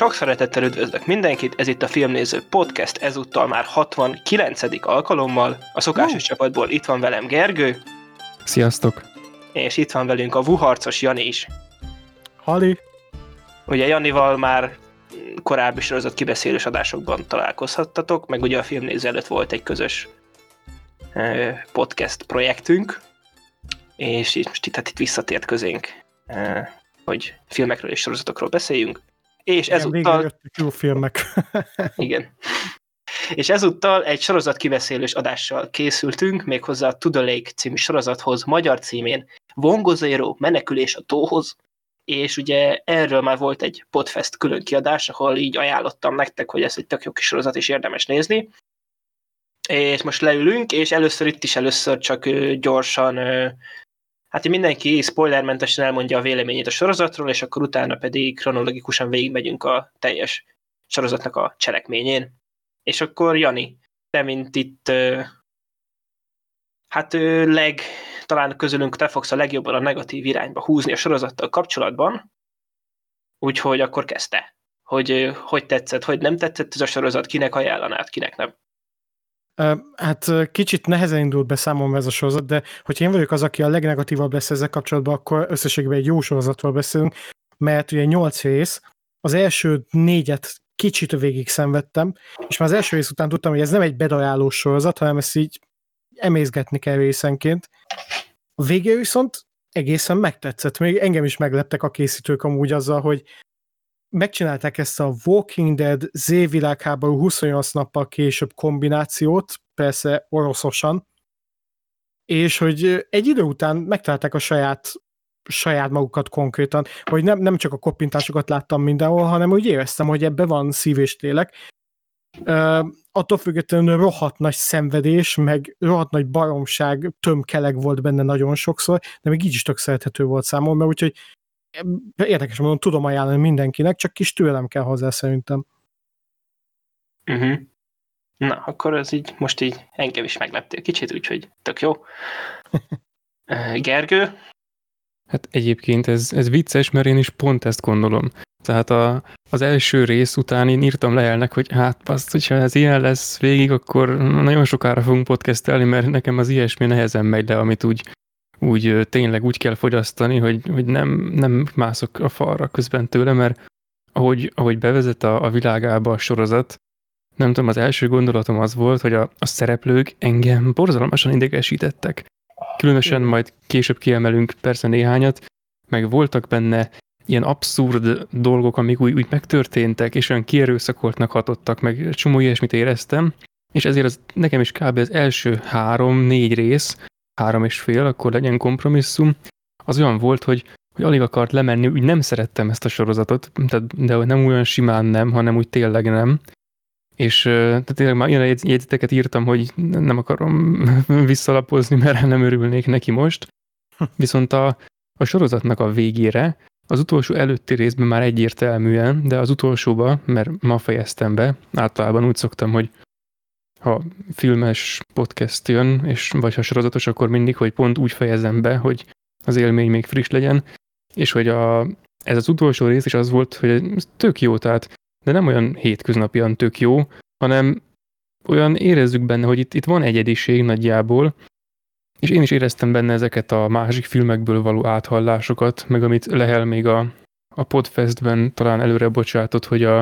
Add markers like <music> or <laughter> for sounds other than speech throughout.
Sok szeretettel üdvözlök mindenkit, ez itt a Filmnéző Podcast, ezúttal már 69. alkalommal. A szokásos uh. csapatból itt van velem Gergő. Sziasztok! És itt van velünk a vuharcos Jani is. Hali! Ugye Janival már korábbi sorozat kibeszélős adásokban találkozhattatok, meg ugye a filmnéző előtt volt egy közös podcast projektünk, és most itt, hát itt visszatért közénk, hogy filmekről és sorozatokról beszéljünk. És Igen, ezúttal... jöttek jó filmek. <laughs> Igen. És ezúttal egy sorozat kibeszélős adással készültünk, méghozzá a To the Lake című sorozathoz, magyar címén Vongozero, menekülés a tóhoz, és ugye erről már volt egy Podfest külön kiadás, ahol így ajánlottam nektek, hogy ez egy tök jó kis sorozat, és érdemes nézni. És most leülünk, és először itt is először csak gyorsan hát mindenki spoilermentesen elmondja a véleményét a sorozatról, és akkor utána pedig kronológikusan végigmegyünk a teljes sorozatnak a cselekményén. És akkor Jani, te mint itt hát leg, talán közülünk te fogsz a legjobban a negatív irányba húzni a sorozattal kapcsolatban, úgyhogy akkor kezdte. Hogy hogy tetszett, hogy nem tetszett ez a sorozat, kinek ajánlanád, kinek nem. Hát kicsit nehezen indult be számomra ez a sorozat, de hogyha én vagyok az, aki a legnegatívabb lesz ezzel kapcsolatban, akkor összességében egy jó sorozatról beszélünk, mert ugye nyolc rész, az első négyet kicsit végig szenvedtem, és már az első rész után tudtam, hogy ez nem egy bedajáló sorozat, hanem ezt így emészgetni kell részenként. A végén viszont egészen megtetszett. Még engem is megleptek a készítők amúgy azzal, hogy megcsinálták ezt a Walking Dead Z világháború 28 nappal később kombinációt, persze oroszosan, és hogy egy idő után megtalálták a saját saját magukat konkrétan, hogy nem, nem csak a koppintásokat láttam mindenhol, hanem úgy éreztem, hogy ebbe van szív és lélek. Uh, attól függetlenül rohadt nagy szenvedés, meg rohadt nagy baromság, tömkeleg volt benne nagyon sokszor, de még így is tök szerethető volt számomra, úgyhogy érdekes mondom, tudom ajánlani mindenkinek, csak kis tőlem kell hozzá szerintem. Uh-huh. Na, akkor ez így, most így engem is megleptél kicsit, úgyhogy tök jó. <laughs> Gergő? Hát egyébként ez, ez vicces, mert én is pont ezt gondolom. Tehát a, az első rész után én írtam le elnek, hogy hát azt, hogyha ez ilyen lesz végig, akkor nagyon sokára fogunk podcastelni, mert nekem az ilyesmi nehezen megy le, amit úgy úgy tényleg úgy kell fogyasztani, hogy, hogy nem, nem mászok a falra közben tőle, mert ahogy, ahogy bevezet a, a világába a sorozat, nem tudom, az első gondolatom az volt, hogy a, a szereplők engem borzalmasan idegesítettek. Különösen majd később kiemelünk persze néhányat, meg voltak benne ilyen abszurd dolgok, amik úgy, úgy megtörténtek, és olyan kierőszakoltnak hatottak, meg csomó ilyesmit éreztem, és ezért az, nekem is kb. az első három-négy rész három és fél, akkor legyen kompromisszum, az olyan volt, hogy, hogy alig akart lemenni, úgy nem szerettem ezt a sorozatot, tehát, de nem olyan simán nem, hanem úgy tényleg nem. És tehát tényleg már ilyen jegyzeteket írtam, hogy nem akarom <laughs> visszalapozni, mert nem örülnék neki most. Viszont a, a sorozatnak a végére, az utolsó előtti részben már egyértelműen, de az utolsóba, mert ma fejeztem be, általában úgy szoktam, hogy ha filmes podcast jön, és vagy ha sorozatos, akkor mindig, hogy pont úgy fejezem be, hogy az élmény még friss legyen, és hogy a, ez az utolsó rész is az volt, hogy tök jó, tehát, de nem olyan hétköznapian tök jó, hanem olyan érezzük benne, hogy itt, itt van egyediség nagyjából, és én is éreztem benne ezeket a másik filmekből való áthallásokat, meg amit Lehel még a, a Podfestben talán előre bocsátott, hogy a,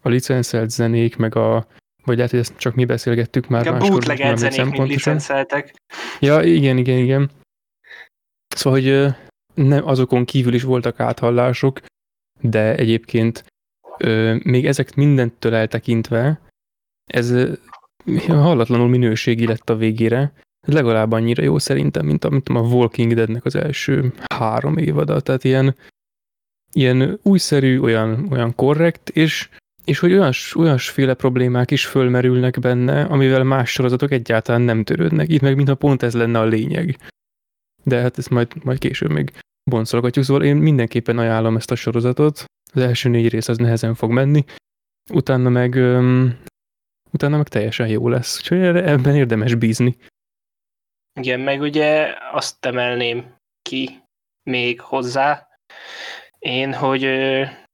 a licenszelt zenék, meg a, vagy lehet, hogy ezt csak mi beszélgettük már máskor. bootlegelt zenék mind licenszeltek. Ja, igen, igen, igen. Szóval, hogy nem, azokon kívül is voltak áthallások, de egyébként még ezek mindentől eltekintve, ez hallatlanul minőségi lett a végére. Legalább annyira jó szerintem, mint a, mint a Walking Deadnek az első három évada. Tehát ilyen, ilyen újszerű, olyan, olyan korrekt, és és hogy olyas, olyasféle problémák is fölmerülnek benne, amivel más sorozatok egyáltalán nem törődnek. Itt meg mintha pont ez lenne a lényeg. De hát ezt majd, majd később még boncolgatjuk, szóval én mindenképpen ajánlom ezt a sorozatot. Az első négy rész az nehezen fog menni, utána meg, um, utána meg teljesen jó lesz. Úgyhogy ebben érdemes bízni. Igen, meg ugye azt emelném ki még hozzá, én, hogy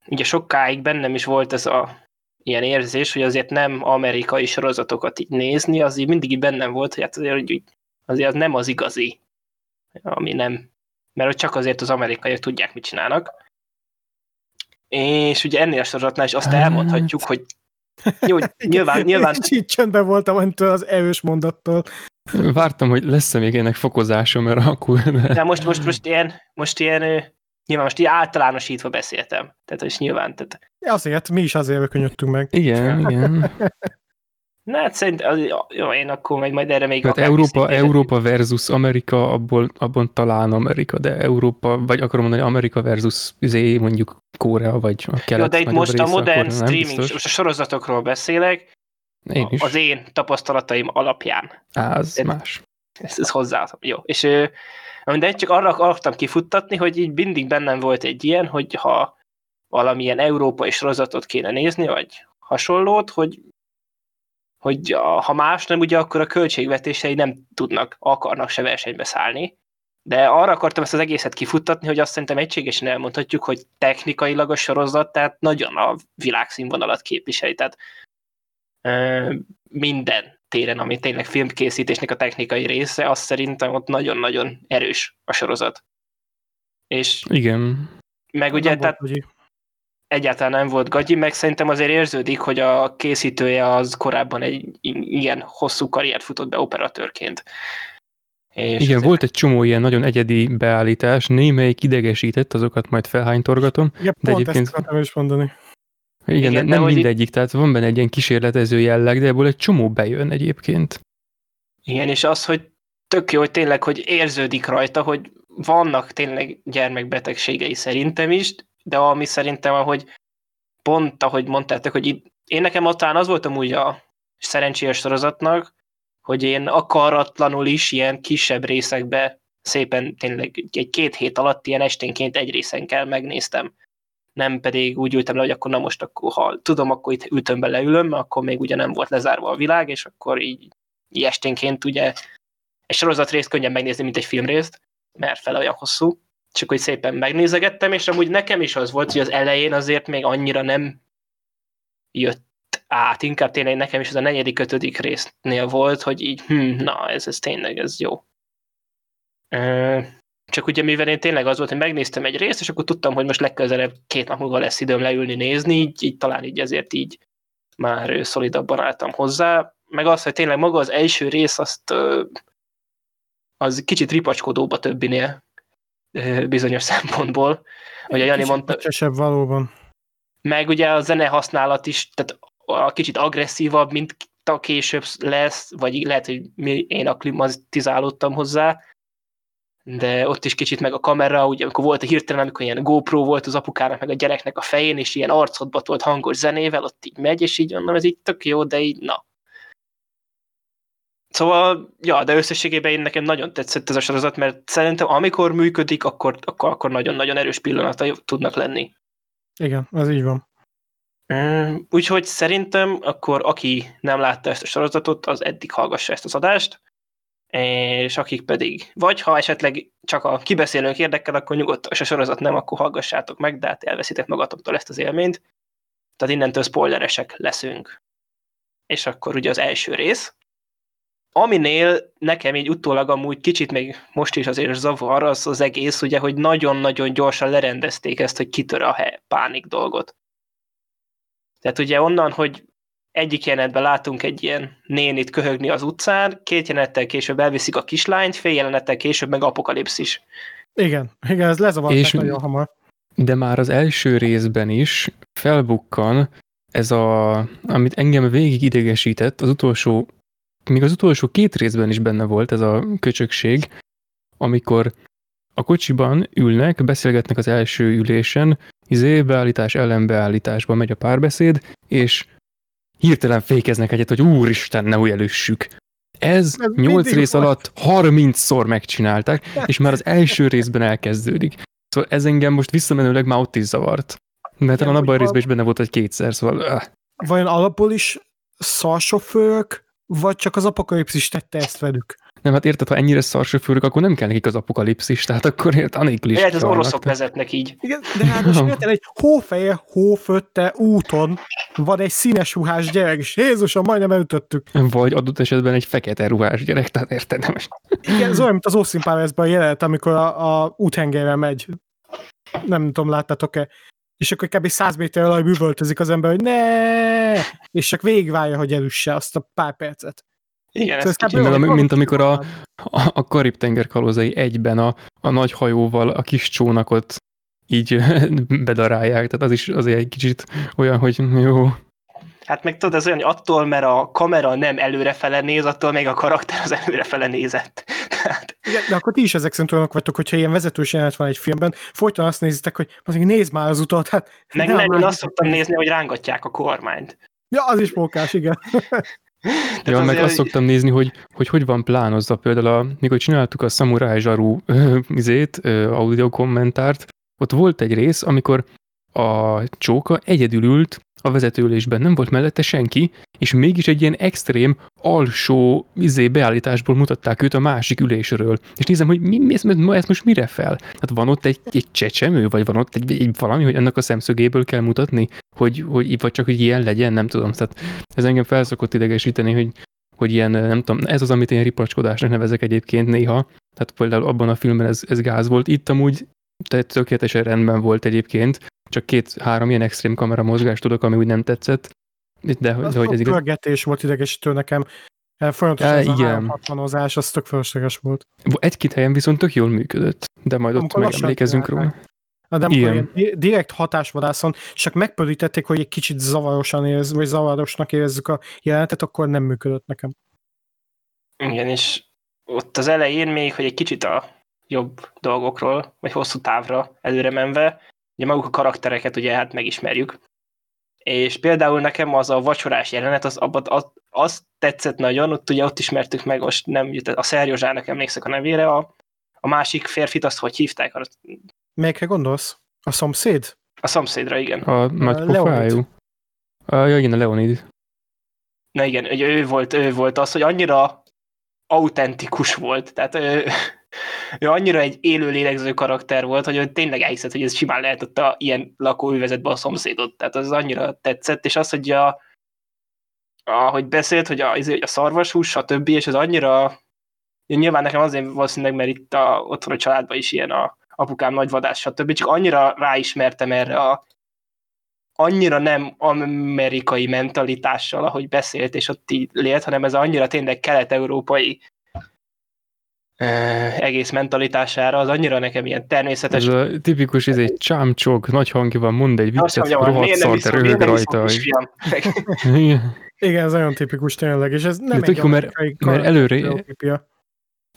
ugye sokáig bennem is volt ez a ilyen érzés, hogy azért nem amerikai sorozatokat így nézni, az így mindig így bennem volt, hogy hát azért, hogy azért az nem az igazi, ami nem, mert csak azért az amerikaiak tudják, mit csinálnak. És ugye ennél a sorozatnál is azt elmondhatjuk, hogy jó, <laughs> nyilván, nyilván... Így csöndben voltam öntől az erős mondattól. Vártam, hogy lesz-e még ennek fokozása, mert akkor... De most, most, most ilyen, most ilyen, nyilván most ilyen általánosítva beszéltem. Tehát, és nyilván, tehát... Azért, mi is azért könyöttünk meg. Igen, igen. Na, hát szerintem, jó, én akkor majd, majd erre még... Tehát Európa, Európa versus Amerika, abból, abban talán Amerika, de Európa, vagy akarom mondani Amerika versus zé, mondjuk Korea, vagy a kelet Jó, de itt most része, a modern streaming, most a sorozatokról beszélek, én is. az én tapasztalataim alapján. Á, az de, más. Ez, ez hozzáadom. Jó, és de csak arra akartam kifuttatni, hogy így mindig bennem volt egy ilyen, hogy ha valamilyen európai sorozatot kéne nézni, vagy hasonlót, hogy hogy a, ha más nem, ugye akkor a költségvetései nem tudnak, akarnak se versenybe szállni. De arra akartam ezt az egészet kifuttatni, hogy azt szerintem egységesen elmondhatjuk, hogy technikailag a sorozat, tehát nagyon a világszínvonalat képviseli. Tehát ö, minden téren, ami tényleg filmkészítésnek a technikai része, azt szerintem ott nagyon-nagyon erős a sorozat. És Igen. Meg ugye, tehát, egyáltalán nem volt gagyi, meg szerintem azért érződik, hogy a készítője az korábban egy ilyen hosszú karriert futott be operatőrként. És Igen, volt egy csomó ilyen nagyon egyedi beállítás, némelyik idegesített, azokat majd felhánytorgatom. Igen, de pont egyébként... ezt akartam is mondani. Igen, Igen nem mindegyik, így... tehát van benne egy ilyen kísérletező jelleg, de ebből egy csomó bejön egyébként. Igen, és az, hogy tök jó, hogy tényleg, hogy érződik rajta, hogy vannak tényleg gyermekbetegségei szerintem is, de ami szerintem, ahogy pont, ahogy mondtátok, hogy itt, én nekem talán az voltam úgy a szerencsés sorozatnak, hogy én akaratlanul is ilyen kisebb részekbe szépen tényleg egy két hét alatt ilyen esténként egy részenkel megnéztem. Nem pedig úgy ültem le, hogy akkor na most akkor, ha tudom, akkor itt ültöm be leülöm, mert akkor még ugye nem volt lezárva a világ, és akkor így, így esténként ugye egy sorozat részt könnyen megnézni, mint egy filmrészt, mert fele olyan hosszú csak hogy szépen megnézegettem, és amúgy nekem is az volt, hogy az elején azért még annyira nem jött át, inkább tényleg nekem is az a negyedik, ötödik résznél volt, hogy így, hm, na, ez, ez tényleg, ez jó. Csak ugye mivel én tényleg az volt, hogy megnéztem egy részt, és akkor tudtam, hogy most legközelebb két nap múlva lesz időm leülni, nézni, így, így talán így ezért így már szolidabban álltam hozzá. Meg az, hogy tényleg maga az első rész, azt az kicsit ripacskodóba többinél bizonyos <laughs> szempontból. A Jani mondta... Kicsit valóban. Meg ugye a zene használat is, tehát a kicsit agresszívabb, mint a később lesz, vagy lehet, hogy én aklimatizálódtam hozzá, de ott is kicsit meg a kamera, ugye amikor volt a hirtelen, amikor ilyen GoPro volt az apukának, meg a gyereknek a fején, és ilyen arcodba volt hangos zenével, ott így megy, és így mondom, ez így tök jó, de így na. Szóval, ja, de összességében én nekem nagyon tetszett ez a sorozat, mert szerintem amikor működik, akkor, akkor, akkor nagyon-nagyon erős pillanatai tudnak lenni. Igen, az így van. Úgyhogy szerintem akkor aki nem látta ezt a sorozatot, az eddig hallgassa ezt az adást, és akik pedig, vagy ha esetleg csak a kibeszélőnk érdekel, akkor nyugodtan, és a sorozat nem, akkor hallgassátok meg, de hát elveszitek magatoktól ezt az élményt. Tehát innentől spoileresek leszünk. És akkor ugye az első rész, Aminél nekem így utólag amúgy kicsit még most is azért zavar az az egész, ugye, hogy nagyon-nagyon gyorsan lerendezték ezt, hogy kitör a pánik dolgot. Tehát ugye onnan, hogy egyik jelenetben látunk egy ilyen nénit köhögni az utcán, két jelenettel később elviszik a kislányt, fél jelenettel később meg apokalipszis. Igen, igen, ez lezavarták és, nagyon hamar. De már az első részben is felbukkan ez a, amit engem végig idegesített, az utolsó még az utolsó két részben is benne volt ez a köcsökség, amikor a kocsiban ülnek, beszélgetnek az első ülésen, izé, beállítás, ellenbeállításban megy a párbeszéd, és hirtelen fékeznek egyet, hogy úristen, ne úgy előssük. Ez, Ez 8 rész volt. alatt 30-szor megcsinálták, és már az első részben elkezdődik. Szóval ez engem most visszamenőleg már ott is zavart. Mert talán abban a részben is benne volt egy kétszer, szóval... Uh. Vajon alapból is szalsofőrök vagy csak az apokalipszis tette ezt velük? Nem, hát érted, ha ennyire szarsofőrök, akkor nem kell nekik az apokalipszis, tehát akkor érted, anélkül is Lehet, az oroszok vezetnek így. Igen, de hát most <laughs> érted, egy hófeje, hófötte úton van egy színes ruhás gyerek, és Jézusom, majdnem elütöttük. Vagy adott esetben egy fekete ruhás gyerek, tehát érted, nem most. Igen, ez olyan, mint az Austin Powers-ban a jelenet, amikor a, a úthengerrel megy. Nem tudom, láttátok-e? És akkor kb. 100 méter alaj üvöltözik az ember, hogy ne! És csak végigválja, hogy elüsse azt a pár percet. Igen, ez Szóval ez kicsit. Mint, mint amikor a, a, a Karib-tenger kalózai egyben a, a nagy hajóval a kis csónakot így <laughs> bedarálják, tehát az is azért egy kicsit olyan, hogy jó, hát meg tudod, ez olyan, hogy attól, mert a kamera nem előrefele néz, attól még a karakter az előrefele nézett. Tehát, <laughs> Igen, de akkor ti is ezek szerint olyanok vagytok, hogyha ilyen vezetős jelenet van egy filmben, folyton azt nézitek, hogy azért nézd már az utat, hát meg nem, nem, én azt szoktam nézni, hogy rángatják a kormányt. Ja, az is mókás, igen. <laughs> Tehát Ja, meg azt szoktam nézni, hogy, hogy hogy van plánozva. Például, a, mikor csináltuk a Samurai Zsaru izét, audio kommentárt, ott volt egy rész, amikor a csóka egyedül ült a vezetőülésben, nem volt mellette senki, és mégis egy ilyen extrém, alsó izé, beállításból mutatták őt a másik ülésről. És nézem, hogy mi, ez, ez most mire fel? Hát van ott egy, egy csecsemő, vagy van ott egy, egy valami, hogy ennek a szemszögéből kell mutatni, hogy, hogy vagy csak, hogy ilyen legyen, nem tudom. Tehát ez engem felszokott idegesíteni, hogy, hogy ilyen, nem tudom, ez az, amit én ripacskodásnak nevezek egyébként néha. Tehát például abban a filmben ez, ez gáz volt. Itt amúgy tehát tökéletesen rendben volt egyébként, csak két-három ilyen extrém kamera mozgást tudok, ami úgy nem tetszett. De, de, Az hogy ez igaz. volt idegesítő nekem. Eh, Folyamatosan Á, ez a igen. 360 az tök fölösleges volt. Egy-két helyen viszont tök jól működött, de majd ott Amikor megemlékezünk róla. de amikor Igen. ilyen di- direkt hatásvadászon csak megpörítették, hogy egy kicsit zavarosan érez, vagy zavarosnak érezzük a jelenetet, akkor nem működött nekem. Igen, és ott az elején még, hogy egy kicsit a jobb dolgokról, vagy hosszú távra előre menve, ugye maguk a karaktereket ugye hát megismerjük. És például nekem az a vacsorás jelenet, az, abban az, az tetszett nagyon, ott ugye ott ismertük meg, most nem jut, a Szerjózsának emlékszek a nevére, a, a másik férfit, azt hogy hívták? Melyikre gondolsz? A szomszéd? A szomszédra, igen. A nagy Leonid. pofájú. A, ja, igen, a Leonid. Na igen, hogy ő volt, ő volt az, hogy annyira autentikus volt, tehát ő, ő annyira egy élő lélegző karakter volt, hogy tényleg elhiszed, hogy ez simán lehetett a ilyen lakóüvezetben a szomszédot, tehát az annyira tetszett, és az, hogy a, ahogy beszélt, hogy a, izé, a szarvashús, stb., és ez annyira, nyilván nekem azért valószínűleg, mert itt a, otthon a családban is ilyen a apukám nagy vadász, stb., csak annyira ráismertem erre a annyira nem amerikai mentalitással, ahogy beszélt, és ott így lélt, hanem ez annyira tényleg kelet-európai egész mentalitására, az annyira nekem ilyen természetes. Ez a tipikus izé, csámcsog, nagy hangja van, mond egy Azt viccet, rohadt miért nem szar, de iszom, miért röhög rajta. Igen. Igen, ez nagyon tipikus tényleg, és ez nem De egy jó, mert- mert előre-.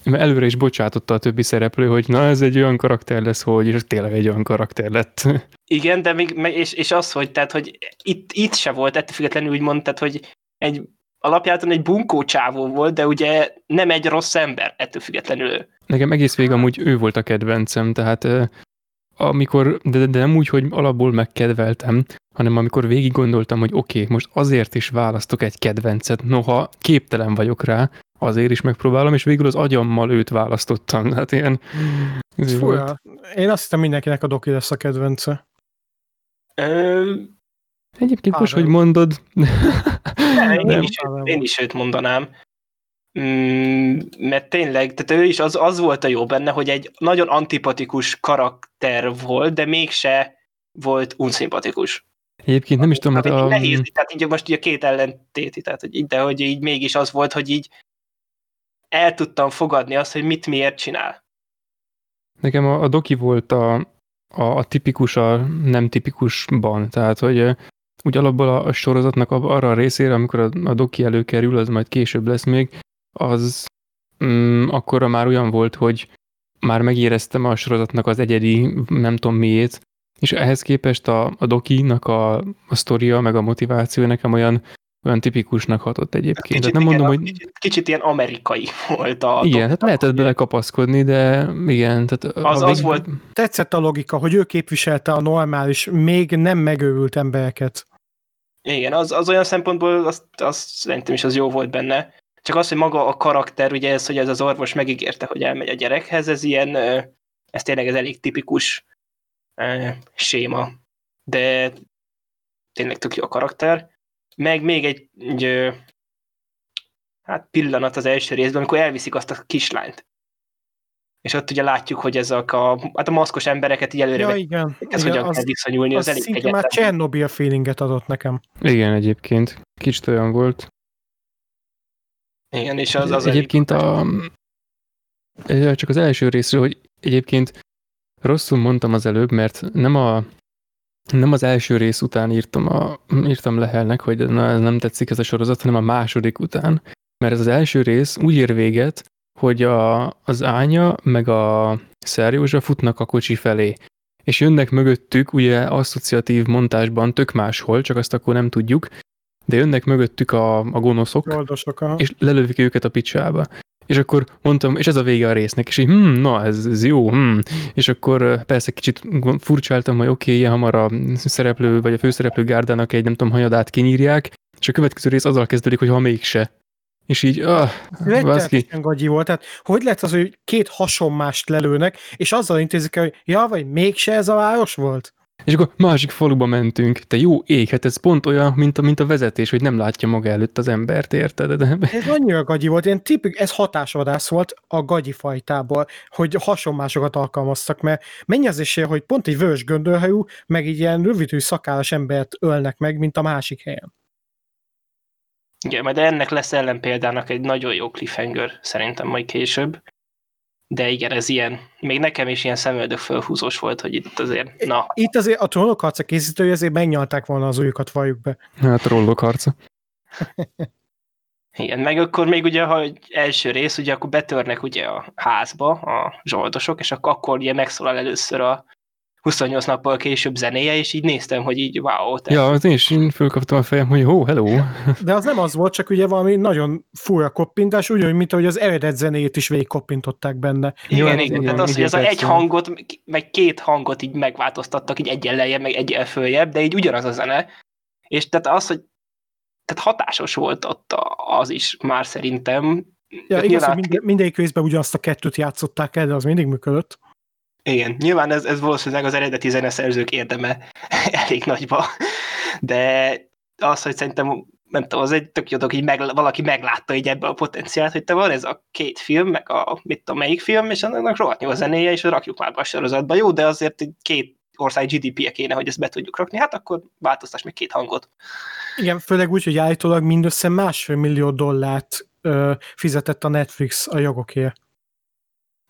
Mert előre is bocsátotta a többi szereplő, hogy na ez egy olyan karakter lesz, hogy és tényleg egy olyan karakter lett. Igen, de még, és, és az, hogy, tehát, hogy itt, itt se volt, ettől függetlenül úgy mondtad, hogy egy alapjáton egy bunkó csávó volt, de ugye nem egy rossz ember, ettől függetlenül. Nekem egész végig amúgy ő volt a kedvencem, tehát eh, amikor, de, de nem úgy, hogy alapból megkedveltem, hanem amikor végig gondoltam, hogy oké, okay, most azért is választok egy kedvencet, noha képtelen vagyok rá, azért is megpróbálom, és végül az agyammal őt választottam. Hát ilyen... Ez volt. fura. Én azt hittem mindenkinek a doki lesz a kedvence. Ö, Egyébként most, hogy mondod, nem, én, is, én is őt mondanám. Mm, mert tényleg, tehát ő is az, az volt a jó benne, hogy egy nagyon antipatikus karakter volt, de mégse volt unszimpatikus. egyébként nem is tudom, hát Hát a, nehéz, tehát így most ugye két ellentéti, tehát hogy így, de hogy így mégis az volt, hogy így el tudtam fogadni azt, hogy mit miért csinál. Nekem a, a doki volt a, a, a tipikus, a nem tipikusban, tehát hogy úgy alapból a, a sorozatnak a, arra a részére, amikor a, a doki előkerül, az majd később lesz még, az mm, akkora már olyan volt, hogy már megéreztem a sorozatnak az egyedi, nem tudom miért, és ehhez képest a, a dokinak a, a sztoria, meg a motiváció nekem olyan, olyan tipikusnak hatott egyébként. Tehát nem igen, mondom, az hogy kicsit, kicsit ilyen amerikai volt a igen, hát lehetett bele kapaszkodni, de igen. Tehát Az- ha az volt- Tetszett a logika, hogy ő képviselte a normális, még nem megőrült embereket. Igen, az, az olyan szempontból azt, azt szerintem is az jó volt benne. Csak az, hogy maga a karakter, ugye ez, hogy ez az orvos megígérte, hogy elmegy a gyerekhez, ez ilyen, ez tényleg ez elég tipikus séma. De tényleg tök jó a karakter. Meg még egy, egy hát pillanat az első részben, amikor elviszik azt a kislányt. És ott ugye látjuk, hogy ezek a, hát a maszkos embereket így előre Ja, igen. ez igen, hogyan az, kell viszonyulni, az, az elég szinte már. Chernobyl feelinget adott nekem. Igen, egyébként. Kicsit olyan volt. Igen, és az, az egyébként a, csak az első részről, hogy egyébként rosszul mondtam az előbb, mert nem a nem az első rész után írtam, a, írtam Lehelnek, hogy na, ez nem tetszik ez a sorozat, hanem a második után. Mert ez az első rész úgy ér véget, hogy a, az ánya meg a Szerjózsa futnak a kocsi felé. És jönnek mögöttük, ugye asszociatív montásban tök máshol, csak azt akkor nem tudjuk, de jönnek mögöttük a, a gonoszok, Goldosok, aha. és lelövik őket a picsába. És akkor mondtam, és ez a vége a résznek, és így, hm, na, ez, ez jó, hm. És akkor persze kicsit furcsáltam, hogy oké, okay, ilyen hamar a szereplő, vagy a főszereplő gárdának egy, nem tudom, hanyadát kinyírják, és a következő rész azzal kezdődik, hogy ha mégse. És így, ah. Rettenetesen gagyi volt, tehát hogy lehet az, hogy két hasonmást lelőnek, és azzal intézik el, hogy ja, vagy mégse ez a város volt? És akkor másik faluba mentünk. Te jó ég, hát ez pont olyan, mint a, mint a vezetés, hogy nem látja maga előtt az embert, érted? De... Ez annyira gagyi volt, ilyen tipik, ez hatásvadász volt a gagyi fajtából, hogy hasonmásokat alkalmaztak, mert mennyi az esélye, hogy pont egy vörös göndörhajú, meg így ilyen rövidű szakállas embert ölnek meg, mint a másik helyen. Igen, majd ennek lesz ellenpéldának egy nagyon jó cliffhanger, szerintem majd később. De igen, ez ilyen, még nekem is ilyen szemöldök fölhúzós volt, hogy itt azért, na. Itt azért a trónok harca készítői azért megnyalták volna az újukat valljuk be. Hát rollok harca. <laughs> Igen, meg akkor még ugye, ha első rész, ugye akkor betörnek ugye a házba a zsoldosok, és akkor, akkor ugye megszólal először a 28 nappal később zenéje, és így néztem, hogy így wow. Tehát... Ja, az én is én fölkaptam a fejem, hogy ho, hello. De az nem az volt, csak ugye valami nagyon fura koppintás, úgy, mint ahogy az eredet zenét is végig koppintották benne. Igen, igen, igen, tehát az, hogy az a egy hangot, meg két hangot így megváltoztattak, így egyen lejjebb, meg egyen följebb, de így ugyanaz a zene. És tehát az, hogy tehát hatásos volt ott az is már szerintem. Ja, igaz, nyilván... hogy minden, mindegyik részben ugyanazt a kettőt játszották el, de az mindig működött. Igen, nyilván ez, ez valószínűleg az eredeti zeneszerzők érdeme <laughs> elég nagyba, de az, hogy szerintem nem tudom, az egy tök jó dolog, hogy meg, valaki meglátta így ebbe a potenciált, hogy te van ez a két film, meg a mit tudom, melyik film, és annak rohadt jó a zenéje, és rakjuk már be a sorozatba. Jó, de azért egy két ország GDP-je kéne, hogy ezt be tudjuk rakni, hát akkor változtass még két hangot. Igen, főleg úgy, hogy állítólag mindössze másfél millió dollárt ö, fizetett a Netflix a jogokért.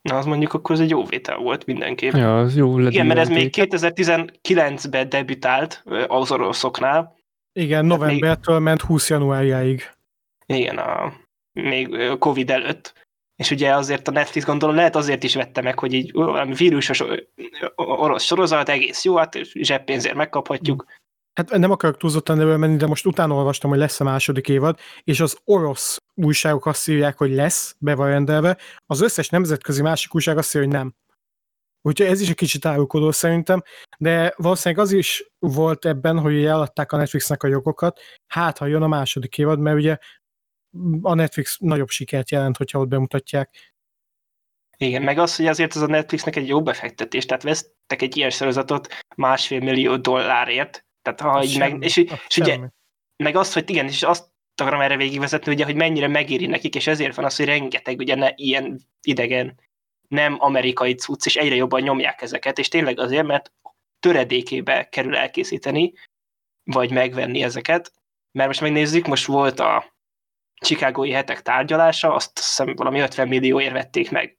Na, az mondjuk akkor ez egy jó vétel volt mindenképp. Ja, az jó Igen, mert ez még 2019-ben debütált az oroszoknál. Igen, novembertől még... ment 20 januárjáig. Igen, a, még Covid előtt. És ugye azért a Netflix gondolom lehet azért is vette meg, hogy így valami vírusos orosz sorozat, egész jó, hát zseppénzért megkaphatjuk. Hát nem akarok túlzottan nevől menni, de most utána olvastam, hogy lesz a második évad, és az orosz újságok azt írják, hogy lesz, be van rendelve, az összes nemzetközi másik újság azt írja, hogy nem. Úgyhogy ez is egy kicsit árulkodó szerintem, de valószínűleg az is volt ebben, hogy eladták a Netflixnek a jogokat, hát ha jön a második évad, mert ugye a Netflix nagyobb sikert jelent, hogyha ott bemutatják. Igen, meg az, hogy azért az a Netflixnek egy jó befektetés, tehát vesztek egy ilyen sorozatot másfél millió dollárért, tehát ha így meg, és, és ugye, meg azt, hogy igen, és azt akarom erre végigvezetni, ugye, hogy mennyire megéri nekik, és ezért van az, hogy rengeteg ugye ne, ilyen idegen, nem amerikai cucc, és egyre jobban nyomják ezeket, és tényleg azért, mert töredékébe kerül elkészíteni, vagy megvenni ezeket, mert most megnézzük, most volt a Chicagói hetek tárgyalása, azt hiszem valami 50 millióért vették meg.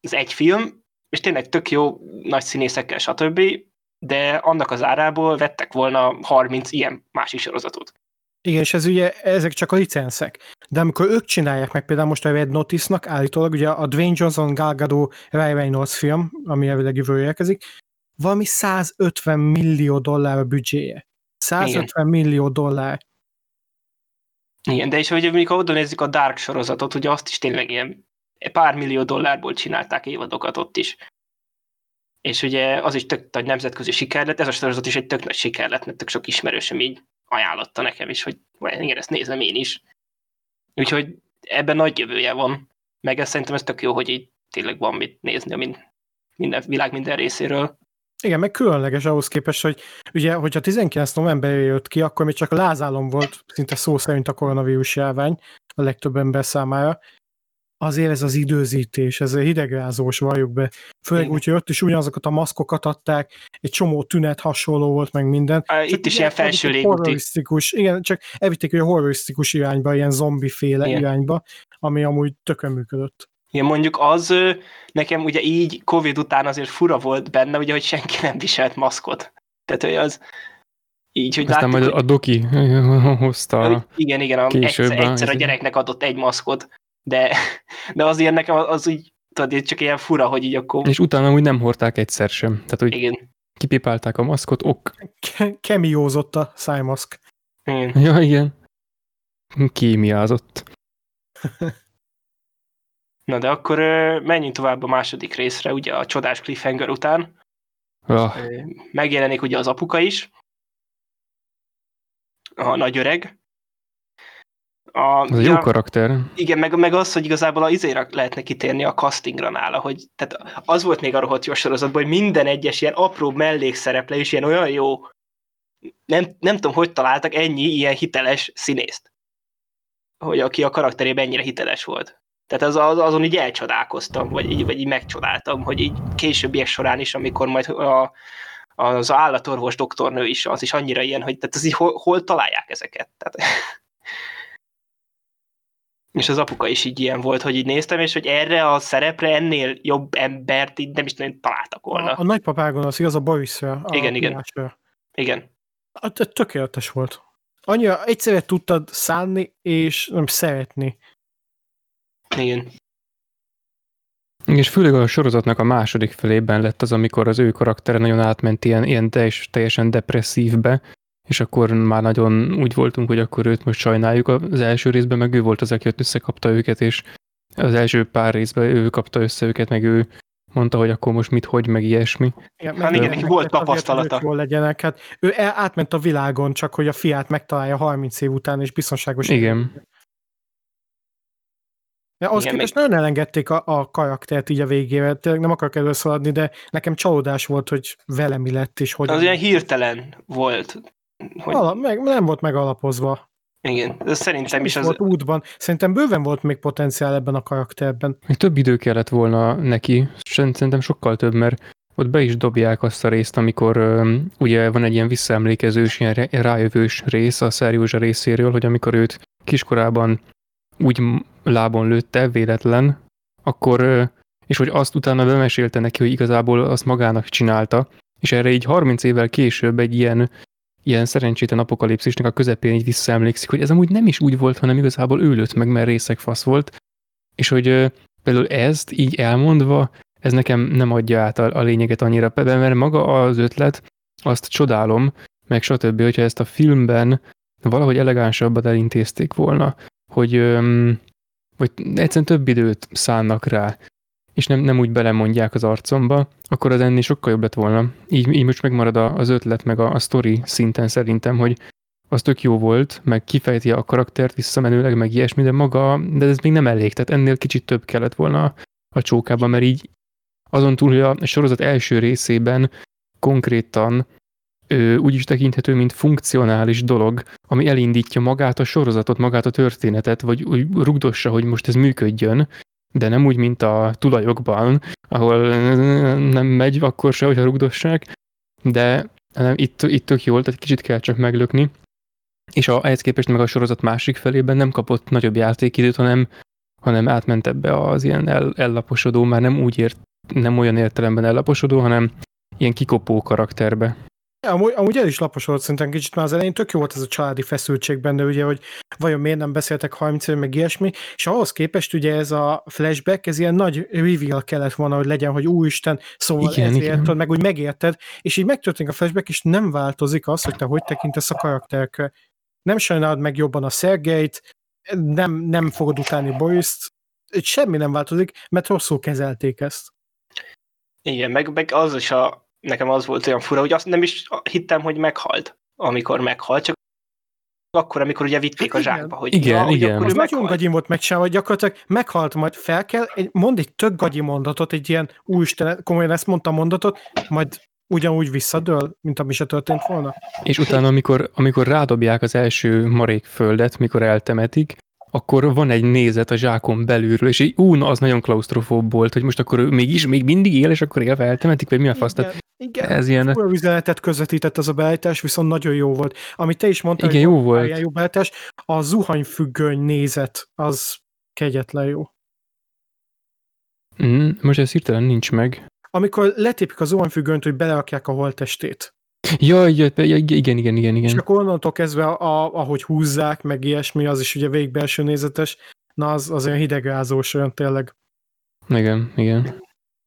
Ez egy film, és tényleg tök jó, nagy színészekkel, stb., de annak az árából vettek volna 30 ilyen másik sorozatot. Igen, és ez ugye, ezek csak a licenszek. De amikor ők csinálják meg, például most a Red Notice-nak állítólag, ugye a Dwayne Johnson Gal Gadot Ryan Reynolds film, ami elvileg jövőre érkezik, valami 150 millió dollár a büdzséje. 150 Igen. millió dollár. Igen, de és hogy mondjuk oda nézzük a Dark sorozatot, ugye azt is tényleg ilyen pár millió dollárból csinálták évadokat ott is. És ugye az is tök nagy nemzetközi siker lett, ez a sorozat is egy tök nagy siker lett, mert tök sok ismerősöm így ajánlotta nekem is, hogy igen, ezt nézem én is. Úgyhogy ebben nagy jövője van. Meg ez szerintem ez tök jó, hogy így tényleg van mit nézni a minden, világ minden részéről. Igen, meg különleges ahhoz képest, hogy ugye, hogyha 19 november jött ki, akkor még csak a lázálom volt szinte szó szerint a koronavírus járvány a legtöbb ember számára. Azért ez az időzítés, ez hidegrázós, valljuk be. Főleg úgy, hogy ott is ugyanazokat a maszkokat adták, egy csomó tünet hasonló volt, meg minden. A, itt is ilyen felső légúti. Igen, csak elvitték, hogy a horrorisztikus irányba, ilyen zombiféle irányba, ami amúgy tökön működött. Igen, mondjuk az nekem ugye így Covid után azért fura volt benne, ugye, hogy senki nem viselt maszkot. Tehát, hogy az így, hogy Aztán láttuk, majd a doki <laughs> hozta Igen, igen, a, egyszer, egyszer a gyereknek adott egy maszkot, de, <laughs> de azért nekem az így, tudod, csak ilyen fura, hogy így akkor... És utána úgy nem hordták egyszer sem. Tehát, hogy igen. kipipálták a maszkot, ok. Kemiózott a szájmaszk. Igen. <laughs> Ja, igen. Kémiázott. <laughs> Na de akkor menjünk tovább a második részre, ugye a csodás cliffhanger után. Ah. Megjelenik ugye az apuka is, a nagy öreg. A, az jó karakter. Igen, meg, meg az, hogy igazából a izére lehetne kitérni a castingra nála, hogy tehát az volt még a rohadt jó sorozatban, hogy minden egyes ilyen apró mellékszereplő is ilyen olyan jó, nem, nem tudom, hogy találtak ennyi ilyen hiteles színészt. Hogy aki a karakterében ennyire hiteles volt. Tehát az, az, azon így elcsodálkoztam, vagy így, vagy így megcsodáltam, hogy így későbbiek során is, amikor majd a, az állatorvos doktornő is, az is annyira ilyen, hogy tehát az így hol, hol találják ezeket. Tehát, és az apuka is így ilyen volt, hogy így néztem, és hogy erre a szerepre ennél jobb embert így nem is nem találtak volna. A, a nagypapágon az igaz, a Borisra. Igen, igen. Igen. Hát, tökéletes volt. Annyira egyszerre tudtad szánni, és nem szeretni. Igen. És főleg a sorozatnak a második felében lett az, amikor az ő karaktere nagyon átment ilyen, ilyen teljes, teljesen depresszívbe, és akkor már nagyon úgy voltunk, hogy akkor őt most sajnáljuk. Az első részben meg ő volt az, aki ott összekapta őket, és az első pár részben ő kapta össze őket, meg ő mondta, hogy akkor most mit, hogy, meg ilyesmi. Igen, hát igen, neki volt tapasztalata. Jól legyenek. Hát ő átment a világon, csak hogy a fiát megtalálja 30 év után, és biztonságos. Igen. De az Igen, képest még... nagyon elengedték a, a karaktert így a végével. Tényleg nem akarok előszaladni, de nekem csalódás volt, hogy vele mi lett, és hogy... Az olyan hirtelen volt. Hogy... Ala, meg, nem volt megalapozva. Igen, de szerintem is, is az... Volt útban. Szerintem bőven volt még potenciál ebben a karakterben. Még több idő kellett volna neki, szerintem sokkal több, mert ott be is dobják azt a részt, amikor um, ugye van egy ilyen visszaemlékezős, ilyen rájövős rész a Szerjózsa részéről, hogy amikor őt kiskorában úgy lábon lőtte, véletlen, akkor, és hogy azt utána bemesélte neki, hogy igazából azt magának csinálta, és erre így 30 évvel később egy ilyen, ilyen szerencsétlen apokalipszisnek a közepén így visszaemlékszik, hogy ez amúgy nem is úgy volt, hanem igazából ő lőtt meg, mert részek fasz volt, és hogy például ezt így elmondva, ez nekem nem adja át a, a lényeget annyira, mert maga az ötlet, azt csodálom, meg stb., hogyha ezt a filmben valahogy elegánsabban elintézték volna, hogy, hogy egyszerűen több időt szánnak rá, és nem, nem úgy belemondják az arcomba, akkor az ennél sokkal jobb lett volna. Így, így most megmarad az ötlet, meg a, a story szinten szerintem, hogy az tök jó volt, meg kifejti a karaktert visszamenőleg, meg ilyesmi, de maga, de ez még nem elég, tehát ennél kicsit több kellett volna a csókában, mert így azon túl, hogy a sorozat első részében konkrétan ő úgy is tekinthető, mint funkcionális dolog, ami elindítja magát a sorozatot, magát a történetet, vagy úgy rugdossa, hogy most ez működjön, de nem úgy, mint a tulajokban, ahol nem megy akkor se, hogyha rugdossák, de nem, itt, itt tök jól, tehát kicsit kell csak meglökni. És a, ehhez képest meg a sorozat másik felében nem kapott nagyobb játékidőt, hanem, hanem átment ebbe az ilyen el, ellaposodó, már nem úgy ért, nem olyan értelemben ellaposodó, hanem ilyen kikopó karakterbe. Amúgy, amúgy el is laposolt szerintem kicsit már az elején, tök jó volt ez a családi feszültség benne, ugye, hogy vajon miért nem beszéltek 30 év, meg ilyesmi, és ahhoz képest ugye ez a flashback, ez ilyen nagy reveal kellett volna, hogy legyen, hogy úristen, szóval igen, ezért, igen. meg úgy megérted, és így megtörténik a flashback, és nem változik az, hogy te hogy tekintesz a karakterkre. Nem sajnálod meg jobban a Szergeit, nem, nem fogod utálni Boriszt, semmi nem változik, mert rosszul kezelték ezt. Igen, meg, meg az is a, nekem az volt olyan fura, hogy azt nem is hittem, hogy meghalt, amikor meghalt, csak akkor, amikor ugye vitték a Igen. zsákba, hogy Igen, ja, hogy igen. akkor Az ő nagyon gagyin volt megcsinálva, hogy gyakorlatilag meghalt, majd fel kell, egy, mond egy tök gagyi mondatot, egy ilyen úristen, komolyan ezt mondta a mondatot, majd ugyanúgy visszadől, mint ami se történt volna. És utána, amikor, amikor rádobják az első marék földet, mikor eltemetik, akkor van egy nézet a zsákon belülről, és így, ú, na, az nagyon klaustrofób volt, hogy most akkor ő mégis, még mindig él, és akkor élve eltemetik, vagy mi a fasz? Tehát igen, ez ilyen, olyan üzenetet közvetített az a beállítás, viszont nagyon jó volt. Amit te is mondtál, Igen, hogy jó volt. Jó beállítás, a zuhanyfüggöny nézet, az kegyetlen jó. mm, most ez hirtelen nincs meg. Amikor letépik a zuhanyfüggönyt, hogy belerakják a holttestét. Jaj, jaj, ja, igen, igen, igen, És igen. akkor onnantól kezdve, a, ahogy húzzák, meg ilyesmi, az is ugye végig belső nézetes, na az, az olyan hidegrázós, olyan tényleg. Igen, igen.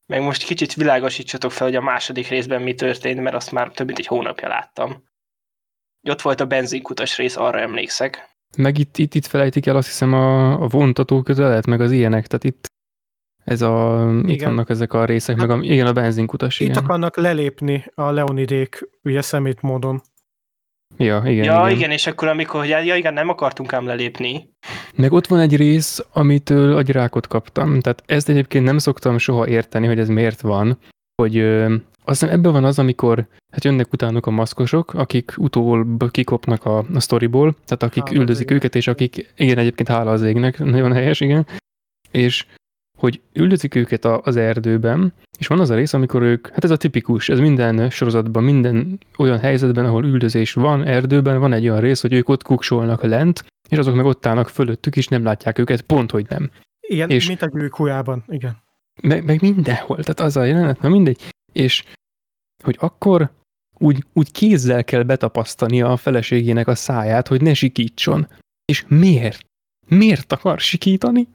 Meg most kicsit világosítsatok fel, hogy a második részben mi történt, mert azt már több mint egy hónapja láttam. Ott volt a benzinkutas rész, arra emlékszek. Meg itt, itt, itt felejtik el azt hiszem a, a vontató közelet, meg az ilyenek, tehát itt ez a, itt Igen. vannak ezek a részek, meg a, igen, a benzinkutas, Itt igen. akarnak lelépni a Leonidék, ugye szemét módon. Ja, igen, ja, igen. igen, és akkor amikor, hogy ja, igen, nem akartunk ám lelépni. Meg ott van egy rész, amitől agyrákot kaptam. Tehát ezt egyébként nem szoktam soha érteni, hogy ez miért van, hogy ö, azt hiszem ebben van az, amikor hát jönnek utánuk a maszkosok, akik utóbb kikopnak a, a sztoriból, tehát akik Hála üldözik őket, és akik, igen, egyébként hála az égnek, nagyon helyes, igen, és hogy üldözik őket a, az erdőben, és van az a rész, amikor ők, hát ez a tipikus, ez minden sorozatban, minden olyan helyzetben, ahol üldözés van, erdőben, van egy olyan rész, hogy ők ott kuksolnak lent, és azok meg ott állnak fölöttük, és nem látják őket, pont, hogy nem. Igen, És- mint a gyűrűkujában, igen. Meg, meg mindenhol, tehát az a jelenet, na mindegy. És hogy akkor úgy, úgy kézzel kell betapasztania a feleségének a száját, hogy ne sikítson. És miért? Miért akar sikítani?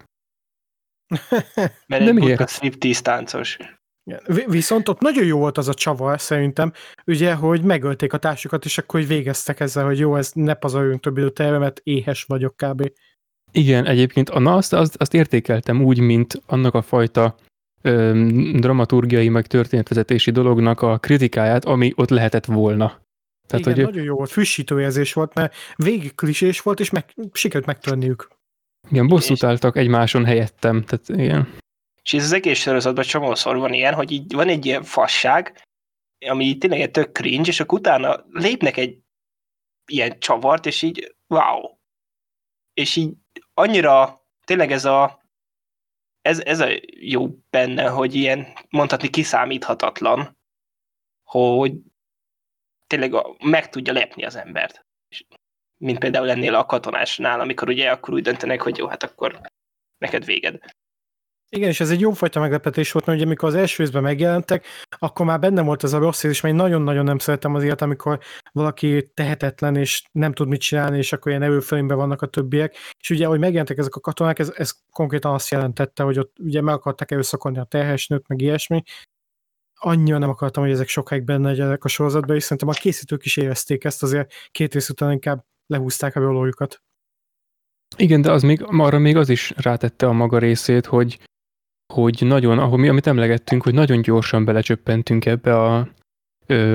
Mert egy miért? buta striptease táncos. Igen. Vi- Viszont ott nagyon jó volt az a csavar, szerintem, ugye, hogy megölték a társukat, és akkor hogy végeztek ezzel, hogy jó, ez ne pazajoljunk több időt erre, mert éhes vagyok kb. Igen, egyébként a na, azt, azt, azt értékeltem úgy, mint annak a fajta ö, dramaturgiai, meg történetvezetési dolognak a kritikáját, ami ott lehetett volna. Tehát, igen, hogy nagyon jó volt, frissítő érzés volt, mert végig klisés volt, és meg, sikerült megtörniük. Igen, bosszút álltak egymáson helyettem. Tehát igen. És ez az egész sorozatban csomószor van ilyen, hogy így van egy ilyen fasság, ami tényleg egy tök cringe, és akkor utána lépnek egy ilyen csavart, és így wow. És így annyira tényleg ez a ez, ez a jó benne, hogy ilyen mondhatni kiszámíthatatlan, hogy tényleg meg tudja lepni az embert. És mint például ennél a katonásnál, amikor ugye akkor úgy döntenek, hogy jó, hát akkor neked véged. Igen, és ez egy jófajta meglepetés volt, mert ugye amikor az első részben megjelentek, akkor már benne volt ez a rossz érzés, mert én nagyon-nagyon nem szeretem az ilyet, amikor valaki tehetetlen, és nem tud mit csinálni, és akkor ilyen erőfölényben vannak a többiek. És ugye, ahogy megjelentek ezek a katonák, ez, ez konkrétan azt jelentette, hogy ott ugye meg akarták erőszakolni a terhes nőt, meg ilyesmi. Annyira nem akartam, hogy ezek sokáig benne legyenek a sorozatban, és szerintem a készítők is érezték ezt, azért két rész után inkább lehúzták a rolójukat. Igen, de az még, arra még az is rátette a maga részét, hogy, hogy nagyon, ahogy mi, amit emlegettünk, hogy nagyon gyorsan belecsöppentünk ebbe a,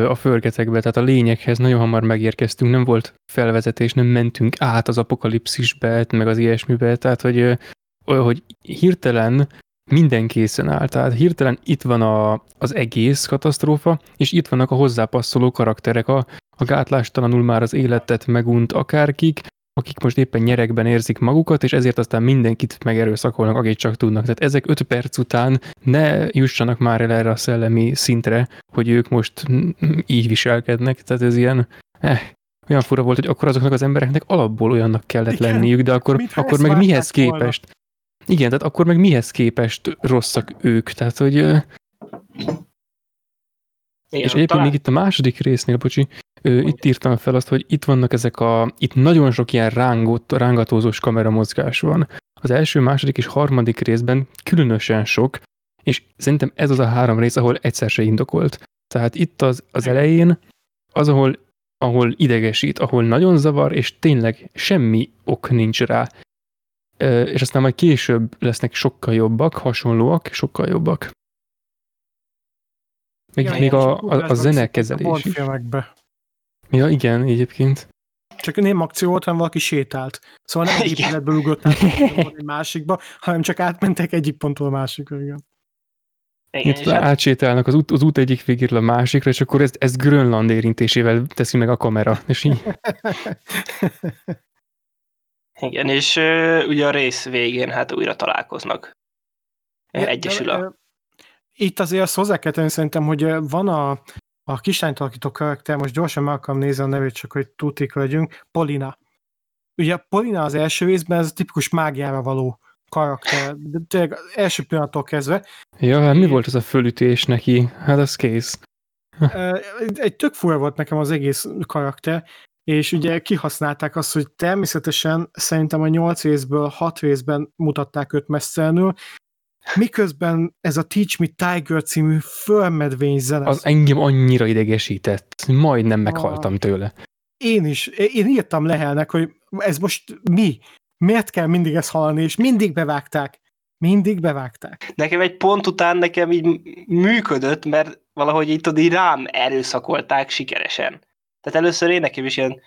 a förgetekbe, tehát a lényeghez nagyon hamar megérkeztünk, nem volt felvezetés, nem mentünk át az apokalipszisbe, meg az ilyesmibe, tehát hogy, hogy hirtelen minden készen áll, tehát hirtelen itt van a, az egész katasztrófa, és itt vannak a hozzápasszoló karakterek, a, a gátlástalanul már az életet megunt akárkik, akik most éppen nyerekben érzik magukat, és ezért aztán mindenkit megerőszakolnak, akit csak tudnak. Tehát ezek öt perc után ne jussanak már el erre a szellemi szintre, hogy ők most így viselkednek. Tehát ez ilyen, eh, olyan fura volt, hogy akkor azoknak az embereknek alapból olyannak kellett Igen, lenniük, de akkor, akkor meg mihez volna. képest? Igen, tehát akkor meg mihez képest rosszak ők? Tehát, hogy Igen, és egyébként talán- még itt a második résznél, bocsi, ö, itt írtam fel azt, hogy itt vannak ezek a, itt nagyon sok ilyen rángot, rángatózós kameramozgás van. Az első, második és harmadik részben különösen sok, és szerintem ez az a három rész, ahol egyszer se indokolt. Tehát itt az, az elején, az, ahol, ahol idegesít, ahol nagyon zavar, és tényleg semmi ok nincs rá. És aztán majd később lesznek sokkal jobbak, hasonlóak, sokkal jobbak. Még, Igen, még a, a, a ugrásban zene viszont a kezelés Bond is. Ja, igen, egyébként. csak nem akció volt, hanem valaki sétált. Szóval nem egy épületből ugrott át <laughs> egy másikba, hanem csak átmentek egyik pontról a másikra. Igen. Igen, Itt átsétálnak az út, az út egyik végéről a másikra, és akkor ezt, ezt Grönland érintésével teszi meg a kamera. És így, <laughs> igen, és ö, ugye a rész végén hát újra találkoznak. Ja, Egyesül a... Itt azért azt hozzá kell tenni szerintem, hogy van a, a kislányt alakító karakter, most gyorsan meg akarom nézni a nevét, csak hogy tutik legyünk, Polina. Ugye Polina az első részben ez a tipikus mágiára való karakter, de tényleg első pillanattól kezdve. ja, hát mi volt az a fölütés neki? Hát az kész. Egy tök fura volt nekem az egész karakter, és ugye kihasználták azt, hogy természetesen szerintem a nyolc részből hat részben mutatták őt messzelenül, miközben ez a Teach Me Tiger című fölmedvény zene. Az engem annyira idegesített. Majdnem meghaltam tőle. Én is, én írtam Lehelnek, hogy ez most mi? Miért kell mindig ezt hallani, és mindig bevágták. Mindig bevágták. Nekem egy pont után nekem így működött, mert valahogy itt tudod, így rám erőszakolták sikeresen. Tehát először én nekem is ilyen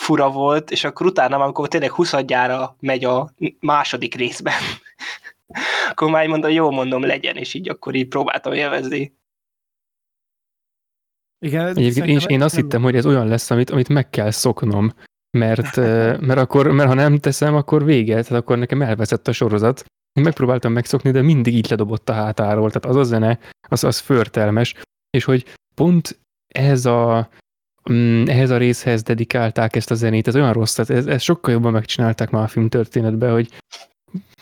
fura volt, és akkor utána, amikor tényleg 20 megy a második részben, akkor már mondom, jó mondom, legyen, és így akkor így próbáltam élvezni. Igen, Egyébként én, én azt nem- hittem, hogy ez olyan lesz, amit, amit meg kell szoknom, mert, <laughs> mert, akkor, mert ha nem teszem, akkor vége, tehát akkor nekem elveszett a sorozat. Én megpróbáltam megszokni, de mindig így ledobott a hátáról, tehát az a zene, az, az förtelmes, és hogy pont ehhez a, mm, ehhez a részhez dedikálták ezt a zenét, ez olyan rossz, tehát ez, ez sokkal jobban megcsinálták már a film történetben, hogy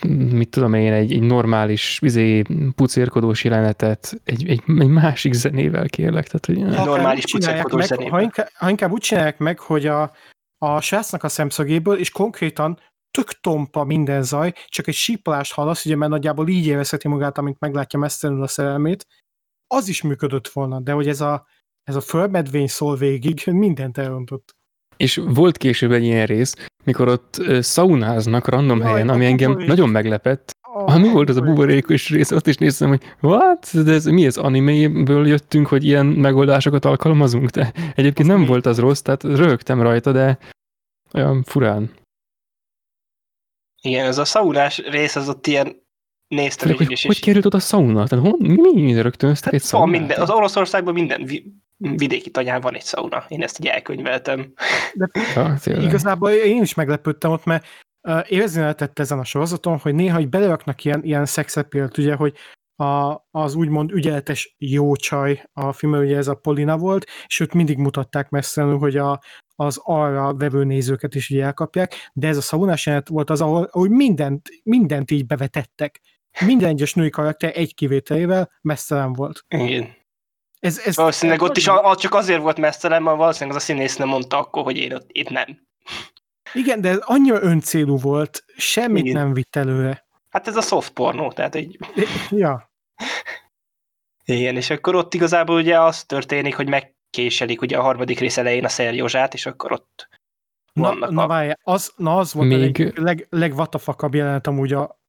mit tudom én, egy, egy normális, izé, pucérkodós jelenetet egy, egy, egy másik zenével kérlek, tehát hogy Ha normális pucérkodós meg, zenével. ha inkább, ha inkább úgy csinálják meg, hogy a, a srácnak a szemszögéből, és konkrétan tök tompa minden zaj, csak egy sípolást hallasz, ugye, mert nagyjából így érezheti magát, amint meglátja messzelenül a szerelmét, az is működött volna, de hogy ez a, ez a földmedvény szól végig, mindent elrontott. És volt később egy ilyen rész, mikor ott szaunáznak random Jaj, helyen, ami engem buborék. nagyon meglepett. Oh, mi volt az a buborékos rész? Ott is néztem, hogy what? De ez, mi ez animéből jöttünk, hogy ilyen megoldásokat alkalmazunk? De egyébként nem volt az rossz, tehát rögtem rajta, de olyan furán. Igen, ez a szaunás rész az ott ilyen néztem hogy, is. hogy került oda a szauna? Tehát hon, mi, mi rögtönöztek egy Hát van szaunát? minden, az Oroszországban minden vidéki tanyán van egy szauna. Én ezt így elkönyveltem. <laughs> Ja, tényleg. Igazából én is meglepődtem ott, mert érezni lehetett ezen a sorozaton, hogy néha így beleraknak ilyen, ilyen szexepélt, ugye, hogy a, az úgymond ügyeletes jó csaj a filmben, ugye ez a Polina volt, és őt mindig mutatták messzelenül, hogy a, az arra vevő nézőket is így elkapják, de ez a szaunás jelenet volt az, ahol, ahol mindent, mindent így bevetettek. Minden egyes női karakter egy kivételével messzelen volt. Igen. Ez, ez, Valószínűleg ez ott is a, a, csak azért volt messzelen, mert valószínűleg az a színész nem mondta akkor, hogy én ott itt nem. Igen, de ez annyira öncélú volt, semmit Igen. nem vitt előre. Hát ez a soft pornó, tehát egy... Ja, Igen, és akkor ott igazából ugye az történik, hogy megkéselik ugye a harmadik rész elején a Szerjózsát, és akkor ott Na, vannak na a... várjál, az, na az volt Még- a leg, legvatafakabb jelenet amúgy a,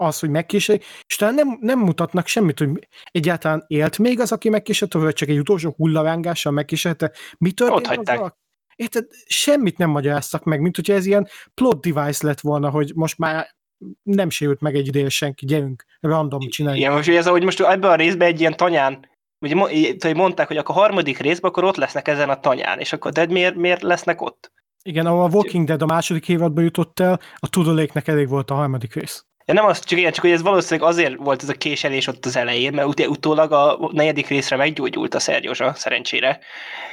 az, hogy megkísérik, és talán nem, nem mutatnak semmit, hogy egyáltalán élt még az, aki megkísérte, vagy csak egy utolsó hullavángással megkísérte. Mi történt? Ott hagyták. Érted? Semmit nem magyaráztak meg, mint hogyha ez ilyen plot device lett volna, hogy most már nem sérült meg egy ideje senki, gyerünk, random csináljuk. Igen, most ez, hogy most ebben a részben egy ilyen tanyán, ugye mondták, hogy akkor a harmadik részben akkor ott lesznek ezen a tanyán, és akkor de miért, miért lesznek ott? Igen, ahol a Walking Dead a második évadba jutott el, a Tudoléknek elég volt a harmadik rész. Ja, nem az, csak igen, csak hogy ez valószínűleg azért volt ez a késelés ott az elején, mert ut- utólag a negyedik részre meggyógyult a Szergyózsa, szerencsére.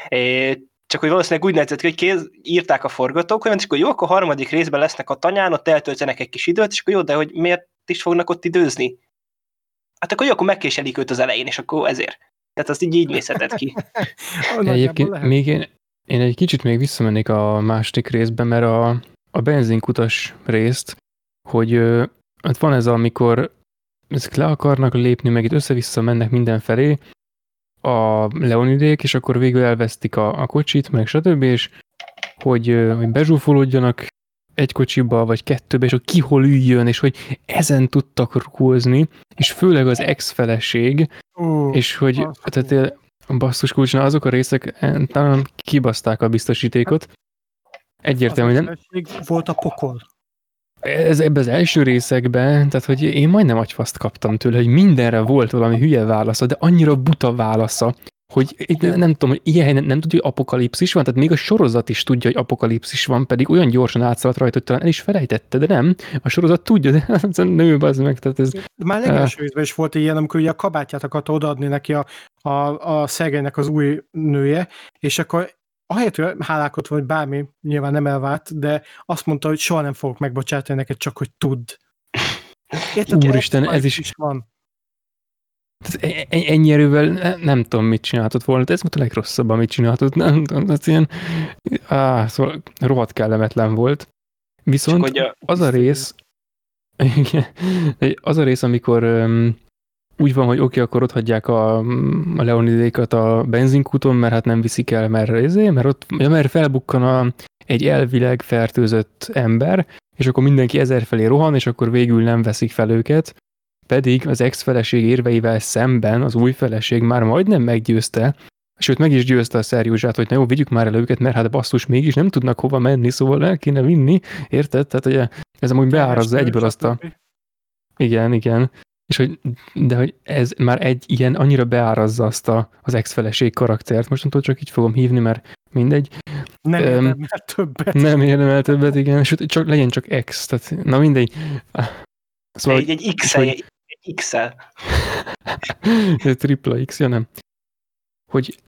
É, csak hogy valószínűleg úgy nézett ki, hogy kéz, írták a forgatókönyvet, és akkor jó, akkor a harmadik részben lesznek a tanyán, ott eltöltenek egy kis időt, és akkor jó, de hogy miért is fognak ott időzni? Hát akkor jó, akkor megkéselik őt az elején, és akkor ezért. Tehát azt így így nézhetett ki. <laughs> Egyébként még én, én egy kicsit még visszamennék a második részbe, mert a, a benzinkutas részt, hogy hát van ez, amikor ezek le akarnak lépni, meg itt össze-vissza mennek mindenfelé, a Leonidék, és akkor végül elvesztik a, a kocsit, meg stb., és hogy, hogy bezsúfolódjanak egy kocsiba, vagy kettőbe, és hogy ki hol üljön, és hogy ezen tudtak rúgózni, és főleg az ex-feleség, Ú, és hogy az tehát eh, basszus kulcsnál azok a részek eh, talán kibaszták a biztosítékot, Egyértelmű, az nem, feleség volt a pokol. Ez ebben az első részekben, tehát hogy én majdnem agyfaszt kaptam tőle, hogy mindenre volt valami hülye válasza, de annyira buta válasza, hogy itt nem, nem tudom, hogy ilyen helyen nem, tudja, hogy apokalipszis van, tehát még a sorozat is tudja, hogy apokalipszis van, pedig olyan gyorsan átszaladt rajta, hogy talán el is felejtette, de nem, a sorozat tudja, de <laughs> ez a nő az meg, tehát ez, Már legelső részben is volt ilyen, amikor ugye a kabátját akarta odaadni neki a, a, a Szergeinek az új nője, és akkor ahelyett, hogy hálálkodva, vagy bármi, nyilván nem elvárt, de azt mondta, hogy soha nem fogok megbocsátani neked, csak hogy tudd. Érted, Úristen, ez is- is van. tehát e- e- ennyi erővel ne- nem tudom, mit csinálhatott volna, de ez volt a legrosszabb, amit csinálhatott, nem tudom, ez ilyen, á, szóval rohadt kellemetlen volt. Viszont Csak hogy a, az a rész, igen, az a rész, amikor um, úgy van, hogy oké, akkor ott hagyják a, a Leonidékat a benzinkúton, mert hát nem viszik el, mert, ezért, mert ott ja, mert felbukkan a, egy elvileg fertőzött ember, és akkor mindenki ezer felé rohan, és akkor végül nem veszik fel őket, pedig az ex-feleség érveivel szemben az új feleség már majdnem meggyőzte, sőt meg is győzte a Szerjózsát, hogy na jó, vigyük már el őket, mert hát basszus mégis nem tudnak hova menni, szóval el kéne vinni, érted? Tehát ugye ez amúgy beárazza egyből azt a... Igen, igen. És hogy, de hogy ez már egy ilyen annyira beárazza azt a, az ex-feleség karaktert. Mostantól csak így fogom hívni, mert mindegy. Nem Öm, érdemel többet. Nem érdemel többet, igen. Sőt, csak legyen csak ex. Tehát, na mindegy. Szóval egy, egy x hogy- egy x-el. <laughs> tripla X, ja nem. Hogy,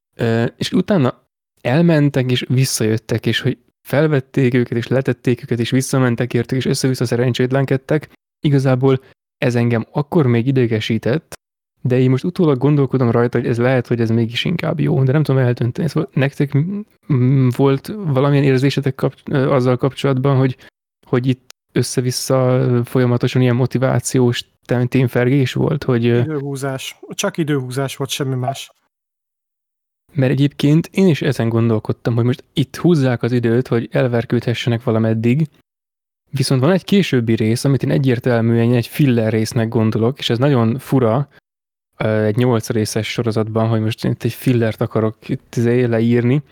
és utána elmentek, és visszajöttek, és hogy felvették őket, és letették őket, és visszamentek értük, és össze-vissza szerencsétlenkedtek. Igazából ez engem akkor még idegesített, de én most utólag gondolkodom rajta, hogy ez lehet, hogy ez mégis inkább jó, de nem tudom eldönteni. Szóval nektek volt valamilyen érzésetek kap, azzal kapcsolatban, hogy, hogy itt össze-vissza folyamatosan ilyen motivációs témfergés volt, hogy Időhúzás. Csak időhúzás volt, semmi más. Mert egyébként én is ezen gondolkodtam, hogy most itt húzzák az időt, hogy elverkődhessenek valameddig, viszont van egy későbbi rész, amit én egyértelműen egy filler résznek gondolok, és ez nagyon fura egy nyolc részes sorozatban, hogy most én itt egy fillert akarok itt izé leírni,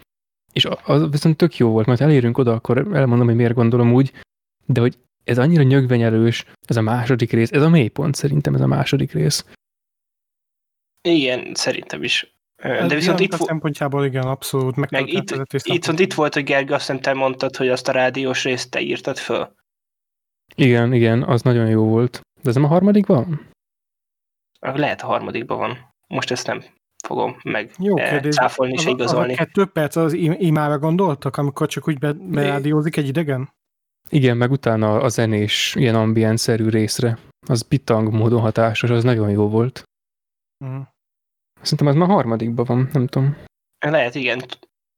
és az viszont tök jó volt, majd elérünk oda, akkor elmondom, hogy miért gondolom úgy, de hogy ez annyira nyögvenyelős, ez a második rész, ez a mélypont szerintem ez a második rész. Igen, szerintem is. De viszont itt, a vo- szempontjából igen, abszolút. meg megtartják itt, itt, viszont itt volt, hogy Gergő, azt hiszem te mondtad, hogy azt a rádiós részt te írtad föl. Igen, igen, az nagyon jó volt. De ez nem a harmadikban? Lehet a harmadikban van. Most ezt nem fogom meg Jó eh, kérdés. cáfolni és Az a- az a igazolni. kettő perc az im- imára gondoltak, amikor csak úgy be, berádiózik egy idegen? Igen, meg utána a zenés, ilyen ambient-szerű részre. Az bitang módon hatásos, az nagyon jó volt. Mhm. Szerintem az már harmadikban van, nem tudom. Lehet, igen.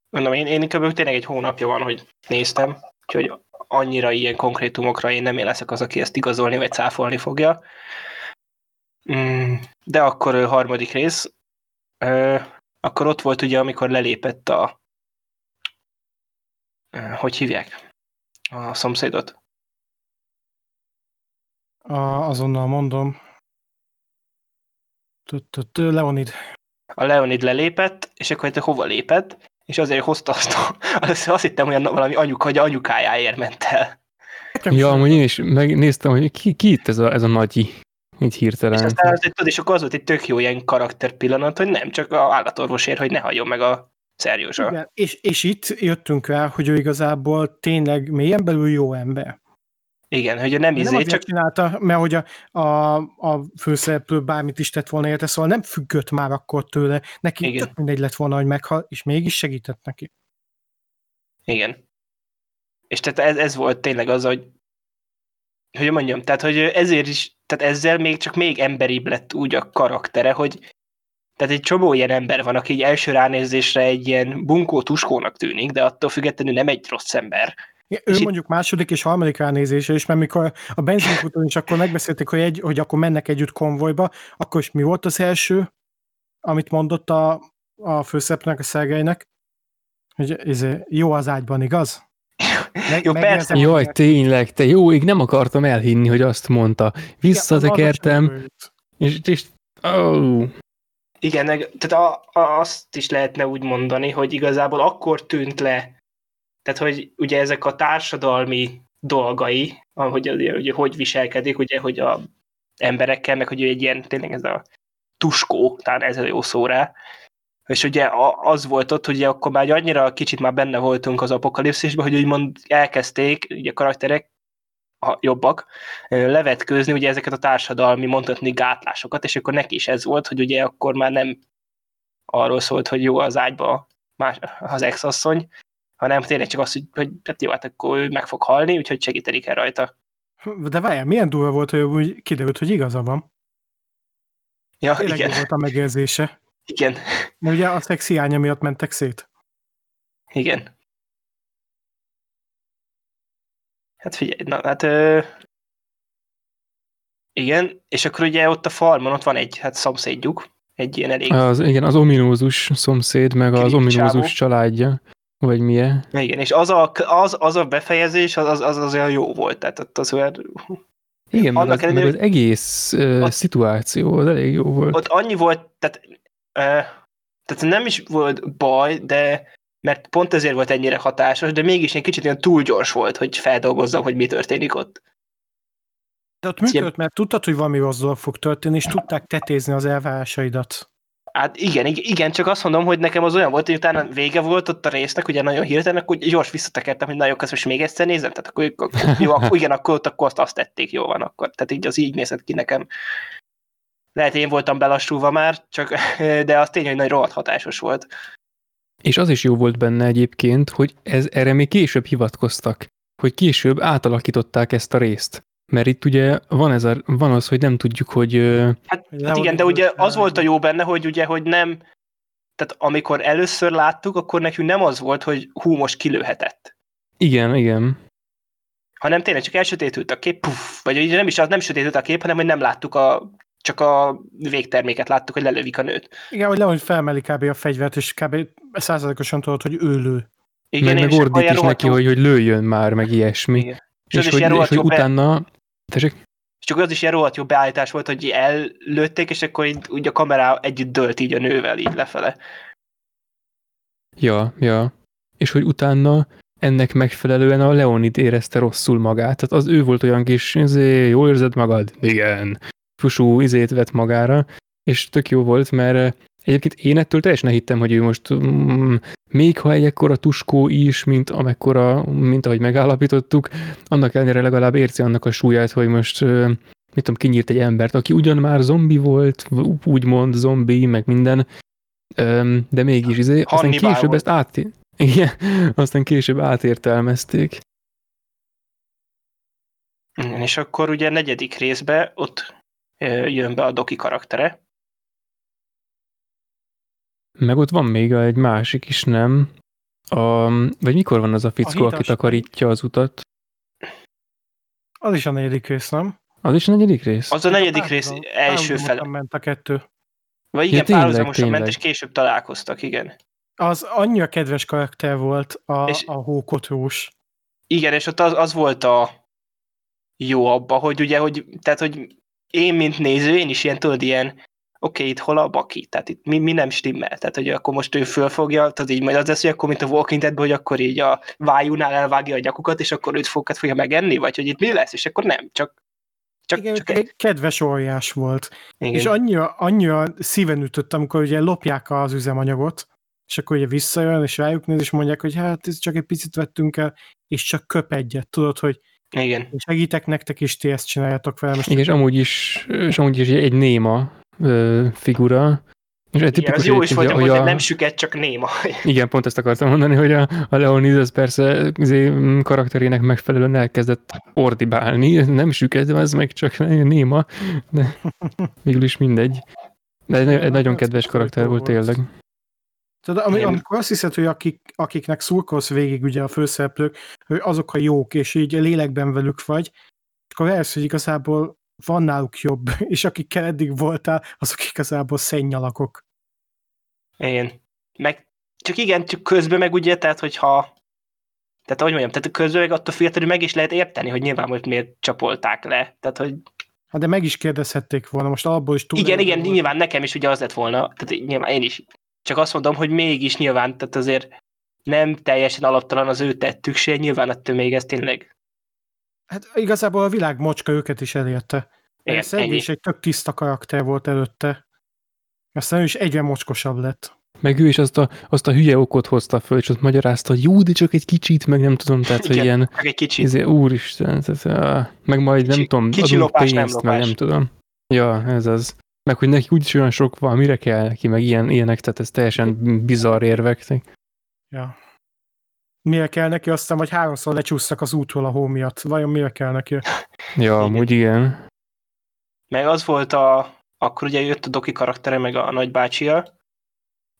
Mondom, én, én kb. tényleg egy hónapja van, hogy néztem, úgyhogy annyira ilyen konkrétumokra én nem én leszek az, aki ezt igazolni vagy cáfolni fogja. Mm, De akkor ö, harmadik rész, akkor ott volt ugye, amikor lelépett a hogy hívják? A szomszédot. A, azonnal mondom. Leonid. A Leonid lelépett, és akkor te hova lépett, és azért hozta azt, a, először azt hittem, hogy valami anyuka, hogy a anyukájáért ment el. Ja, amúgy én is megnéztem, hogy ki, ki itt ez a, ez a nagyi, így És hirtelen. aztán az, tudod, és akkor az volt egy tök jó ilyen karakter pillanat, hogy nem csak a állatorvosért, hogy ne hagyjon meg a Szerjózsa. Igen, és, és itt jöttünk rá, hogy ő igazából tényleg mélyen belül jó ember. Igen, hogy ő nem Nem izé, azért csak csinálta, mert hogy a, a, a főszereplő bármit is tett volna érte, szóval nem függött már akkor tőle. Neki Igen. tök mindegy lett volna, hogy meghal, és mégis segített neki. igen. És tehát ez, ez volt tényleg az, hogy hogy mondjam, tehát hogy ezért is, tehát ezzel még csak még emberibb lett úgy a karaktere, hogy tehát egy csomó ilyen ember van, aki így első ránézésre egy ilyen bunkó tuskónak tűnik, de attól függetlenül nem egy rossz ember. Ja, Ő És itt- mondjuk második és harmadik ránézése is, mert mikor a benzinkúton is akkor megbeszélték, hogy, egy, hogy akkor mennek együtt konvojba, akkor is mi volt az első, amit mondott a, a főszereplőnek, a Szergeinek, hogy ez jó az ágyban, igaz? Meg, Jó, persze. Jaj, tényleg, te jó, én nem akartam elhinni, hogy azt mondta. Visszatekertem, és, és ó, Igen, meg, tehát a, a, azt is lehetne úgy mondani, hogy igazából akkor tűnt le, tehát hogy ugye ezek a társadalmi dolgai, ahogy ugye, hogy viselkedik, ugye, hogy a emberekkel, meg hogy egy ilyen, tényleg ez a tuskó, talán ez a jó szó rá, és ugye az volt ott, hogy akkor már annyira kicsit már benne voltunk az apokalipszisben, hogy úgymond elkezdték ugye a karakterek a jobbak, levetkőzni ugye ezeket a társadalmi, mondhatni gátlásokat, és akkor neki is ez volt, hogy ugye akkor már nem arról szólt, hogy jó az ágyba más, az ex-asszony, hanem tényleg csak az, hogy, hogy hát jó, hát akkor ő meg fog halni, úgyhogy segíteni kell rajta. De várjál, milyen durva volt, hogy úgy kiderült, hogy igaza van. Ja, Tényleg igen. volt a megérzése. Igen. Mert ugye a szex hiánya miatt mentek szét. Igen. Hát figyelj, na hát... Ö... Igen, és akkor ugye ott a farmon ott van egy hát szomszédjuk, egy ilyen elég... Az, igen, az ominózus szomszéd, meg az ominózus csávó. családja, vagy milyen. Igen, és az a, az, az a befejezés, az, az, az, az olyan jó volt, tehát ott az olyan... Igen, meg Annak az, meg ellenére, az egész uh, Ott- szituáció az elég jó volt. Ott annyi volt, tehát, ö, tehát nem is volt baj, de mert pont ezért volt ennyire hatásos, de mégis egy kicsit olyan túl gyors volt, hogy feldolgozzam, hogy mi történik ott. De ott működött, mert tudtad, hogy valami rossz dolog fog történni, és tudták tetézni az elvárásaidat. Hát igen, ig- igen, csak azt mondom, hogy nekem az olyan volt, hogy utána vége volt ott a résznek, ugye nagyon hirtelen, akkor gyors visszatekertem, hogy nagyon köszönöm, most még egyszer nézem, tehát akkor, akkor jó, <laughs> akkor igen, akkor ott akkor azt, azt tették, jó van akkor. Tehát így az így nézett ki nekem. Lehet, én voltam belassulva már, csak, <laughs> de az tény, hogy nagy rohadt hatásos volt. És az is jó volt benne egyébként, hogy ez, erre még később hivatkoztak, hogy később átalakították ezt a részt. Mert itt ugye van, ez a, van az, hogy nem tudjuk, hogy Hát, Hogy hát igen, de ugye az volt a jó benne, hogy ugye, hogy nem, tehát amikor először láttuk, akkor nekünk nem az volt, hogy hú, most kilőhetett. igen, igen, hanem tényleg csak elsötétült a kép, puff, vagy ugye nem is az nem sötétült a kép, hanem hogy nem láttuk a, csak a végterméket láttuk, hogy lelövik a nőt. Igen, hogy lehogy felmeli kb. a fegyvert, és kb. százalékosan tudod, hogy ő lő. Igen, meg, meg és ordít is neki, hogy, hogy lőjön már, meg ilyesmi. Igen. És És, is hogy, és hogy utána... Tessék? És csak az is ilyen rohadt jó beállítás volt, hogy ellőtték, és akkor így, úgy a kamera együtt dölt így a nővel így lefele. Ja, ja. És hogy utána ennek megfelelően a Leonid érezte rosszul magát. Tehát az ő volt olyan kis, izé, jól érzed magad? Igen. Fusú izét vett magára, és tök jó volt, mert egyébként én ettől teljesen hittem, hogy ő most mm, még ha egy ekkora tuskó is, mint amekkora, mint ahogy megállapítottuk, annak ellenére legalább érzi annak a súlyát, hogy most mit tudom, kinyírt egy embert, aki ugyan már zombi volt, úgymond zombi, meg minden, de mégis izé, aztán Hannibal később ezt át, <laughs> igen, aztán később átértelmezték. És akkor ugye a negyedik részbe ott jön be a Doki karaktere. Meg ott van még egy másik is, nem? A, vagy mikor van az a fickó, aki hidas- takarítja az utat? Az is a negyedik rész, nem? Az is a negyedik rész? Az a negyedik rész Párhuzam- első fele. ment a kettő. Vagy igen, tényleg, párhuzamosan ment, tényleg. és később találkoztak, igen. Az annyira kedves karakter volt a, És- a hókotrós. Igen, és ott az, az volt a jó abba, hogy ugye, hogy, tehát, hogy én, mint néző, én is ilyen, tudod, ilyen, oké, okay, itt hol a baki, tehát itt mi, mi nem stimmel, tehát, hogy akkor most ő fölfogja, tehát így majd az lesz, hogy akkor, mint a Walking Deadben, hogy akkor így a vájúnál elvágja a nyakukat, és akkor őt fogat fogja megenni, vagy hogy itt mi lesz, és akkor nem, csak, csak, Igen, csak egy kedves óriás volt. igen. És annyira, annyira szíven ütött, amikor ugye lopják az üzemanyagot, és akkor ugye visszajön, és rájuk néz, és mondják, hogy hát ez csak egy picit vettünk el, és csak köp egyet, tudod, hogy igen. segítek nektek, és ti ezt csináljátok velem. És Igen, és amúgy is, és amúgy is egy néma ö, figura. És egy Igen, az jó is, egyébként, hogy, a, nem süket, csak néma. <laughs> Igen, pont ezt akartam mondani, hogy a, a Leonid az persze izé, karakterének megfelelően elkezdett ordibálni, Ez nem süket, az meg csak néma, de végül is mindegy. De egy, egy nagyon kedves karakter volt tényleg. Tudod, ami, amikor azt hiszed, hogy akik, akiknek szurkolsz végig ugye a főszereplők, hogy azok a jók, és így lélekben velük vagy, akkor rájössz, hogy igazából van náluk jobb, <laughs> és akikkel eddig voltál, azok igazából szennyalakok. Igen. Meg, csak igen, csak közben meg ugye, tehát hogyha tehát ahogy mondjam, tehát közben meg attól függetlenül meg is lehet érteni, hogy nyilván most miért csapolták le. Tehát, hogy Hát de meg is kérdezhették volna, most abból is túl. igen, igen, nyilván nekem is ugye az lett volna, tehát nyilván én is. Csak azt mondom, hogy mégis nyilván, tehát azért nem teljesen alaptalan az ő tettük se, nyilván ettől még ez tényleg Hát igazából a világ mocska őket is elérte. Igen, Szegény ennyi. is egy tök tiszta karakter volt előtte. Aztán ő is egyre mocskosabb lett. Meg ő is azt a, azt a hülye okot hozta föl, és ott magyarázta, hogy jó, de csak egy kicsit, meg nem tudom, tehát, hogy Igen, ilyen, egy kicsit. izé, úristen, tehát, áh, meg majd nem Kicsi- tudom, kicsi adunk lopás, nem pénzt, meg lopás. nem tudom. Ja, ez az. Meg hogy neki úgyis olyan sok van, mire kell neki, meg ilyen, ilyenek, tehát ez teljesen bizarr érvek. Ja. Mire kell neki, aztán vagy háromszor lecsúsztak az útról a hó miatt. Vajon mire kell neki? Ja, amúgy igen. Meg az volt a, akkor ugye jött a Doki karaktere, meg a nagybácsia,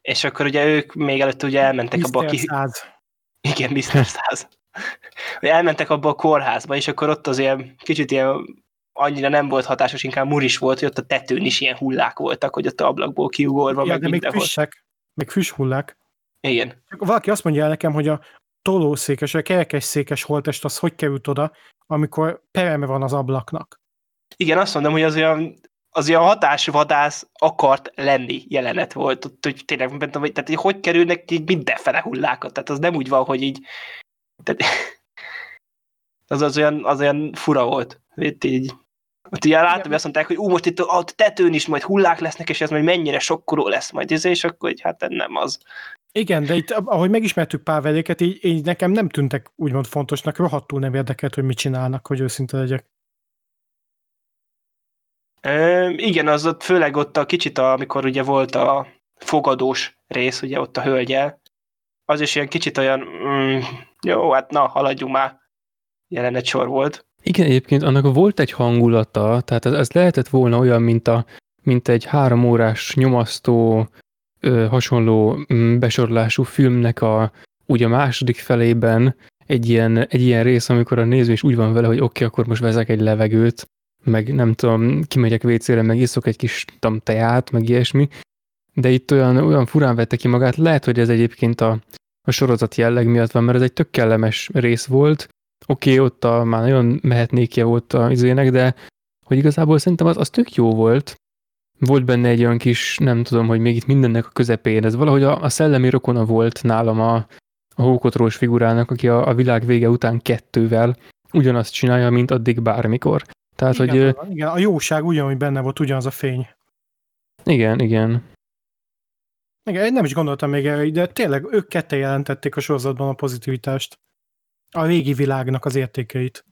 és akkor ugye ők még előtt ugye elmentek abba a Mr. ki... Száz. Igen, Mr. Száz. Hogy elmentek abba a kórházba, és akkor ott azért kicsit ilyen annyira nem volt hatásos, inkább muris volt, hogy ott a tetőn is ilyen hullák voltak, hogy ott a ablakból kiugorva, Ja, meg de még mindenhol. füssek, még füsthullák. Igen. Valaki azt mondja el nekem, hogy a tolószékes, vagy kerekesszékes holtest az hogy került oda, amikor pereme van az ablaknak. Igen, azt mondom, hogy az olyan, az olyan hatásvadász akart lenni jelenet volt, ott, hogy tényleg, tudom, hogy, tehát, hogy hogy kerülnek így mindenfele hullákat, tehát az nem úgy van, hogy így, tehát, <laughs> az, az, olyan, az olyan fura volt, itt így. Ott ugye láttam, hogy azt mondták, hogy ú, most itt a tetőn is majd hullák lesznek, és ez majd mennyire sokkoló lesz majd, és akkor, hogy hát nem az. Igen, de itt, ahogy megismertük Páveléket, így, így nekem nem tűntek úgymond fontosnak, rohadtul nem érdekelt, hogy mit csinálnak, hogy őszinte legyek. Ö, igen, az ott főleg ott a kicsit, a, amikor ugye volt a fogadós rész, ugye ott a hölgyel, az is ilyen kicsit olyan, mm, jó, hát na, haladjunk már, jelenet sor volt. Igen, egyébként annak volt egy hangulata, tehát ez, ez lehetett volna olyan, mint, a, mint egy három órás nyomasztó, ö, hasonló mm, besorolású filmnek a, ugye a második felében egy ilyen, egy ilyen rész, amikor a néző is úgy van vele, hogy oké, okay, akkor most vezek egy levegőt, meg nem tudom, kimegyek WC-re, meg iszok egy kis tam teát, meg ilyesmi, de itt olyan, olyan furán vette ki magát, lehet, hogy ez egyébként a, a sorozat jelleg miatt van, mert ez egy tök kellemes rész volt, oké, okay, ott a, már nagyon mehetnékje volt az izének, de hogy igazából szerintem az, az tök jó volt. Volt benne egy olyan kis, nem tudom, hogy még itt mindennek a közepén, ez valahogy a, a szellemi rokona volt nálam a, a hókotrós figurának, aki a, a világ vége után kettővel ugyanazt csinálja, mint addig bármikor. Tehát, igen, hogy van, igen, a jóság ugyanúgy benne volt, ugyanaz a fény. igen, igen. Igen, én nem is gondoltam még erre, de tényleg ők kette jelentették a sorozatban a pozitivitást. A régi világnak az értékeit.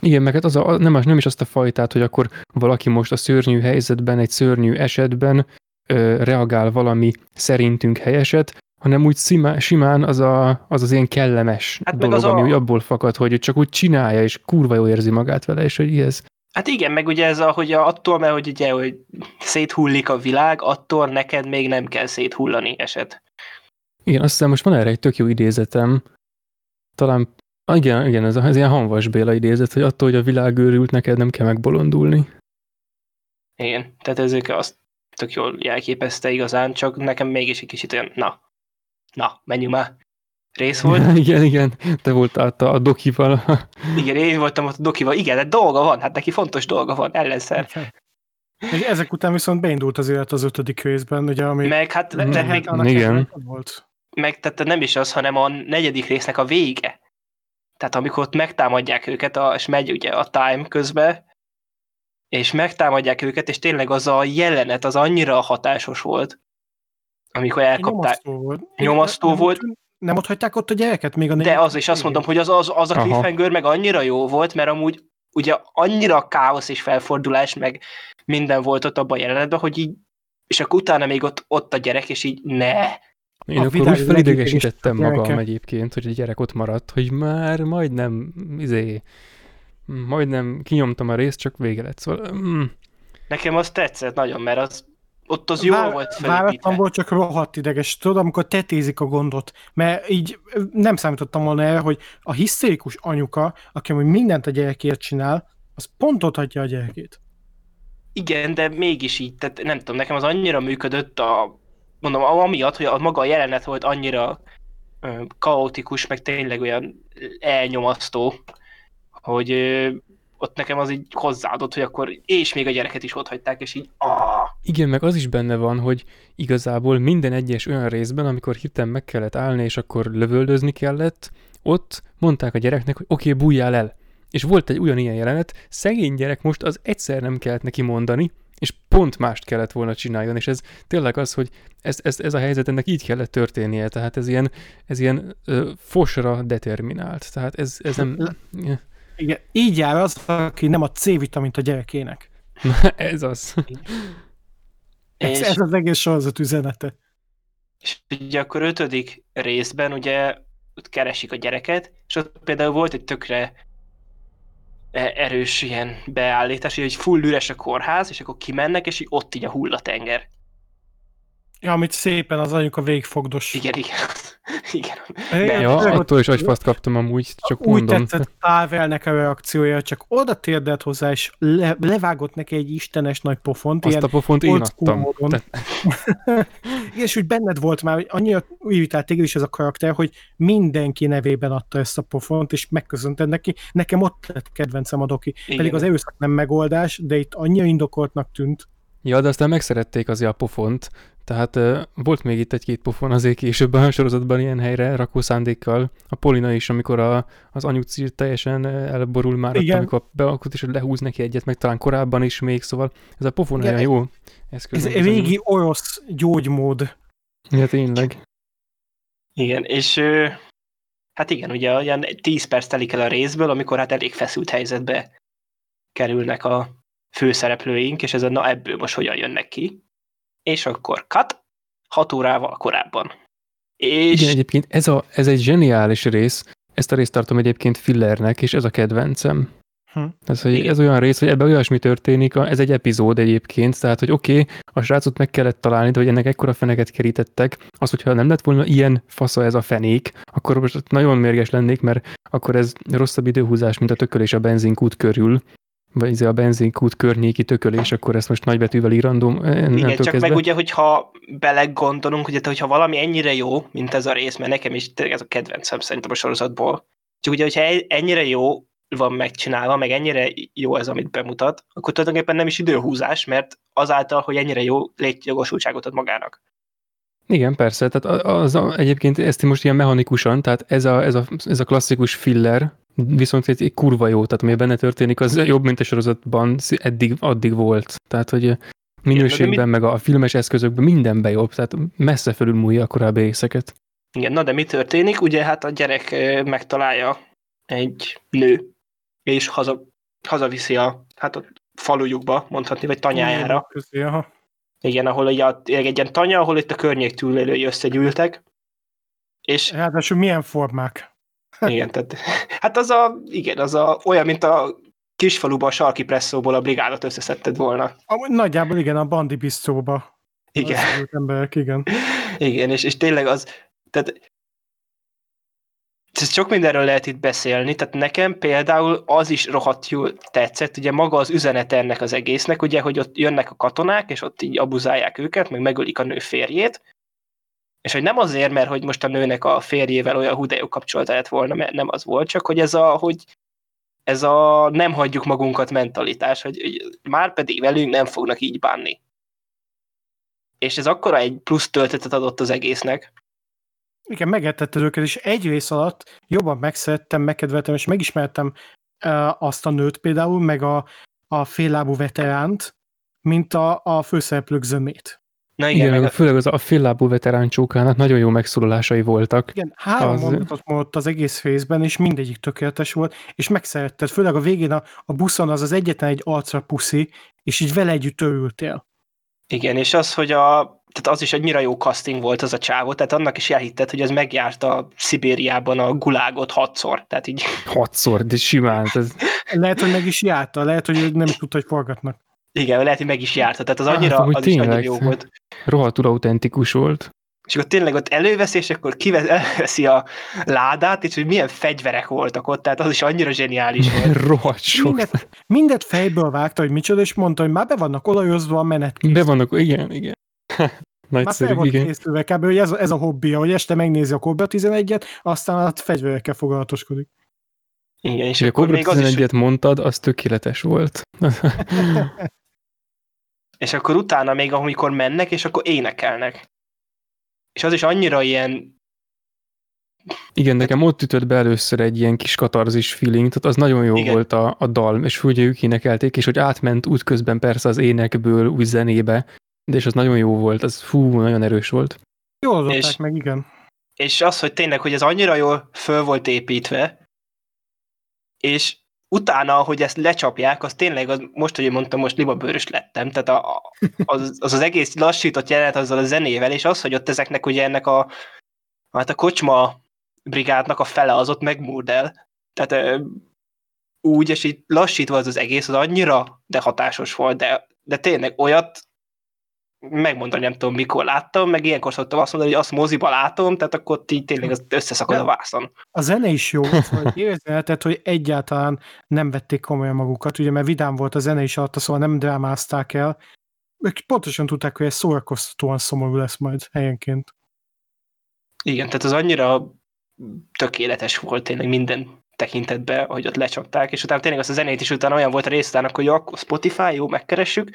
Igen, meg hát az a, nem, nem is azt a fajtát, hogy akkor valaki most a szörnyű helyzetben, egy szörnyű esetben ö, reagál valami szerintünk helyeset, hanem úgy szimá, simán az, a, az az ilyen kellemes Hát dolog, az ami a- abból fakad, hogy csak úgy csinálja, és kurva jól érzi magát vele, és hogy ez. Hát igen, meg ugye ez a, hogy attól, mert hogy ugye, hogy széthullik a világ, attól neked még nem kell széthullani eset. Igen, azt hiszem most van erre egy tök jó idézetem, talán, igen, igen ez, a, ez ilyen Hanvas Béla idézet, hogy attól, hogy a világ őrült, neked nem kell megbolondulni. Igen, tehát ezek azt tök jól jelképezte igazán, csak nekem mégis egy kicsit olyan, na, na, menjünk már. Rész <laughs> volt. igen, igen, te voltál a, a dokival. <laughs> Igen, én voltam ott a dokival. Igen, de dolga van, hát neki fontos dolga van, ellenszer. És ezek után viszont beindult az élet az ötödik részben, ugye, ami... Meg hát, Mhm. tehát még, annak Igen. volt. meg tehát nem is az, hanem a negyedik résznek a vége. Tehát amikor ott megtámadják őket, a, és megy ugye a time közben, és megtámadják őket, és tényleg az a jelenet az annyira hatásos volt, amikor elkapták. Nyomasztó volt. Nyomasztó nem, volt. Ott, nem ott hagyták ott a gyereket még a De negyedik az is azt mondom, hogy az, az, az a cliffhanger meg annyira jó volt, mert amúgy ugye annyira káosz és felfordulás, meg minden volt ott abban a jelenetben, hogy így, és akkor utána még ott, ott a gyerek, és így ne. Én A akkor úgy felidegesítettem magam egyébként, hogy a gyerek ott maradt, hogy már majdnem, izé, majdnem kinyomtam a részt, csak vége lett. Szóval, mm, Nekem az tetszett nagyon, mert az, ott az jól Vár- volt felépítve. volt, csak rohadt ideges. Tudod, amikor tetézik a gondot. Mert így nem számítottam volna erre, hogy a hisztérikus anyuka, aki amúgy mindent a gyerekért csinál, az pont ott hagyja a gyerekét. Igen, de mégis így, tehát nem tudom, nekem az annyira működött a, mondom, amiatt, hogy a maga a jelenet volt annyira ö, kaotikus, meg tényleg olyan elnyomasztó, hogy ö, ott nekem az így hozzáadott, hogy akkor, és még a gyereket is ott hagyták, és így, ah, Igen, meg az is benne van, hogy igazából minden egyes olyan részben, amikor hirtelen meg kellett állni, és akkor lövöldözni kellett, ott mondták a gyereknek, hogy oké, okay, bújjál el. És volt egy ugyanilyen jelenet, szegény gyerek most az egyszer nem kellett neki mondani, és pont mást kellett volna csináljon, és ez tényleg az, hogy ez, ez, ez a helyzet ennek így kellett történnie, tehát ez ilyen, ez ilyen ö, fosra determinált, tehát ez, ez nem... Igen, így jár az, aki nem a C-vitamint a gyerekének. Na, ez az. <laughs> Ez, ez az egész sorozat üzenete. És ugye akkor ötödik részben ugye ott keresik a gyereket, és ott például volt egy tökre erős ilyen beállítás, hogy full üres a kórház, és akkor kimennek, és így ott így a hullatenger. Ja, amit szépen az anyuka végigfogdos. Igen, igen. <laughs> igen. De, ja, attól is agyfaszt kaptam amúgy, csak Úgy mondom. tetszett Pavelnek a reakciója, csak oda térdelt hozzá, és le, levágott neki egy istenes nagy pofont. Azt a pofont én adtam. Te, <laughs> és úgy benned volt már, hogy annyira irritált téged is ez a karakter, hogy mindenki nevében adta ezt a pofont, és megköszönted neki. Nekem ott lett kedvencem a doki. Igen. Pedig az erőszak nem megoldás, de itt annyira indokoltnak tűnt. ja, de aztán megszerették azért a pofont, tehát uh, volt még itt egy-két pofon azért később a sorozatban ilyen helyre rakó szándékkal. A Polina is, amikor a, az anyuci teljesen elborul már, ott, Igen. amikor bealkot, és lehúz neki egyet, meg talán korábban is még, szóval ez a pofon Igen, olyan jó eszköz. Ez az régi orosz gyógymód. Ja, tényleg. Igen, és ö, hát igen, ugye olyan 10 perc telik el a részből, amikor hát elég feszült helyzetbe kerülnek a főszereplőink, és ez a na ebből most hogyan jönnek ki. És akkor cut, 6 órával korábban. És Igen, egyébként ez, a, ez egy zseniális rész, ezt a részt tartom egyébként fillernek, és ez a kedvencem. Hm. Ez, hogy Igen. ez olyan rész, hogy ebben olyasmi történik, ez egy epizód egyébként, tehát hogy oké, okay, a srácot meg kellett találni, de hogy ennek ekkora feneket kerítettek, az, hogyha nem lett volna ilyen fasza ez a fenék, akkor most nagyon mérges lennék, mert akkor ez rosszabb időhúzás, mint a tökölés a benzinkút körül, vagy ez a benzinkút környéki tökölés, akkor ezt most nagybetűvel írandom. Igen, csak meg ugye, hogyha belegondolunk, ugye, hogyha valami ennyire jó, mint ez a rész, mert nekem is tényleg ez a kedvencem szerintem a sorozatból, csak ugye, hogyha e- ennyire jó van megcsinálva, meg ennyire jó ez, amit bemutat, akkor tulajdonképpen nem is időhúzás, mert azáltal, hogy ennyire jó létjogosultságot ad magának. Igen, persze, tehát az, az egyébként ezt most ilyen mechanikusan, tehát ez a, ez a, ez a klasszikus filler, viszont egy, egy kurva jó, tehát ami benne történik, az jobb, mint a sorozatban eddig, addig volt. Tehát, hogy minőségben, mi- meg a filmes eszközökben mindenben jobb, tehát messze felülmúlja a korábbi részeket. Igen, na de mi történik? Ugye hát a gyerek megtalálja egy nő, és haza, hazaviszi a, hát a falujukba, mondhatni, vagy tanyájára. Közé, aha. Igen, ahol ugye a- egy ilyen tanya, ahol itt a környék túlélői összegyűltek. És Ráadásul milyen formák? Igen, tehát, hát az a, igen, az a, olyan, mint a kisfaluba a sarki presszóból a brigádot összeszedted volna. Amúgy Nagyjából igen, a Bandi Bistróba. Igen. Emberek, igen. Igen, és, és tényleg az, tehát sok mindenről lehet itt beszélni, tehát nekem például az is rohadt jól tetszett, ugye maga az üzenet ennek az egésznek, ugye, hogy ott jönnek a katonák, és ott így abuzálják őket, meg megölik a nő férjét, és hogy nem azért, mert hogy most a nőnek a férjével olyan hú de jó kapcsolata lett volna, mert nem az volt, csak hogy ez a, hogy ez a nem hagyjuk magunkat mentalitás, hogy, hogy már pedig velünk nem fognak így bánni. És ez akkora egy plusz töltetet adott az egésznek. Igen, megettetted őket, és egy rész alatt jobban megszerettem, megkedveltem, és megismertem uh, azt a nőt például, meg a, a féllábú veteránt, mint a, a főszereplők zömét. Na Igen, igen, meg főleg az a féllábú veterán csókának nagyon jó megszólalásai voltak. Igen, három Az- az... mondatot mondott az egész részben, és mindegyik tökéletes volt, és megszeretted. Főleg a végén a, a buszon az az egyetlen egy arcra puszi, és így vele együtt örültél. Igen, és az, hogy a, tehát az is annyira jó casting volt az a csávó, tehát annak is elhitted, hogy ez megjárta Szibériában a gulágot hatszor, tehát így, Hatszor, de simán. Ez, Lehet, hogy meg is járta, lehet, hogy nem is tudta, hogy forgatnak. Igen, lehet, hogy meg is járta, tehát az Hát, annyira, amúgy az is annyira tényleg. jó volt. rohadtul autentikus volt. És akkor tényleg ott előveszi, és akkor kivesz, elveszi a ládát, és hogy milyen fegyverek voltak ott, tehát az is annyira zseniális <laughs> volt. Rohadt sok. Mindet, mindet fejből vágta, hogy micsoda, és mondta, hogy már be vannak olajozva a menet. Be vannak, igen, igen. <laughs> Már fel Nagyszerű, volt igen. készülve kb. hogy ez, a- ez a hobbija, hogy este megnézi a Cobra 11-et, aztán a fegyverekkel foglalatoskodik. Igen, és És a akkor Cobra még az is, 11-et mondtad, az tökéletes volt. <laughs> és akkor utána még amikor mennek, és akkor énekelnek. És az is annyira ilyen Igen, nekem ott ütött be először egy ilyen kis katarzis feeling, tehát az nagyon jó Igen. volt a, a dal, és ugye ők énekelték, és hogy átment útközben persze az énekből új zenébe, de és az nagyon jó volt, az fú, nagyon erős volt. Jól És- meg, igen. és az, hogy tényleg, hogy ez annyira jól föl volt építve, és utána, hogy ezt lecsapják, az tényleg, az, most, hogy mondtam, most libabőrös lettem, tehát a, az, az, az egész lassított jelenet azzal a zenével, és az, hogy ott ezeknek ugye ennek a, hát a kocsma brigádnak a fele az ott megmúrd el. Tehát úgy, és így lassítva az az egész, az annyira de hatásos volt, de, de tényleg olyat megmondani nem tudom mikor láttam, meg ilyenkor szoktam azt mondani, hogy azt moziba látom, tehát akkor ott így tényleg az összeszakad a vászon. A zene is jó <laughs> érezni lehetett, hogy egyáltalán nem vették komolyan magukat, ugye, mert vidám volt a zene is alatt, szóval nem drámázták el. Ők pontosan tudták, hogy ez szórakoztatóan szomorú lesz majd helyenként. Igen, tehát az annyira tökéletes volt tényleg minden tekintetben, hogy ott lecsapták, és utána tényleg azt a zenét is utána olyan volt a rész után, hogy akkor Spotify, jó, megkeressük.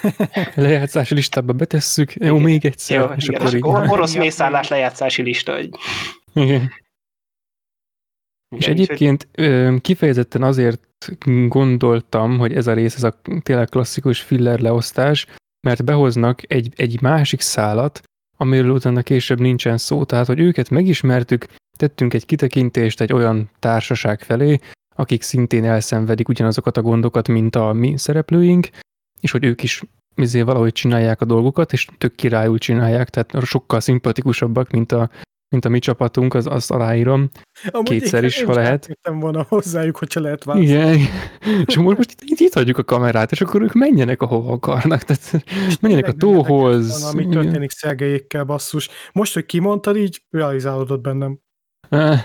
<laughs> Lejátszási listába betesszük, jó, Igen. még egyszer, Jó, és igen, akkor és akkor orosz mészállás lejátszási lista. Hogy... Igen. És egyébként ö, kifejezetten azért gondoltam, hogy ez a rész, ez a tényleg klasszikus filler leosztás, mert behoznak egy, egy másik szálat, amiről utána később nincsen szó. Tehát, hogy őket megismertük, tettünk egy kitekintést egy olyan társaság felé, akik szintén elszenvedik ugyanazokat a gondokat, mint a mi szereplőink, és hogy ők is izé valahogy csinálják a dolgokat, és tök királyul csinálják, tehát sokkal szimpatikusabbak, mint a, mint a mi csapatunk, az, azt aláírom. Amúgy Kétszer is, ha lehet. átjöttem volna hozzájuk, hogyha lehet válaszolni. Igen. És most, most itt, itt, hagyjuk a kamerát, és akkor ők menjenek, ahova akarnak. Tehát menjenek a nem tóhoz. érdekes volna, Mi Igen. történik Szergejékkel, basszus. Most, hogy kimondtad, így realizálódott bennem. Eh,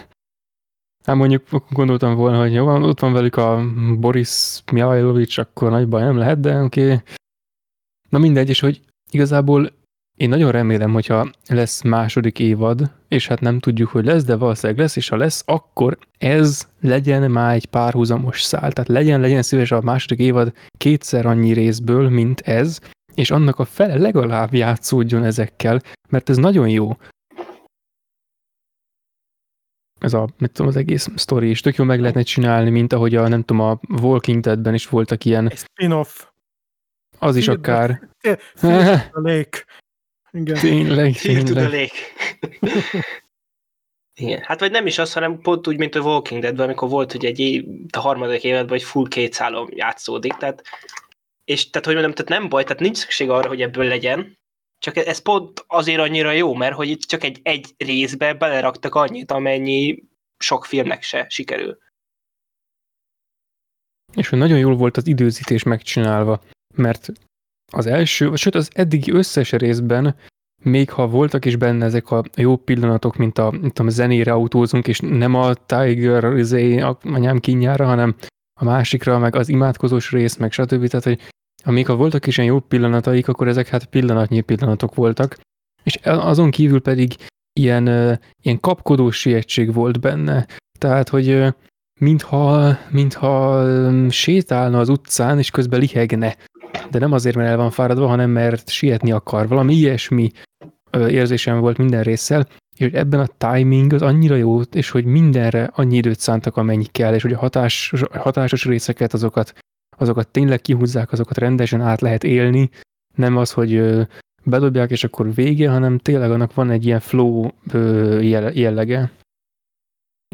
Hát mondjuk gondoltam volna, hogy jó, van, ott van velük a Boris Mihajlovics, akkor nagy baj nem lehet, de oké. Okay. Na mindegy, és hogy igazából én nagyon remélem, hogyha lesz második évad, és hát nem tudjuk, hogy lesz, de valószínűleg lesz, és ha lesz, akkor ez legyen már egy párhuzamos szál. Tehát legyen, legyen szíves a második évad kétszer annyi részből, mint ez, és annak a fele legalább játszódjon ezekkel, mert ez nagyon jó ez a, mit tudom, az egész sztori is tök jó meg lehetne csinálni, mint ahogy a, nem tudom, a Walking Deadben is voltak ilyen, spin-off. az is akár. The Lake. Igen. Tényleg, tényleg. <laughs> Igen. Hát vagy nem is az, hanem pont úgy, mint a Walking Deadben, amikor volt ugye egy év, a harmadik évadban egy full két szálom játszódik, tehát és tehát, hogy mondjam, tehát nem baj, tehát nincs szükség arra, hogy ebből legyen, csak ez pont azért annyira jó, mert hogy itt csak egy, egy részbe beleraktak annyit, amennyi sok filmnek se sikerül. És hogy nagyon jól volt az időzítés megcsinálva, mert az első, sőt az eddigi összes részben, még ha voltak is benne ezek a jó pillanatok, mint a, mint a zenére autózunk, és nem a Tiger izé, a anyám kínjára, hanem a másikra, meg az imádkozós rész, meg stb. Tehát, hogy amíg ha voltak is ilyen jó pillanataik, akkor ezek hát pillanatnyi pillanatok voltak. És azon kívül pedig ilyen, ilyen kapkodó sietség volt benne. Tehát, hogy mintha, mintha sétálna az utcán, és közben lihegne. De nem azért, mert el van fáradva, hanem mert sietni akar. Valami ilyesmi érzésem volt minden résszel, és hogy ebben a timing az annyira jó, és hogy mindenre annyi időt szántak, amennyi kell, és hogy a hatás, hatásos részeket, azokat, azokat tényleg kihúzzák, azokat rendesen át lehet élni, nem az, hogy bedobják, és akkor vége, hanem tényleg annak van egy ilyen flow jellege.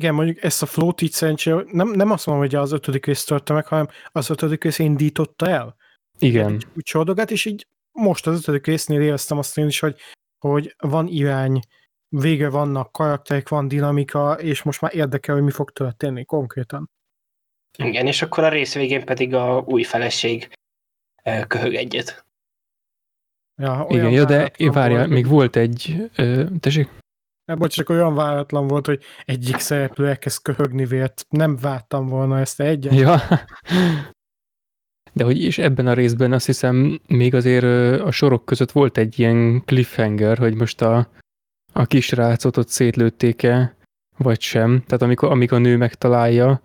Igen, mondjuk ezt a flow-t így szerencsére, nem, nem azt mondom, hogy az ötödik rész törte meg, hanem az ötödik rész indította el. Igen. Úgy csordogat, és így most az ötödik résznél éreztem azt én is, hogy, hogy van irány, vége vannak karakterek, van dinamika, és most már érdekel, hogy mi fog történni konkrétan. Igen, és akkor a rész végén pedig a új feleség köhög egyet. Ja, Igen, ja, de várjál, volt, még volt egy, ö, tessék? Hát, bocs, csak olyan váratlan volt, hogy egyik szereplő elkezd köhögni vért. Nem vártam volna ezt egyen. Ja. De hogy is ebben a részben azt hiszem még azért a sorok között volt egy ilyen cliffhanger, hogy most a, a kisrácot ott szétlőtték-e, vagy sem. Tehát amikor, amikor a nő megtalálja,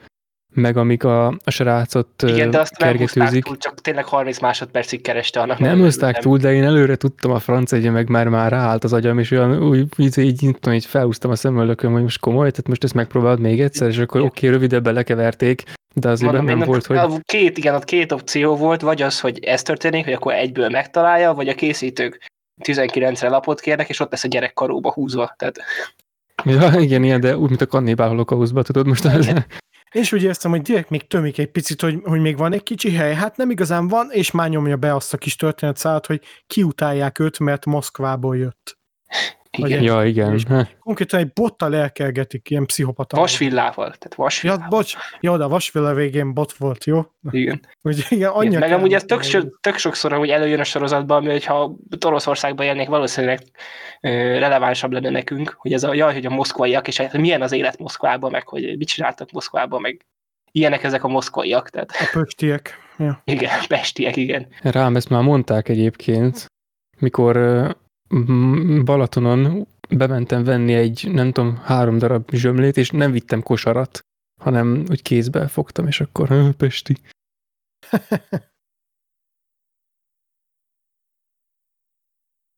meg amíg a, a srácot Igen, de azt húzták kergetőzik. túl, csak tényleg 30 másodpercig kereste annak. Nem örültem. túl, de én előre tudtam a franc egye, meg már már ráállt az agyam, és olyan úgy, így, így, így, így felhúztam a szemöldököm, hogy most komoly, tehát most ezt megpróbálod még egyszer, és akkor oké, okay, rövidebben lekeverték, de azért Mondom, nem volt, hogy Két, igen, ott két opció volt, vagy az, hogy ez történik, hogy akkor egyből megtalálja, vagy a készítők 19-re lapot kérnek, és ott lesz a gyerek karóba húzva. Tehát Ja, igen, ilyen, de úgy, mint a kannibál holokauszba, tudod most. Az, Én is úgy éreztem, hogy direkt még tömik egy picit, hogy, hogy még van egy kicsi hely. Hát nem igazán van, és már nyomja be azt a kis történetszállat, hogy kiutálják őt, mert Moszkvából jött. Igen. ja, igen. És- Konkrétan egy bottal elkergetik, ilyen pszichopata. Vasvillával. Tehát vasvillával. Ja, bocs, jó, de a vasvilla végén bot volt, jó? Igen. <laughs> Hogy igen, annyi Igen. Meg amúgy ez tök, so, tök sokszor amúgy előjön a sorozatban, ami, hogyha Oroszországban élnék, valószínűleg ö, relevánsabb lenne nekünk, hogy ez a jaj, hogy a moszkvaiak, és hát milyen az élet Moszkvában, meg hogy mit csináltak Moszkvában, meg ilyenek ezek a moszkvaiak, tehát A pöstiek. Ja. igen, pestiek, igen. Rám ezt már mondták egyébként, mikor Balatonon bementem venni egy, nem tudom, három darab zsömlét, és nem vittem kosarat, hanem úgy kézbe fogtam, és akkor "Ö, Pesti. <laughs>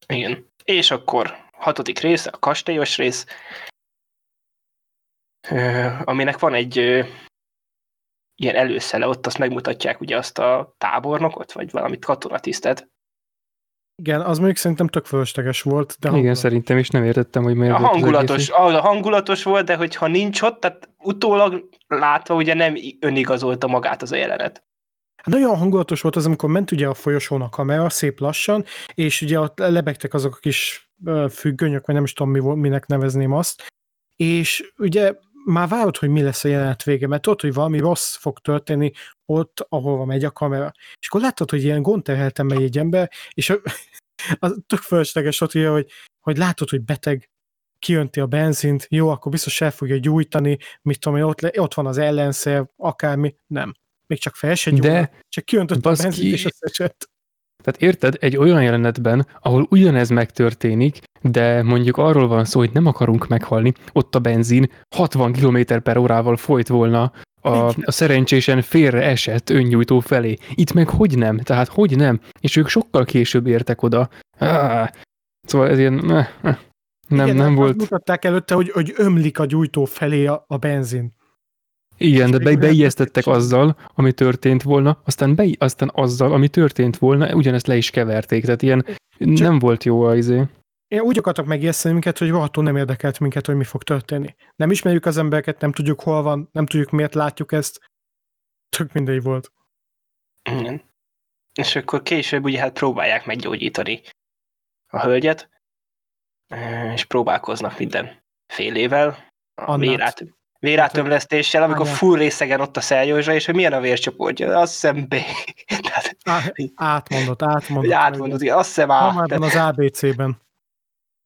Igen. És akkor hatodik rész, a kastélyos rész, aminek van egy ilyen előszele, ott azt megmutatják ugye azt a tábornokot, vagy valamit katonatisztet. Igen, az mondjuk szerintem tök fölösleges volt, de Igen, hangulat. szerintem is nem értettem, hogy miért A volt az hangulatos, hangulatos volt, de hogyha nincs ott, tehát utólag látva ugye nem önigazolta magát az a jelenet. Nagyon hangulatos volt az, amikor ment ugye a folyosón a kamera, szép lassan, és ugye ott lebegtek azok a kis függönyök, vagy nem is tudom, mi, volt- minek nevezném azt, és ugye már várod, hogy mi lesz a jelenet vége, mert ott, hogy valami rossz fog történni ott, ahova megy a kamera. És akkor láttad, hogy ilyen gondterhelten megy egy ember, és a, <laughs> az tök fölösleges volt, ugye, hogy, hogy látod, hogy beteg, kijönti a benzint, jó, akkor biztos el fogja gyújtani, mit tudom én, ott, le, ott van az ellenszer, akármi, nem. Még csak fel se gyújt, De csak kiöntötte a benzint, és összeesett. Tehát érted, egy olyan jelenetben, ahol ugyanez megtörténik, de mondjuk arról van szó, hogy nem akarunk meghalni, ott a benzin 60 km per órával folyt volna a, a szerencsésen félre esett öngyújtó felé. Itt meg hogy nem? Tehát hogy nem? És ők sokkal később értek oda. Ah, szóval ez ilyen... Nem, Igen, nem volt... mutatták előtte, hogy, hogy ömlik a gyújtó felé a, a benzin. Igen, de be, beijesztettek azzal, ami történt volna, aztán, be, aztán azzal, ami történt volna, ugyanezt le is keverték. Tehát ilyen nem volt jó az izé. Én úgy akartak megijeszteni minket, hogy rohadtul nem érdekelt minket, hogy mi fog történni. Nem ismerjük az embereket, nem tudjuk hol van, nem tudjuk miért látjuk ezt. Tök mindegy volt. Igen. És akkor később ugye hát próbálják meggyógyítani a hölgyet, és próbálkoznak minden félével, a Annát. vérát, vérátömlesztéssel, amikor full részegen ott a szeljózsa, és hogy milyen a vércsoportja, azt hiszem B. <laughs> Tehát, Á, átmondott, átmondott. hogy átmondod, igen, azt hiszem A. Tehát, az ABC-ben.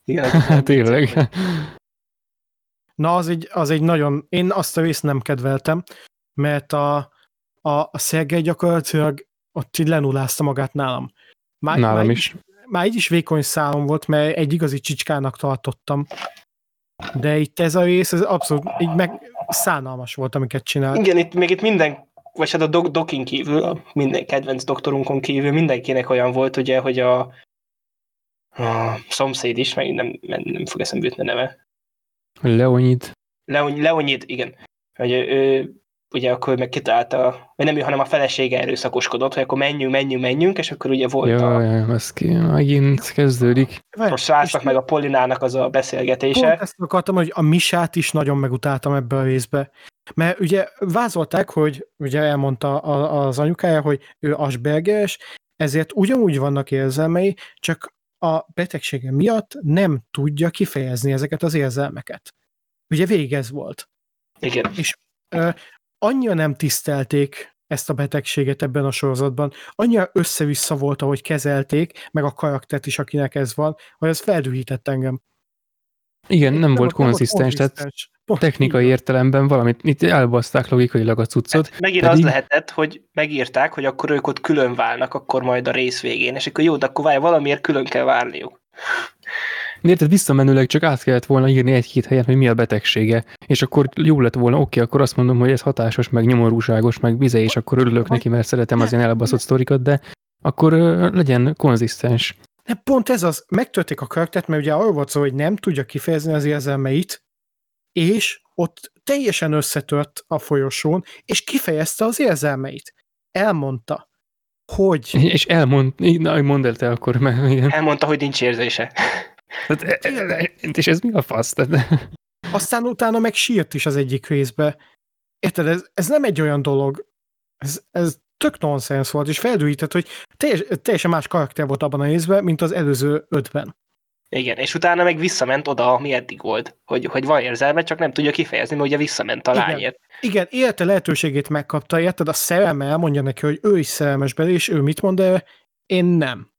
igen, <laughs> Hát tényleg. Na, az egy, az egy nagyon... Én azt a részt nem kedveltem, mert a, a, a Szergej gyakorlatilag ott így lenulázta magát nálam. Már, Nálam már is. már így is vékony szálom volt, mert egy igazi csicskának tartottam. De itt ez a rész, ez abszolút így meg szánalmas volt, amiket csinált. igen, itt, még itt minden, vagy hát a dok, dokin kívül, a minden kedvenc doktorunkon kívül mindenkinek olyan volt, ugye, hogy a, a szomszéd is, meg nem, nem, nem fog eszembe jutni a neve, Leonid. Leon, Leonid, igen. Hogy ő ugye akkor meg kitalálta, vagy nem ő, hanem a felesége erőszakoskodott, hogy akkor menjünk, menjünk, menjünk, és akkor ugye volt Ja, a, ja, ez ki, megint kezdődik. A srácnak és meg a Polinának az a Pont beszélgetése. ezt akartam, hogy a Misát is nagyon megutáltam ebbe a részbe. Mert ugye vázolták, hogy ugye elmondta az anyukája, hogy ő Aspergeres, ezért ugyanúgy vannak érzelmei, csak a betegsége miatt nem tudja kifejezni ezeket az érzelmeket. Ugye végig ez volt. Igen. Ö, annyira nem tisztelték ezt a betegséget ebben a sorozatban, annyira össze-vissza volt, ahogy kezelték, meg a karaktert is, akinek ez van, hogy ez feldühített engem. Igen, nem volt nem konzisztens, tehát konzisztens. Pont technikai így értelemben valamit, itt elbaszták logikailag a cuccot. Hát megint pedig- az lehetett, hogy megírták, hogy akkor ők ott külön válnak, akkor majd a rész végén, és akkor jó, de akkor várj, valamiért külön kell várniuk. Érted, visszamenőleg csak át kellett volna írni egy-két helyen, hogy mi a betegsége, és akkor jó lett volna, oké, akkor azt mondom, hogy ez hatásos, meg nyomorúságos, meg vize, és akkor örülök neki, mert szeretem az ilyen elbaszott sztorikat, de akkor legyen konzisztens. De pont ez az, megtörték a karaktert, mert ugye arról volt szó, hogy nem tudja kifejezni az érzelmeit, és ott teljesen összetört a folyosón, és kifejezte az érzelmeit. Elmondta, hogy... És elmond, na, mondd el te akkor, mert igen. Elmondta, hogy nincs érzése. Tehát, e- e- e- és ez mi a fasz? Tehát, Aztán utána meg sírt is az egyik részbe. Érted, ez, ez nem egy olyan dolog, ez, ez tök nonsens volt, és feldújített, hogy teljes, teljesen más karakter volt abban a részben, mint az előző ötben. Igen, és utána meg visszament oda, ami eddig volt. Hogy, hogy van érzelme, csak nem tudja kifejezni, mert ugye visszament a Igen. lányért. Igen, élete lehetőségét megkapta, érted? A szerelme elmondja neki, hogy ő is szerelmes bele, és ő mit mond erre? Én nem.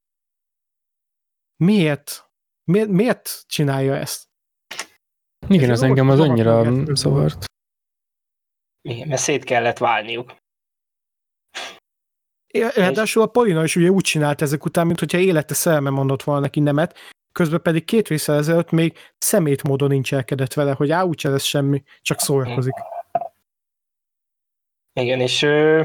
Miért? Miért, miért csinálja ezt? igen, Ez ez engem az annyira szavart. Igen, mert szét kellett válniuk. É- Ráadásul a Polina is ugye úgy csinált ezek után, mint hogyha élete szerelme mondott volna neki nemet, közben pedig két résszel ezelőtt még szemét módon incselkedett vele, hogy á, úgyse lesz semmi, csak szórakozik. Igen, és ö,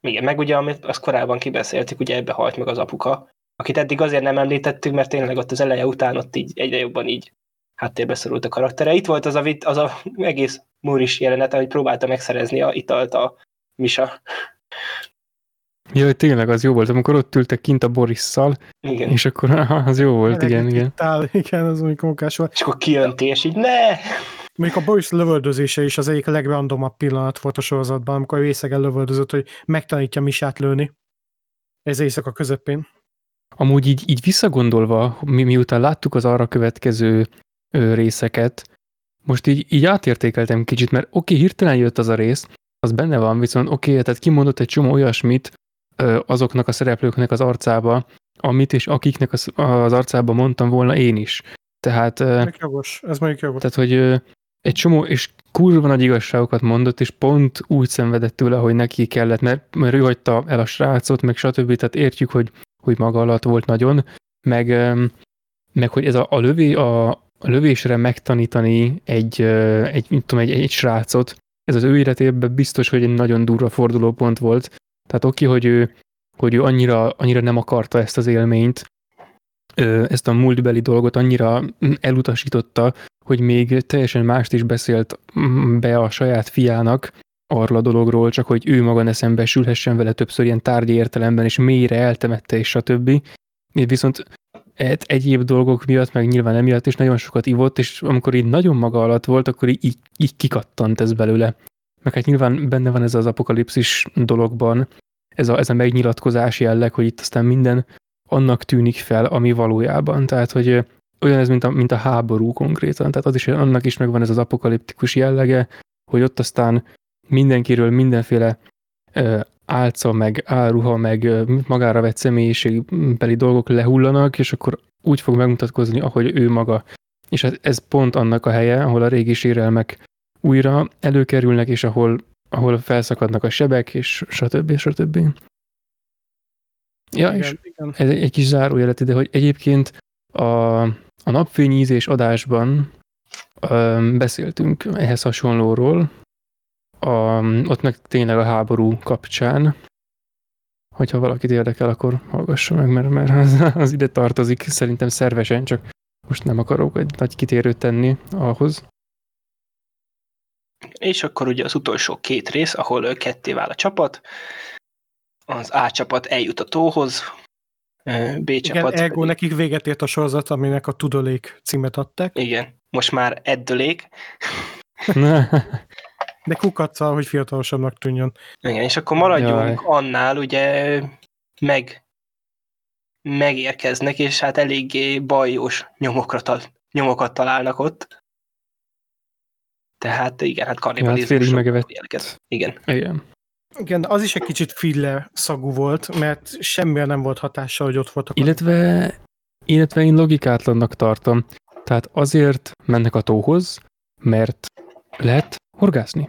igen, meg ugye, amit azt korábban kibeszéltük, ugye ebbe halt meg az apuka, akit eddig azért nem említettük, mert tényleg ott az eleje után ott így egyre jobban így háttérbe szorult a karaktere. Itt volt az a, vit, az a egész múris jelenet, hogy próbálta megszerezni a italt a Misa. Jaj, tényleg az jó volt, amikor ott ültek kint a Borisszal, Igen. és akkor az jó volt, igen, igen. Tál, <laughs> igen, az mondjuk munkás volt. És akkor kijönti, és így ne! Mondjuk a Boris lövöldözése is az egyik legrandomabb pillanat volt a sorozatban, amikor részegen lövöldözött, hogy megtanítja Misát lőni. Ez éjszaka közepén. Amúgy így, így visszagondolva, mi, miután láttuk az arra következő ö, részeket, most így, így átértékeltem kicsit, mert oké, okay, hirtelen jött az a rész, az benne van, viszont oké, okay, tehát kimondott egy csomó olyasmit ö, azoknak a szereplőknek az arcába, amit és akiknek az, az arcába mondtam volna én is. Tehát, Mondjuk jogos, ez mondjuk jogos. tehát hogy ö, egy csomó, és kurva nagy igazságokat mondott, és pont úgy szenvedett tőle, hogy neki kellett, mert, mert ő hagyta el a srácot, meg stb. Tehát értjük, hogy, hogy maga alatt volt nagyon, meg, meg hogy ez a, a, lövé, a, a lövésre megtanítani egy, egy, tudom, egy, egy srácot, ez az ő életében biztos, hogy egy nagyon durva fordulópont volt. Tehát oké, hogy ő, hogy ő annyira, annyira nem akarta ezt az élményt, ezt a múltbeli dolgot annyira mm, elutasította, hogy még teljesen mást is beszélt mm, be a saját fiának arról a dologról, csak hogy ő maga ne szembesülhessen vele többször ilyen tárgyi értelemben, és mélyre eltemette, és stb. Viszont egy- egyéb dolgok miatt, meg nyilván emiatt is nagyon sokat ivott, és amikor így nagyon maga alatt volt, akkor így, így, kikattant ez belőle. Meg hát nyilván benne van ez az apokalipszis dologban, ez a, ez a megnyilatkozás jelleg, hogy itt aztán minden annak tűnik fel, ami valójában. Tehát, hogy olyan ez, mint a, mint a háború konkrétan. Tehát az is, annak is megvan ez az apokaliptikus jellege, hogy ott aztán mindenkiről mindenféle álca, meg áruha, meg magára vett személyiségbeli dolgok lehullanak, és akkor úgy fog megmutatkozni, ahogy ő maga. És ez, ez pont annak a helye, ahol a régi sérelmek újra előkerülnek, és ahol, ahol felszakadnak a sebek, és stb. stb. Ja, és igen, igen. ez egy, egy kis zárójelet ide, hogy egyébként a, a napfényízés adásban ö, beszéltünk ehhez hasonlóról, a, ott meg tényleg a háború kapcsán, hogyha valakit érdekel, akkor hallgassa meg, mert, mert az, az ide tartozik szerintem szervesen, csak most nem akarok egy nagy kitérőt tenni ahhoz. És akkor ugye az utolsó két rész, ahol ketté vál a csapat. Az A csapat eljut a tóhoz, B Igen, csapat ergo pedig- nekik véget ért a sorozat, aminek a Tudolék címet adták, Igen, most már eddölék. <laughs> de kukaccal, hogy fiatalosabbnak tűnjön. Igen, és akkor maradjunk Jaj. annál, ugye meg megérkeznek, és hát eléggé bajós nyomokra tal- nyomokat találnak ott. Tehát igen, hát kannibalizmus. félig megevett. jelget. Igen. Igen. Igen, az is egy kicsit filler szagú volt, mert semmilyen nem volt hatása, hogy ott voltak. Illetve, illetve én logikátlannak tartom. Tehát azért mennek a tóhoz, mert lehet horgászni.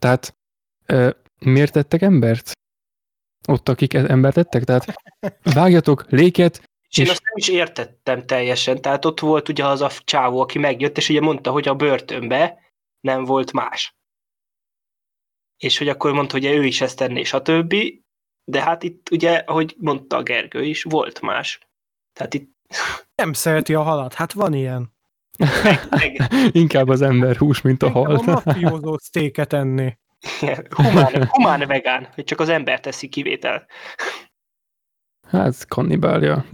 Tehát ö, miért tettek embert? Ott, akik e- embert tettek? Tehát vágjatok léket, És én És- azt nem is értettem teljesen, tehát ott volt ugye az a csávó, aki megjött, és ugye mondta, hogy a börtönbe nem volt más. És hogy akkor mondta, hogy ő is ezt tenné, stb. De hát itt ugye, ahogy mondta a Gergő is, volt más. Tehát itt Nem szereti a halat. Hát van ilyen. Meg, Inkább az ember hús, mint a Inkább hal. A mafiózó sztéket enni. humán, humán vegán, hogy csak az ember teszi kivétel. Hát, kannibálja.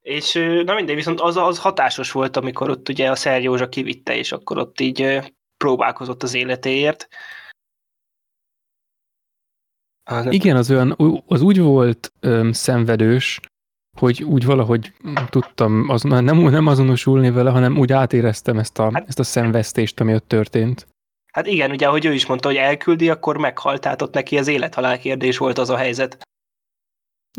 És na mindegy, viszont az, az hatásos volt, amikor ott ugye a Szer Józsa kivitte, és akkor ott így próbálkozott az életéért. Az, Igen, az olyan, az úgy volt öm, szenvedős, hogy úgy valahogy tudtam az, nem, nem azonosulni vele, hanem úgy átéreztem ezt a, Hát- ezt a szenvesztést, ami ott történt. Hát igen, ugye, ahogy ő is mondta, hogy elküldi, akkor meghalt, tehát ott neki az élethalál kérdés volt az a helyzet.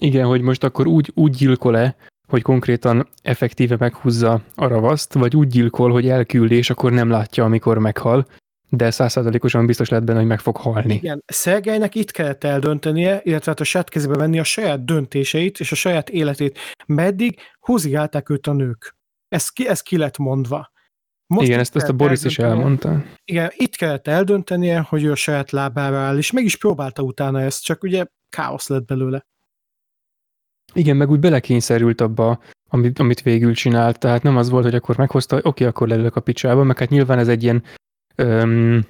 Igen, hogy most akkor úgy, úgy gyilkol-e, hogy konkrétan effektíve meghúzza a ravaszt, vagy úgy gyilkol, hogy elküldi, és akkor nem látja, amikor meghal, de százszázalékosan biztos lett benne, hogy meg fog halni. Igen, Szergelynek itt kellett eldöntenie, illetve hát a saját kezébe venni a saját döntéseit és a saját életét. Meddig húzigálták őt a nők. Ez ki, ez ki lett mondva. Igen, itt ezt, ezt a Boris is elmondta. Igen, itt kellett eldöntenie, hogy ő a saját lábára áll, és meg is próbálta utána ezt, csak ugye káosz lett belőle. Igen, meg úgy belekényszerült abba, amit, amit végül csinált, tehát nem az volt, hogy akkor meghozta, oké, akkor lelök a picsába, meg hát nyilván ez egy ilyen öm,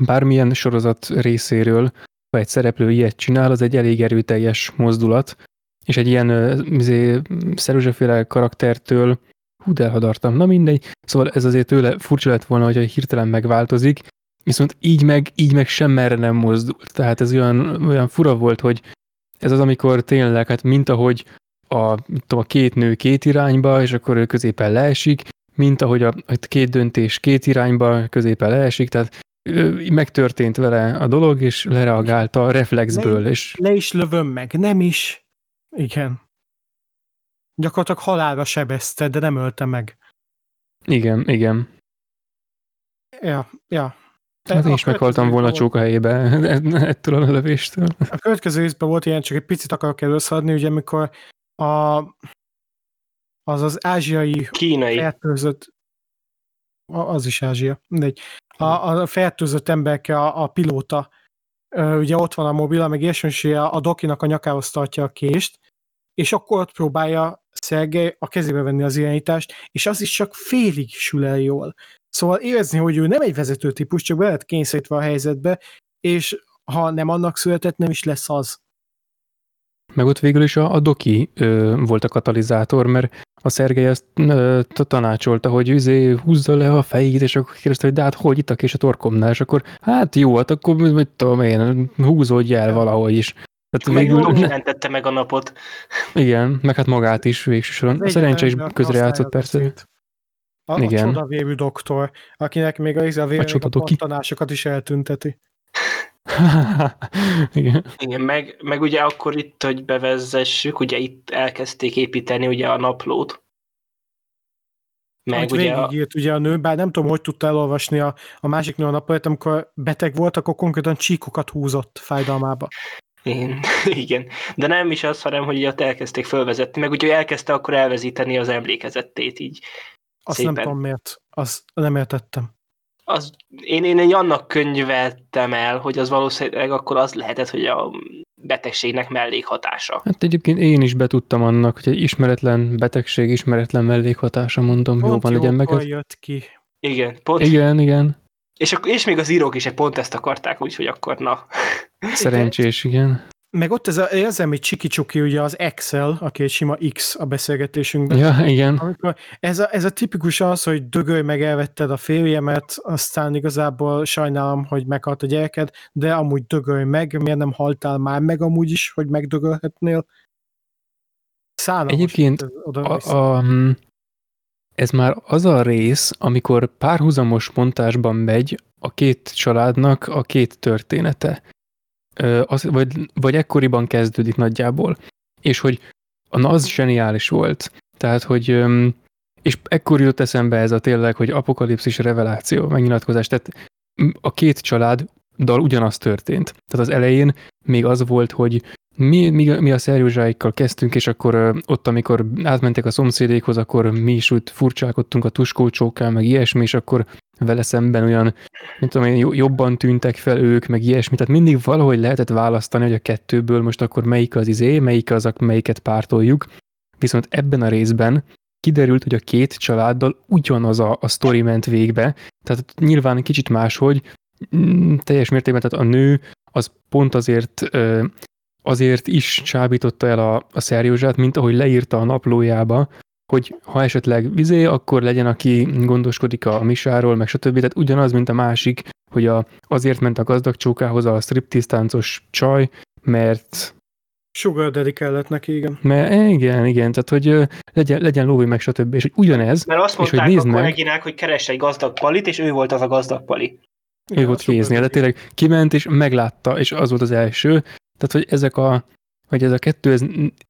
bármilyen sorozat részéről, ha egy szereplő ilyet csinál, az egy elég erőteljes mozdulat, és egy ilyen izé, szeruzsaféle karaktertől hú, de elhadartam, na mindegy, szóval ez azért tőle furcsa lett volna, hogy hirtelen megváltozik, viszont így meg, így meg sem merre nem mozdult. Tehát ez olyan, olyan fura volt, hogy ez az, amikor tényleg, hát mint ahogy a, tudom, a két nő két irányba, és akkor ő középen leesik, mint ahogy a, a két döntés két irányba, középen leesik, tehát megtörtént vele a dolog, és lereagálta a reflexből, és Le is lövöm meg, nem is. Igen. Gyakorlatilag halálra sebezte, de nem ölte meg. igen, igen. Ja, ja. Hát én is meghaltam volna a csóka helyébe <laughs> ettől a lövéstől. A következő részben volt ilyen, csak egy picit akarok előszadni, ugye amikor a, az az ázsiai Kínai. fertőzött, az is Ázsia, mindegy, a, a fertőzött emberke, a, a pilóta, ö, ugye ott van a mobil, meg ilyesmi, a, a dokinak a nyakához tartja a kést, és akkor ott próbálja Szergej a kezébe venni az irányítást, és az is csak félig sül el jól. Szóval érezni, hogy ő nem egy vezető típus, csak be lett kényszerítve a helyzetbe, és ha nem annak született, nem is lesz az. Meg ott végül is a, a Doki ö, volt a katalizátor, mert a Szergej azt ö, tanácsolta, hogy üzé húzza le a fejét, és akkor kérdezte, hogy de hát hogy itt a kés a torkomnál, és akkor hát jó, hát akkor mit tudom én, húzódj el valahogy is. Tehát Meg végül, mentette meg a napot. igen, meg hát magát is végső soron. A szerencse is közrejátszott persze. beszéd. A, Igen. a csodavérű doktor, akinek még a, a, a, a pattanásokat is eltünteti. <laughs> igen. Igen, meg, meg ugye akkor itt, hogy bevezessük, ugye itt elkezdték építeni ugye a naplót. Meg Amit ugye a, végigírt ugye a nő, bár nem tudom, hogy tudta elolvasni a, a másik nő a napolat, amikor beteg volt, akkor konkrétan csíkokat húzott fájdalmába. Igen, <laughs> igen. De nem is az, hanem hogy ott elkezdték fölvezetni, meg ugye elkezdte akkor elvezíteni az emlékezetét így. Azt Szépen. nem tudom miért. Azt nem értettem. Az, én, én egy annak könyveltem el, hogy az valószínűleg akkor az lehetett, hogy a betegségnek mellékhatása. Hát egyébként én is betudtam annak, hogy egy ismeretlen betegség, ismeretlen mellékhatása, mondom, jó Pont van, legyen meg. ez. jött ki. Igen, pont. Igen, igen. És, akkor, és még az írók is egy pont ezt akarták, úgyhogy akkor na. Szerencsés, igen. Meg ott ez a érzelmi csiki-csuki, ugye az Excel, aki egy sima X a beszélgetésünkben. Ja, igen. Amikor ez, a, ez a tipikus az, hogy dögölj meg elvetted a férjemet, aztán igazából sajnálom, hogy meghalt a gyereked, de amúgy dögölj meg, miért nem haltál már meg amúgy is, hogy megdögölhetnél? Szánalmas Egyébként ez oda A, a, mm, ez már az a rész, amikor párhuzamos montásban megy a két családnak a két története. Az, vagy, vagy ekkoriban kezdődik nagyjából. És hogy az zseniális volt. Tehát, hogy és ekkor jutott eszembe ez a tényleg, hogy apokalipszis reveláció, megnyilatkozás. Tehát a két család dal ugyanaz történt. Tehát az elején még az volt, hogy mi, mi, mi a szerjózsáikkal kezdtünk, és akkor ö, ott, amikor átmentek a szomszédékhoz, akkor mi is úgy furcsálkodtunk a tuskócsókkal, meg ilyesmi, és akkor vele szemben olyan, mint tudom jobban tűntek fel ők, meg ilyesmi. Tehát mindig valahogy lehetett választani, hogy a kettőből most akkor melyik az izé, melyik az, melyiket pártoljuk. Viszont ebben a részben kiderült, hogy a két családdal ugyanaz a, a sztori ment végbe, tehát nyilván kicsit máshogy, mm, teljes mértékben, tehát a nő az pont azért azért is csábította el a, a Szerjózsát, mint ahogy leírta a naplójába, hogy ha esetleg vizé, akkor legyen, aki gondoskodik a misáról, meg stb. Tehát ugyanaz, mint a másik, hogy a, azért ment a gazdag csókához a striptease táncos csaj, mert Sugar daddy kellett neki, igen. Mert igen, igen, tehát hogy legyen, legyen lóvé meg stb. És hogy ugyanez. Mert azt mondták és hogy a kolléginák, hogy keres egy gazdag palit, és ő volt az a gazdag pali. Ő volt kéznél, de tényleg kiment és meglátta, és az volt az első. Tehát, hogy ezek a, hogy ez a kettő ez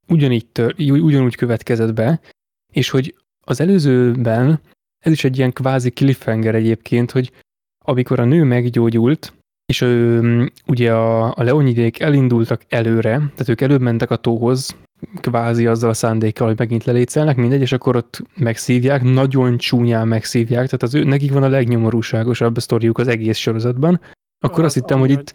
ugyanígy tör, ugyanúgy következett be, és hogy az előzőben ez is egy ilyen kvázi cliffhanger egyébként, hogy amikor a nő meggyógyult, és ő, ugye a, a leonidék elindultak előre, tehát ők előbb mentek a tóhoz, kvázi azzal a szándékkal, hogy megint lelétszelnek, mindegy, és akkor ott megszívják, nagyon csúnyán megszívják, tehát az ő, nekik van a legnyomorúságosabb a sztoriuk az egész sorozatban. Akkor az, azt hittem, hogy itt...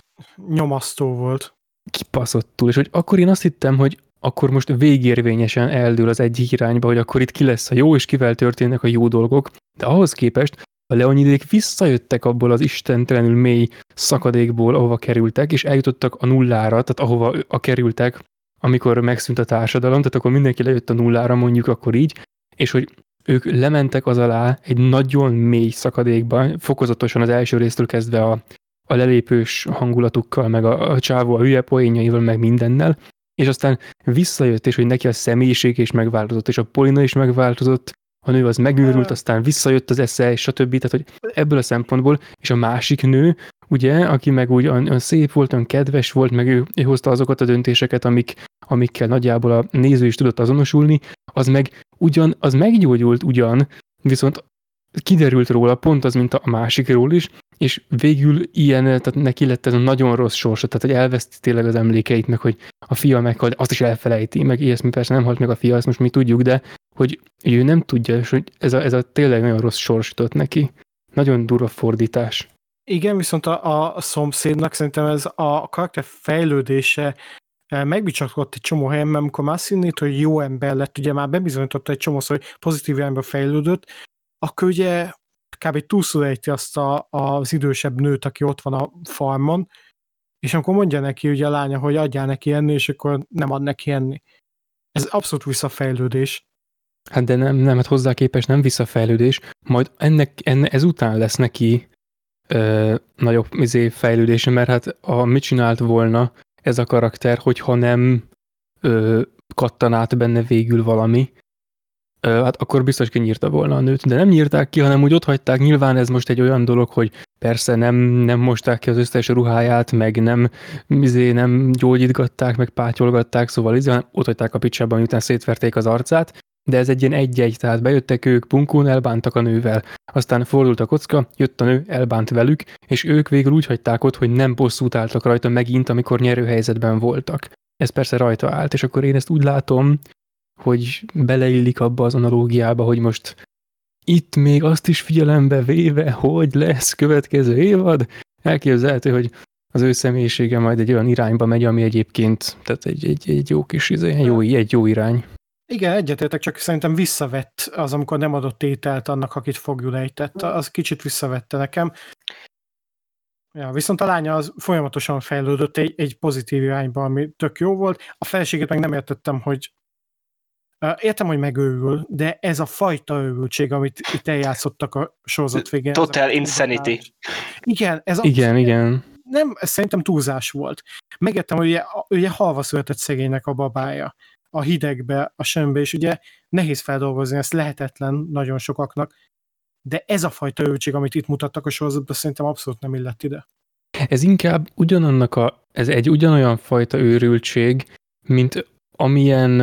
Nyomasztó volt. Kipaszottul, és hogy akkor én azt hittem, hogy akkor most végérvényesen eldől az egyik irányba, hogy akkor itt ki lesz a jó, és kivel történnek a jó dolgok. De ahhoz képest a leonidék visszajöttek abból az istentelenül mély szakadékból, ahova kerültek, és eljutottak a nullára, tehát ahova a kerültek, amikor megszűnt a társadalom, tehát akkor mindenki lejött a nullára, mondjuk akkor így, és hogy ők lementek az alá egy nagyon mély szakadékba, fokozatosan az első résztől kezdve a, a lelépős hangulatukkal, meg a, a csávó a hülye poénjaival, meg mindennel, és aztán visszajött, és hogy neki a személyiség is megváltozott, és a Polina is megváltozott, a nő az megőrült, aztán visszajött az esze, és stb. Tehát, hogy ebből a szempontból, és a másik nő, ugye, aki meg úgy olyan, olyan szép volt, olyan kedves volt, meg ő, ő hozta azokat a döntéseket, amik, amikkel nagyjából a néző is tudott azonosulni, az meg ugyan, az meggyógyult ugyan, viszont kiderült róla pont az, mint a másikról is, és végül ilyen, tehát neki lett ez a nagyon rossz sorsa, tehát hogy elveszti tényleg az emlékeit, meg hogy a fia meghal, azt is elfelejti, meg ilyesmi persze nem halt meg a fia, azt most mi tudjuk, de hogy ő nem tudja, és hogy ez a, ez a tényleg nagyon rossz sors jutott neki. Nagyon durva fordítás. Igen, viszont a, a szomszédnak szerintem ez a karakter fejlődése eh, megbicsakodott egy csomó helyen, mert amikor már színít, hogy jó ember lett, ugye már bebizonyította egy csomó, hogy pozitív irányba fejlődött, akkor ugye kb. túlszulejti azt a, az idősebb nőt, aki ott van a farmon, és akkor mondja neki ugye a lánya, hogy adjál neki enni, és akkor nem ad neki enni. Ez abszolút visszafejlődés. Hát de nem, nem, hát hozzá képest nem visszafejlődés, majd ennek, enne, ezután lesz neki ö, nagyobb izé, fejlődése, mert hát a, mit csinált volna ez a karakter, hogyha nem ö, kattan át benne végül valami, hát akkor biztos kinyírta volna a nőt, de nem nyírták ki, hanem úgy ott hagyták. Nyilván ez most egy olyan dolog, hogy persze nem, nem mosták ki az összes ruháját, meg nem, izé, nem gyógyítgatták, meg pátyolgatták, szóval izé, hanem ott hagyták a picsában, miután szétverték az arcát, de ez egy ilyen egy-egy, tehát bejöttek ők, punkún elbántak a nővel. Aztán fordult a kocka, jött a nő, elbánt velük, és ők végül úgy hagyták ott, hogy nem bosszút álltak rajta megint, amikor nyerőhelyzetben voltak. Ez persze rajta állt, és akkor én ezt úgy látom, hogy beleillik abba az analógiába, hogy most itt még azt is figyelembe véve, hogy lesz következő évad, elképzelhető, hogy az ő személyisége majd egy olyan irányba megy, ami egyébként, tehát egy, egy, egy jó kis izé, jó, egy jó irány. Igen, egyetértek, csak szerintem visszavett az, amikor nem adott ételt annak, akit fogjul ejtett. Az kicsit visszavette nekem. Ja, viszont a lánya az folyamatosan fejlődött egy, egy pozitív irányba, ami tök jó volt. A feleséget meg nem értettem, hogy Értem, hogy megőrül, de ez a fajta őrültség, amit itt eljátszottak a sorozat végén. Total insanity. Igen, ez igen, igen. Nem, ez szerintem túlzás volt. Megértem, hogy ugye, ugye halva született szegénynek a babája a hidegbe, a sömbbe, és ugye nehéz feldolgozni, ezt lehetetlen nagyon sokaknak, de ez a fajta őrültség, amit itt mutattak a sorozatban, szerintem abszolút nem illett ide. Ez inkább ugyanannak a, ez egy ugyanolyan fajta őrültség, mint amilyen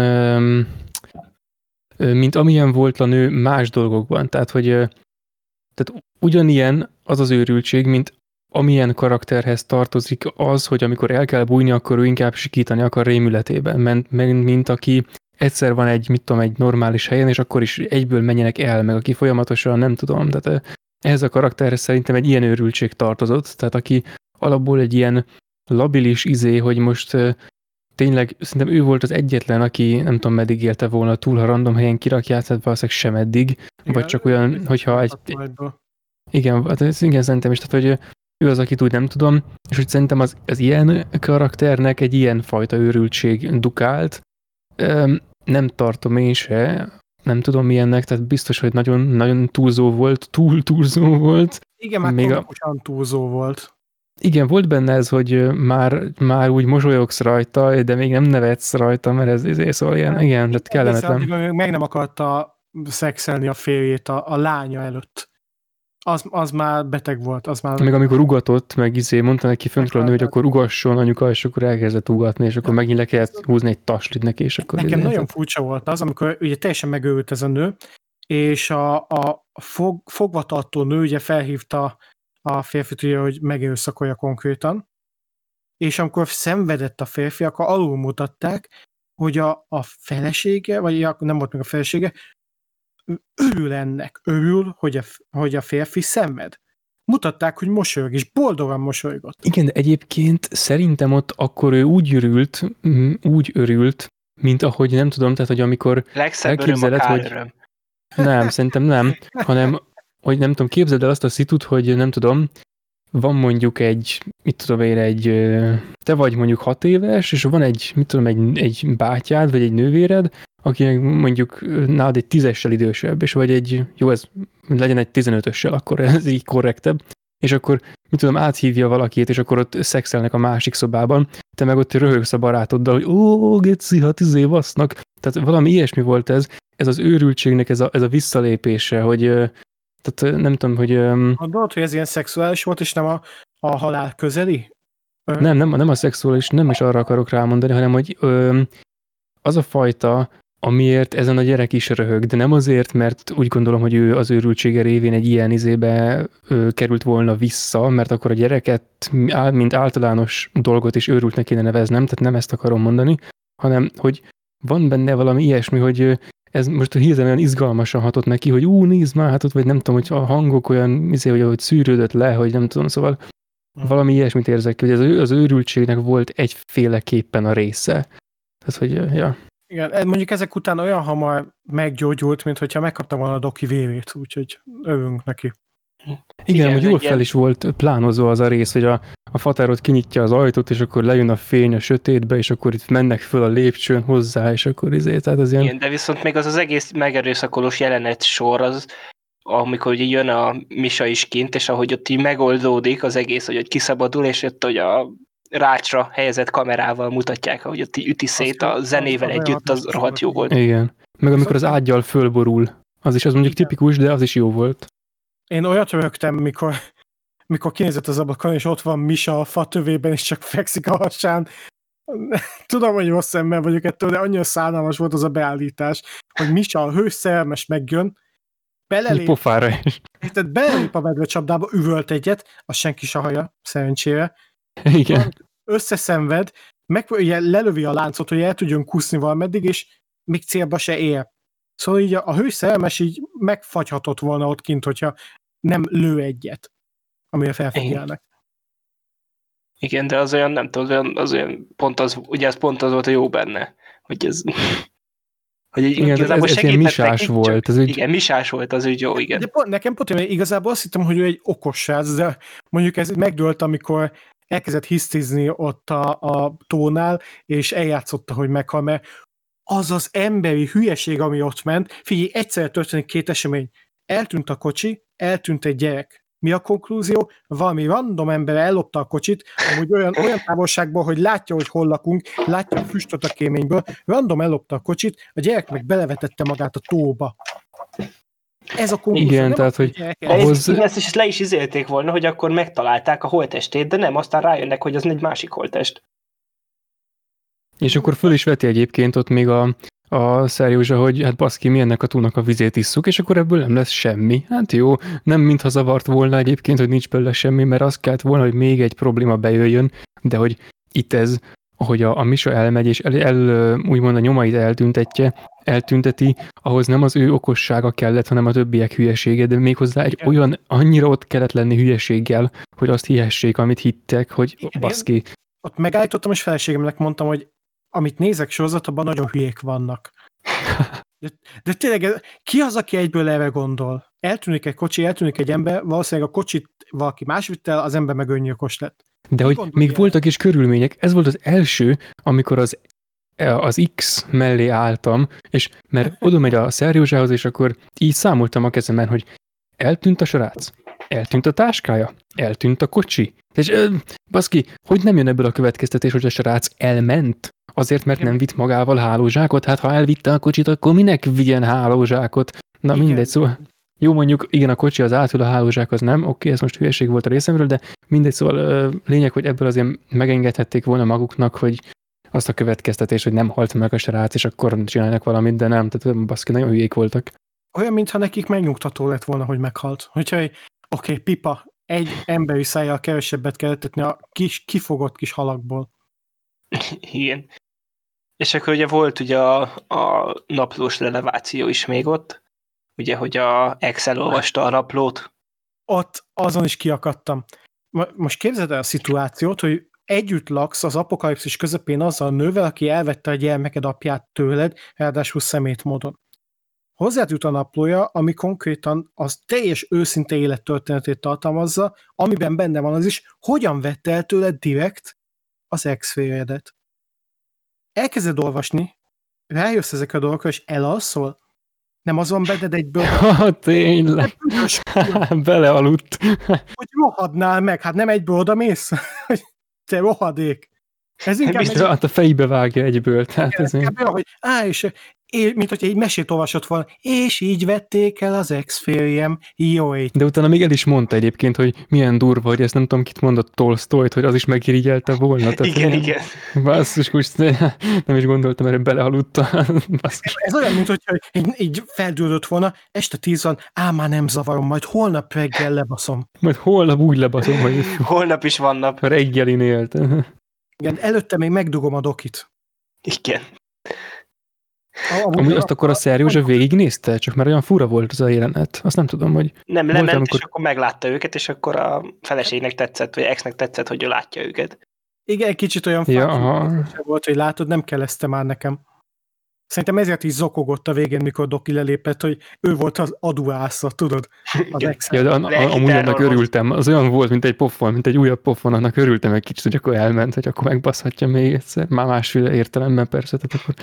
mint amilyen volt a nő más dolgokban. Tehát, hogy tehát ugyanilyen az az őrültség, mint amilyen karakterhez tartozik az, hogy amikor el kell bújni, akkor ő inkább sikítani akar rémületében, mint, mint aki egyszer van egy, mit tudom, egy normális helyen, és akkor is egyből menjenek el, meg aki folyamatosan, nem tudom, tehát ehhez a karakterhez szerintem egy ilyen őrültség tartozott, tehát aki alapból egy ilyen labilis izé, hogy most tényleg szerintem ő volt az egyetlen, aki nem tudom meddig élte volna túl, ha random helyen kirakják, tehát valószínűleg sem eddig, igen, vagy csak olyan, hogyha egy... Igen, hát ez igen, szerintem is, tehát hogy ő az, akit úgy nem tudom, és hogy szerintem az, az ilyen karakternek egy ilyen fajta őrültség dukált, nem tartom én se, nem tudom milyennek, tehát biztos, hogy nagyon, nagyon túlzó volt, túl túlzó volt. Igen, már Még a... túlzó volt. Igen, volt benne ez, hogy már, már úgy mosolyogsz rajta, de még nem nevetsz rajta, mert ez, ez szóval ilyen, igen, tehát kellemetlen. Meg nem akarta szexelni a férjét a, a lánya előtt. Az, az már beteg volt. Az már... Meg amikor ugatott, meg izé, mondta neki föntről a nő, hogy akkor ugasson anyuka, és akkor elkezdett ugatni, és akkor megint le kellett húzni egy taslit neki, és akkor... Nekem izé, nagyon furcsa volt az, amikor ugye teljesen megőrült ez a nő, és a, a fog, fogvatartó nő ugye felhívta a férfit, ugye, hogy megőszakolja konkrétan, és amikor szenvedett a férfi, akkor alul mutatták, hogy a, a felesége, vagy nem volt meg a felesége, örül ennek, örül, hogy a, hogy a férfi szenved. Mutatták, hogy mosolyog, és boldogan mosolygott. Igen, de egyébként szerintem ott akkor ő úgy örült, úgy örült, mint ahogy nem tudom, tehát hogy amikor Legszebb elképzeled, hogy... Öröm. Nem, szerintem nem, hanem hogy nem tudom, képzeld el azt a szitut, hogy nem tudom, van mondjuk egy, mit tudom én, egy, te vagy mondjuk hat éves, és van egy, mit tudom, egy, egy bátyád, vagy egy nővéred, aki mondjuk nálad egy tízessel idősebb, és vagy egy, jó, ez legyen egy tizenötössel, akkor ez így korrektebb, és akkor, mit tudom, áthívja valakit, és akkor ott szexelnek a másik szobában, te meg ott röhögsz a barátoddal, hogy ó, geci, hát izé vasznak. Tehát valami ilyesmi volt ez, ez az őrültségnek ez a, ez a visszalépése, hogy tehát nem tudom, hogy... Gondolod, hogy ez ilyen szexuális volt, és nem a, a halál közeli? Nem, nem, nem a szexuális, nem is arra akarok rámondani, hanem hogy ö, az a fajta amiért ezen a gyerek is röhög, de nem azért, mert úgy gondolom, hogy ő az őrültsége révén egy ilyen izébe ö, került volna vissza, mert akkor a gyereket, mint általános dolgot is őrültnek kéne neveznem, tehát nem ezt akarom mondani, hanem hogy van benne valami ilyesmi, hogy ez most hirtelen olyan izgalmasan hatott neki, hogy ú, nézd már, hát ott, vagy nem tudom, hogy a hangok olyan, izé, hogy, hogy szűrődött le, hogy nem tudom, szóval valami ilyesmit érzek, hogy ez az őrültségnek volt egyféleképpen a része. Tehát, hogy, ja. Igen, mondjuk ezek után olyan hamar meggyógyult, mint hogyha megkaptam volna a doki vérét, úgyhogy övünk neki. Igen, Igen hogy jól fel is volt plánozva az a rész, hogy a, a fatárot kinyitja az ajtót, és akkor lejön a fény a sötétbe, és akkor itt mennek föl a lépcsőn hozzá, és akkor izé, tehát az ilyen... Igen, de viszont még az az egész megerőszakolós jelenet sor, az amikor ugye jön a Misa is kint, és ahogy ott így megoldódik az egész, hogy ott kiszabadul, és ott hogy a rácsra helyezett kamerával mutatják, hogy ott üti szét a zenével együtt, az rohadt jó volt. Igen. Meg amikor az ágyal fölborul, az is az mondjuk tipikus, de az is jó volt. Én olyat rögtem, mikor, mikor kinézett az ablakon, és ott van Misa a fa tövében, és csak fekszik a hasán. <laughs> Tudom, hogy rossz ember vagyok ettől, de annyira szánalmas volt az a beállítás, hogy Misa a hőszermes megjön, belelép, pofára is. Tehát belelép a medve csapdába, üvölt egyet, az senki se haja, szerencsére, igen. Összeszenved, meg ugye lelövi a láncot, hogy el tudjon kuszni valameddig, és még célba se ér. Szóval így a, a hőszerelmes így megfagyhatott volna ott kint, hogyha nem lő egyet, amire felfigyelnek. Igen, de az olyan, nem tudom, az olyan pont az, ugye ez pont az volt a jó benne, hogy ez hogy igen, igazából ez, ez ilyen misás volt. Ez úgy... Igen, misás volt az úgy jó, igen. De pont, nekem pont igazából azt hittem, hogy ő egy okos srác, de mondjuk ez megdőlt, amikor elkezdett hisztizni ott a, a tónál, és eljátszotta, hogy meghal, mert az az emberi hülyeség, ami ott ment, figyelj, egyszer történik két esemény. Eltűnt a kocsi, eltűnt egy gyerek. Mi a konklúzió? Valami random ember ellopta a kocsit, amúgy olyan, olyan távolságból, hogy látja, hogy hol lakunk, látja a füstöt a kéményből, random ellopta a kocsit, a gyerek meg belevetette magát a tóba. Ez a konklúzió. Igen, tehát, hogy ahhoz... Ezt is le is izélték volna, hogy akkor megtalálták a holtestét, de nem, aztán rájönnek, hogy az egy másik holtest. És akkor föl is veti egyébként ott még a, a Szerjózsa, hogy hát baszki, mi ennek a túlnak a vizét isszuk, és akkor ebből nem lesz semmi. Hát jó, nem mintha zavart volna egyébként, hogy nincs belőle semmi, mert az kellett volna, hogy még egy probléma bejöjjön, de hogy itt ez, hogy a, a Misa elmegy, és el, el, úgymond a nyomait eltüntetje, eltünteti, ahhoz nem az ő okossága kellett, hanem a többiek hülyesége, de méghozzá egy olyan, annyira ott kellett lenni hülyeséggel, hogy azt hihessék, amit hittek, hogy Igen, baszki. Ott megállítottam, és feleségemnek mondtam, hogy amit nézek sorozatban, nagyon hülyék vannak. De, de tényleg, ki az, aki egyből erre gondol? Eltűnik egy kocsi, eltűnik egy ember, valószínűleg a kocsit valaki más vitt el, az ember meg öngyilkos lett. De hogy még ilyen? voltak is körülmények, ez volt az első, amikor az az X mellé álltam, és mert <laughs> oda megy a Szerjózsához, és akkor így számoltam a kezemen, hogy eltűnt a srác, eltűnt a táskája, eltűnt a kocsi. És ö, baszki, hogy nem jön ebből a következtetés, hogy a srác elment? Azért, mert nem vitt magával hálózsákot? Hát ha elvitte a kocsit, akkor minek vigyen hálózsákot? Na Igen. mindegy, szóval jó, mondjuk igen, a kocsi az átül, a hálózsák az nem, oké, ez most hülyeség volt a részemről, de mindegy, szóval lényeg, hogy ebből azért megengedhették volna maguknak, hogy azt a következtetés, hogy nem halt meg a srác, és akkor csinálnak valamit, de nem, tehát baszki, nagyon hülyék voltak. Olyan, mintha nekik megnyugtató lett volna, hogy meghalt. Hogyha oké, okay, pipa, egy emberi szájjal kevesebbet kell tetni a kis, kifogott kis halakból. Igen. És akkor ugye volt ugye a, a naplós releváció is még ott, ugye, hogy a Excel olvasta a naplót. Ott azon is kiakadtam. Most képzeld el a szituációt, hogy együtt laksz az apokalipszis közepén azzal a nővel, aki elvette a gyermeked apját tőled, ráadásul szemét módon. Hozzád jut a naplója, ami konkrétan az teljes őszinte élettörténetét tartalmazza, amiben benne van az is, hogyan vette el tőled direkt az ex -férjedet. Elkezded olvasni, rájössz ezekre a dolgokra, és elalszol, nem az van benned egyből. <laughs> Ha, tényleg. <laughs> Belealudt. <laughs> Hogy rohadnál meg, hát nem egyből oda mész. Te rohadék. Ez inkább... Biztos, hát a fejbe vágja egyből. Tehát ez olyan, hogy á, és mint hogy egy mesét olvasott volna, és így vették el az ex-férjem, jó ég. De utána még el is mondta egyébként, hogy milyen durva, hogy ezt nem tudom, kit mondott Tolstoyt, hogy az is megirigyelte volna. Tehát igen, igen. Basszus, most <laughs> nem is gondoltam, erre belealudta. <laughs> Ez olyan, mint hogy így, így feldődött volna, este tíz van, á, már nem zavarom, majd holnap reggel lebaszom. Majd holnap úgy lebaszom, hogy... <laughs> holnap is van nap. Reggelin élt. Igen, előtte még megdugom a dokit. Igen. Amúgy, Amúgy azt akkor a Szerjózsa végignézte? Csak mert olyan fura volt az a jelenet. Azt nem tudom, hogy... Nem, lement, amikor... és akkor meglátta őket, és akkor a feleségnek tetszett, vagy exnek tetszett, hogy ő látja őket. Igen, egy kicsit olyan ja, volt, hogy látod, nem kell ezt már nekem. Szerintem ezért is zokogott a végén, mikor Doki lelépett, hogy ő volt az aduásza, tudod? Az ex ja, de a, a, amúgy annak örültem. Az olyan volt, mint egy pofon, mint egy újabb pofon, annak örültem egy kicsit, hogy akkor elment, hogy akkor megbaszhatja még egyszer. Már másféle értelemben persze, tehát akkor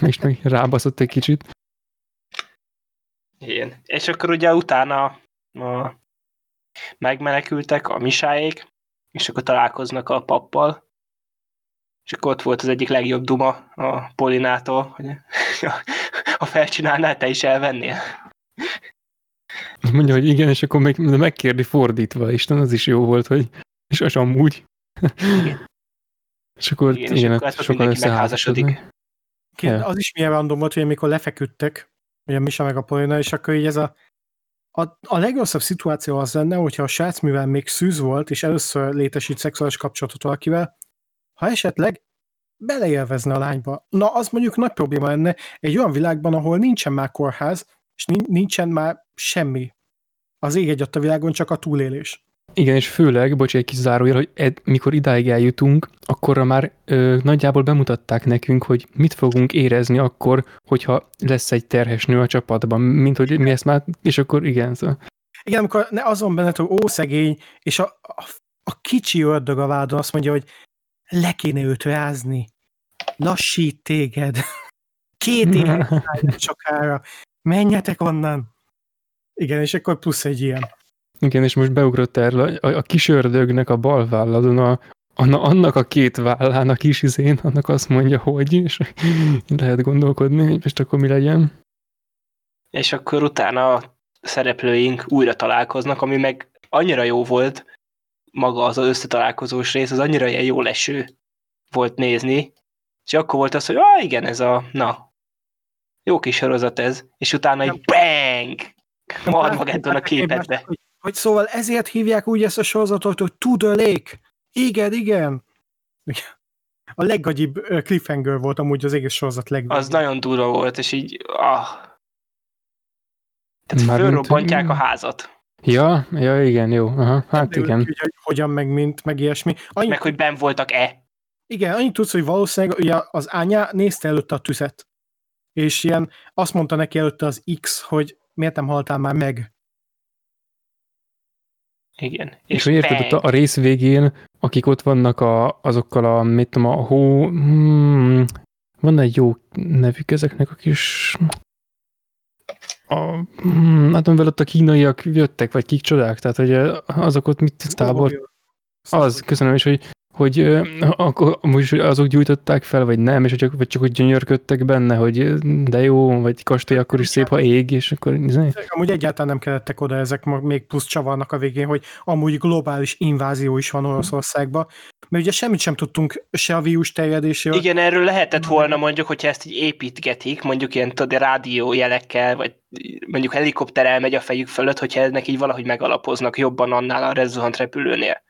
még, még rábaszott egy kicsit. Igen. És akkor ugye utána a, megmenekültek a misáék, és akkor találkoznak a pappal, és akkor ott volt az egyik legjobb duma a Polinától, hogy <laughs> ha felcsinálnál, te is elvennél. Mondja, hogy igen, és akkor meg, megkérdi fordítva, Isten, az is jó volt, hogy és az amúgy. Igen. <laughs> És akkor igen, igen, és akkor sokan összeházasodik. Ja. Az is milyen random volt, hogy amikor lefeküdtek, ugye Misa meg a Polina, és akkor így ez a a, a legrosszabb szituáció az lenne, hogyha a srác, mivel még szűz volt, és először létesít szexuális kapcsolatot valakivel, ha esetleg beleélvezne a lányba. Na, az mondjuk nagy probléma lenne egy olyan világban, ahol nincsen már kórház, és nincsen már semmi. Az ég egy a világon csak a túlélés. Igen, és főleg, bocs, egy kis zárójel, hogy ed, mikor idáig eljutunk, akkorra már ö, nagyjából bemutatták nekünk, hogy mit fogunk érezni akkor, hogyha lesz egy terhes nő a csapatban, mint hogy mi ezt már, és akkor igen, szóval. Igen, amikor ne azon benned, hogy ó, szegény, és a, a, a kicsi ördög a vádon azt mondja, hogy le kéne őt rázni. Lassít téged. <laughs> Két év sokára. Menjetek onnan. Igen, és akkor plusz egy ilyen. Igen, és most beugrott erre a, a kis ördögnek a bal válladon a, annak a két vállán, a kis izén, annak azt mondja, hogy, és <laughs> lehet gondolkodni, hogy most akkor mi legyen. És akkor utána a szereplőink újra találkoznak, ami meg annyira jó volt, maga az összetalálkozós rész, az annyira ilyen jó leső volt nézni, és akkor volt az, hogy ah, igen, ez a, na, jó kis sorozat ez, és utána egy bang! Armageddon a képedbe. Hogy, hogy szóval ezért hívják úgy ezt a sorozatot, hogy To the Lake. Igen, igen. A leggagyibb cliffhanger volt amúgy az egész sorozat legvégén. Az nagyon durva volt, és így, ah. Tehát fölrobbantják a házat. Ja, ja, igen, jó. Aha, hát De igen. Úgy, hogy hogyan, meg mint, meg ilyesmi. Annyi, Meg, hogy ben voltak-e. Igen, annyit tudsz, hogy valószínűleg ugye az anyja nézte előtte a tüzet. És ilyen azt mondta neki előtte az X, hogy miért nem haltál már meg. Igen. És hogy érted, ott a rész végén, akik ott vannak a, azokkal a, mit tudom, a hó... Hmm, van egy jó nevük ezeknek a kis... A, hmm, hát amivel ott a kínaiak jöttek, vagy kik csodák, tehát hogy ö, azok ott mit tábor... Az, köszönöm, és hogy, hogy akkor most azok gyújtották fel, vagy nem, és hogy csak, vagy csak hogy gyönyörködtek benne, hogy de jó, vagy kastély akkor is szép, ha ég, és akkor izé. Amúgy egyáltalán nem kellettek oda ezek, még plusz csavarnak a végén, hogy amúgy globális invázió is van Oroszországban. Mert ugye semmit sem tudtunk se a vírus terjedéséről. Igen, erről lehetett volna mondjuk, hogyha ezt így építgetik, mondjuk ilyen tudod, rádiójelekkel, vagy mondjuk helikopter elmegy a fejük fölött, hogyha ennek így valahogy megalapoznak jobban annál a rezuhant repülőnél.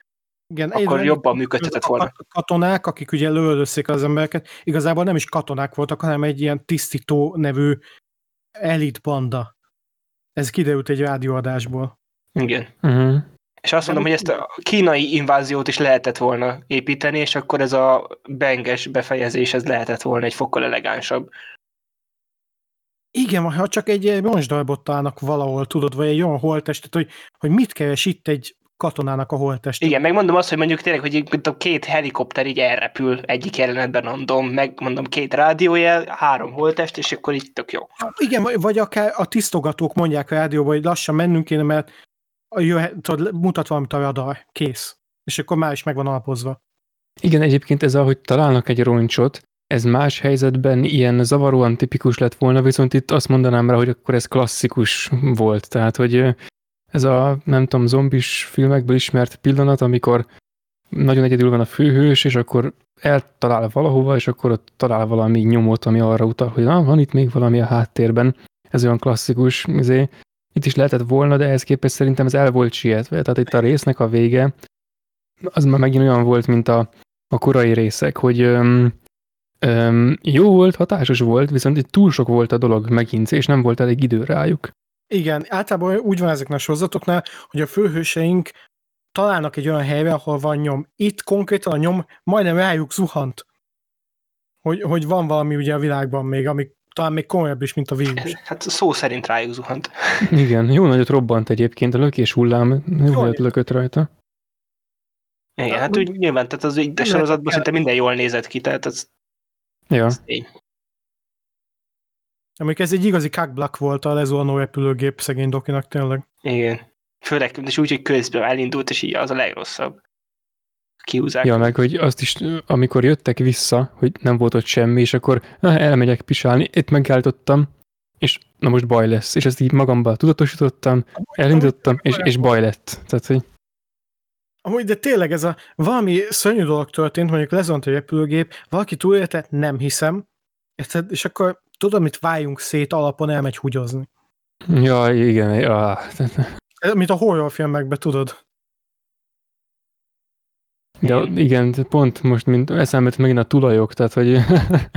Igen, Akkor jobban működhetett a volna. kat- katonák, akik ugye lövöldözték az embereket, igazából nem is katonák voltak, hanem egy ilyen tisztító nevű elit banda. Ez kiderült egy rádióadásból. Igen. Uh-huh. És azt mondom, hogy ezt a kínai inváziót is lehetett volna építeni, és akkor ez a benges befejezés, ez lehetett volna egy fokkal elegánsabb. Igen, ha csak egy roncsdarabot találnak valahol, tudod, vagy egy olyan holttestet, hogy, hogy mit keres itt egy katonának a holttest. Igen, megmondom azt, hogy mondjuk tényleg, hogy így, mint a két helikopter így elrepül egyik jelenetben mondom két rádiójel, három holtest, és akkor így tök jó. Igen, vagy- akár a tisztogatók mondják a rádióban, hogy lassan mennünk kéne, mert a jöhet, tudod, mutat valamit a radar, kész. És akkor már is meg van alapozva. Igen, egyébként ez, ahogy találnak egy roncsot, ez más helyzetben ilyen zavaróan tipikus lett volna, viszont itt azt mondanám rá, hogy akkor ez klasszikus volt. Tehát, hogy ez a, nem tudom, zombis filmekből ismert pillanat, amikor nagyon egyedül van a főhős, és akkor eltalál valahova, és akkor ott talál valami nyomot, ami arra utal, hogy na, van itt még valami a háttérben. Ez olyan klasszikus, izé. itt is lehetett volna, de ehhez képest szerintem ez el volt sietve. Tehát itt a résznek a vége, az már megint olyan volt, mint a, a korai részek, hogy öm, öm, jó volt, hatásos volt, viszont itt túl sok volt a dolog megint, és nem volt elég idő rájuk. Igen, általában úgy van ezeknek a sorozatoknál, hogy a főhőseink találnak egy olyan helyre, ahol van nyom. Itt konkrétan a nyom majdnem rájuk zuhant. Hogy, hogy van valami ugye a világban még, ami talán még komolyabb is, mint a vírus. Hát szó szerint rájuk zuhant. <laughs> Igen, jó nagyot robbant egyébként, a lökés hullám, jó nagyot lökött rajta. Igen, hát úgy- nyilván, tehát az így sorozatban szinte minden jól nézett ki, tehát ez, Ja, tény. Amikor ez egy igazi kakblak volt a lezuhanó repülőgép szegény dokinak tényleg. Igen. Főleg, és úgy, hogy közben elindult, és így az a legrosszabb. Kiúzák. ja, meg hogy azt is, amikor jöttek vissza, hogy nem volt ott semmi, és akkor na, elmegyek pisálni, itt megállítottam, és na most baj lesz. És ezt így magamban tudatosítottam, elindítottam, és, és baj lett. Tehát, hogy Amúgy, de tényleg ez a valami szörnyű dolog történt, mondjuk lezuhant egy repülőgép, valaki túlélte, nem hiszem, érted? és akkor tudod, mit váljunk szét alapon elmegy húgyozni. ja, igen, ja, mint a horrorfilmekben, tudod. De igen, pont most mint eszembe megint a tulajok, tehát hogy,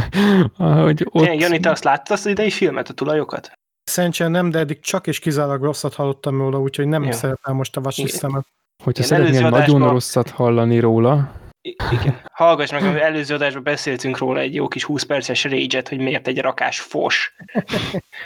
<laughs> hogy ott... Jani, te azt láttad az idei filmet, a tulajokat? Szerencsére nem, de eddig csak és kizárólag rosszat hallottam róla, úgyhogy nem Ja. szerepel most a watchlistemen. Hogyha szeretnél nagyon adásban- rosszat hallani róla, Igen. Hallgass meg, az előző adásban beszéltünk róla egy jó kis 20 perces rage hogy miért egy rakás fos.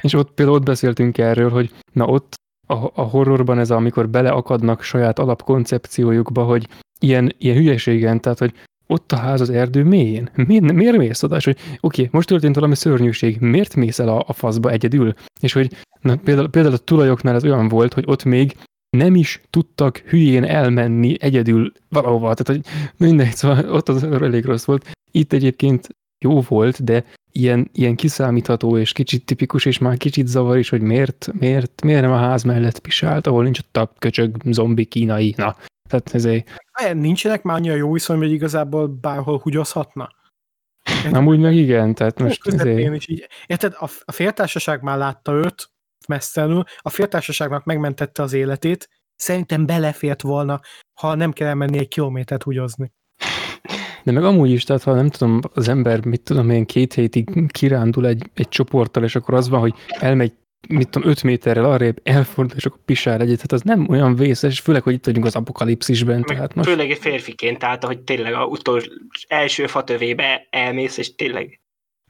és ott például ott beszéltünk erről, hogy na ott a, a horrorban ez, amikor beleakadnak saját alapkoncepciójukba, hogy ilyen, ilyen hülyeségen, tehát hogy ott a ház az erdő mélyén. Miért, miért mész oda? És hogy oké, most történt valami szörnyűség, miért mész el a, a faszba egyedül? És hogy na, például, például a tulajoknál ez olyan volt, hogy ott még nem is tudtak hülyén elmenni egyedül valahova. Tehát, hogy mindegy, szóval ott az elég rossz volt. Itt egyébként jó volt, de ilyen, ilyen kiszámítható és kicsit tipikus, és már kicsit zavar is, hogy miért, miért, miért nem a ház mellett pisált, ahol nincs ott a köcsög zombi kínai. Na, tehát ezért Vajon Nincsenek már annyira jó viszony, hogy igazából bárhol húgyozhatna? Amúgy meg igen, tehát most közepén azért, is így. Érted, a, a féltársaság már látta őt messzenül, a féltársaságnak megmentette az életét, szerintem belefért volna, ha nem kell elmenni egy kilométert húgyozni. de meg amúgy is, tehát ha nem tudom, az ember, mit tudom én, két hétig kirándul egy, egy csoporttal, és akkor az van, hogy elmegy mit tudom, 5 méterrel arrébb elfordul, és akkor pisál egyet, hát az nem olyan vészes, főleg, hogy itt vagyunk az apokalipszisben, Meg tehát most Főleg egy férfiként, tehát hogy tényleg a utolsó első fatövébe elmész, és tényleg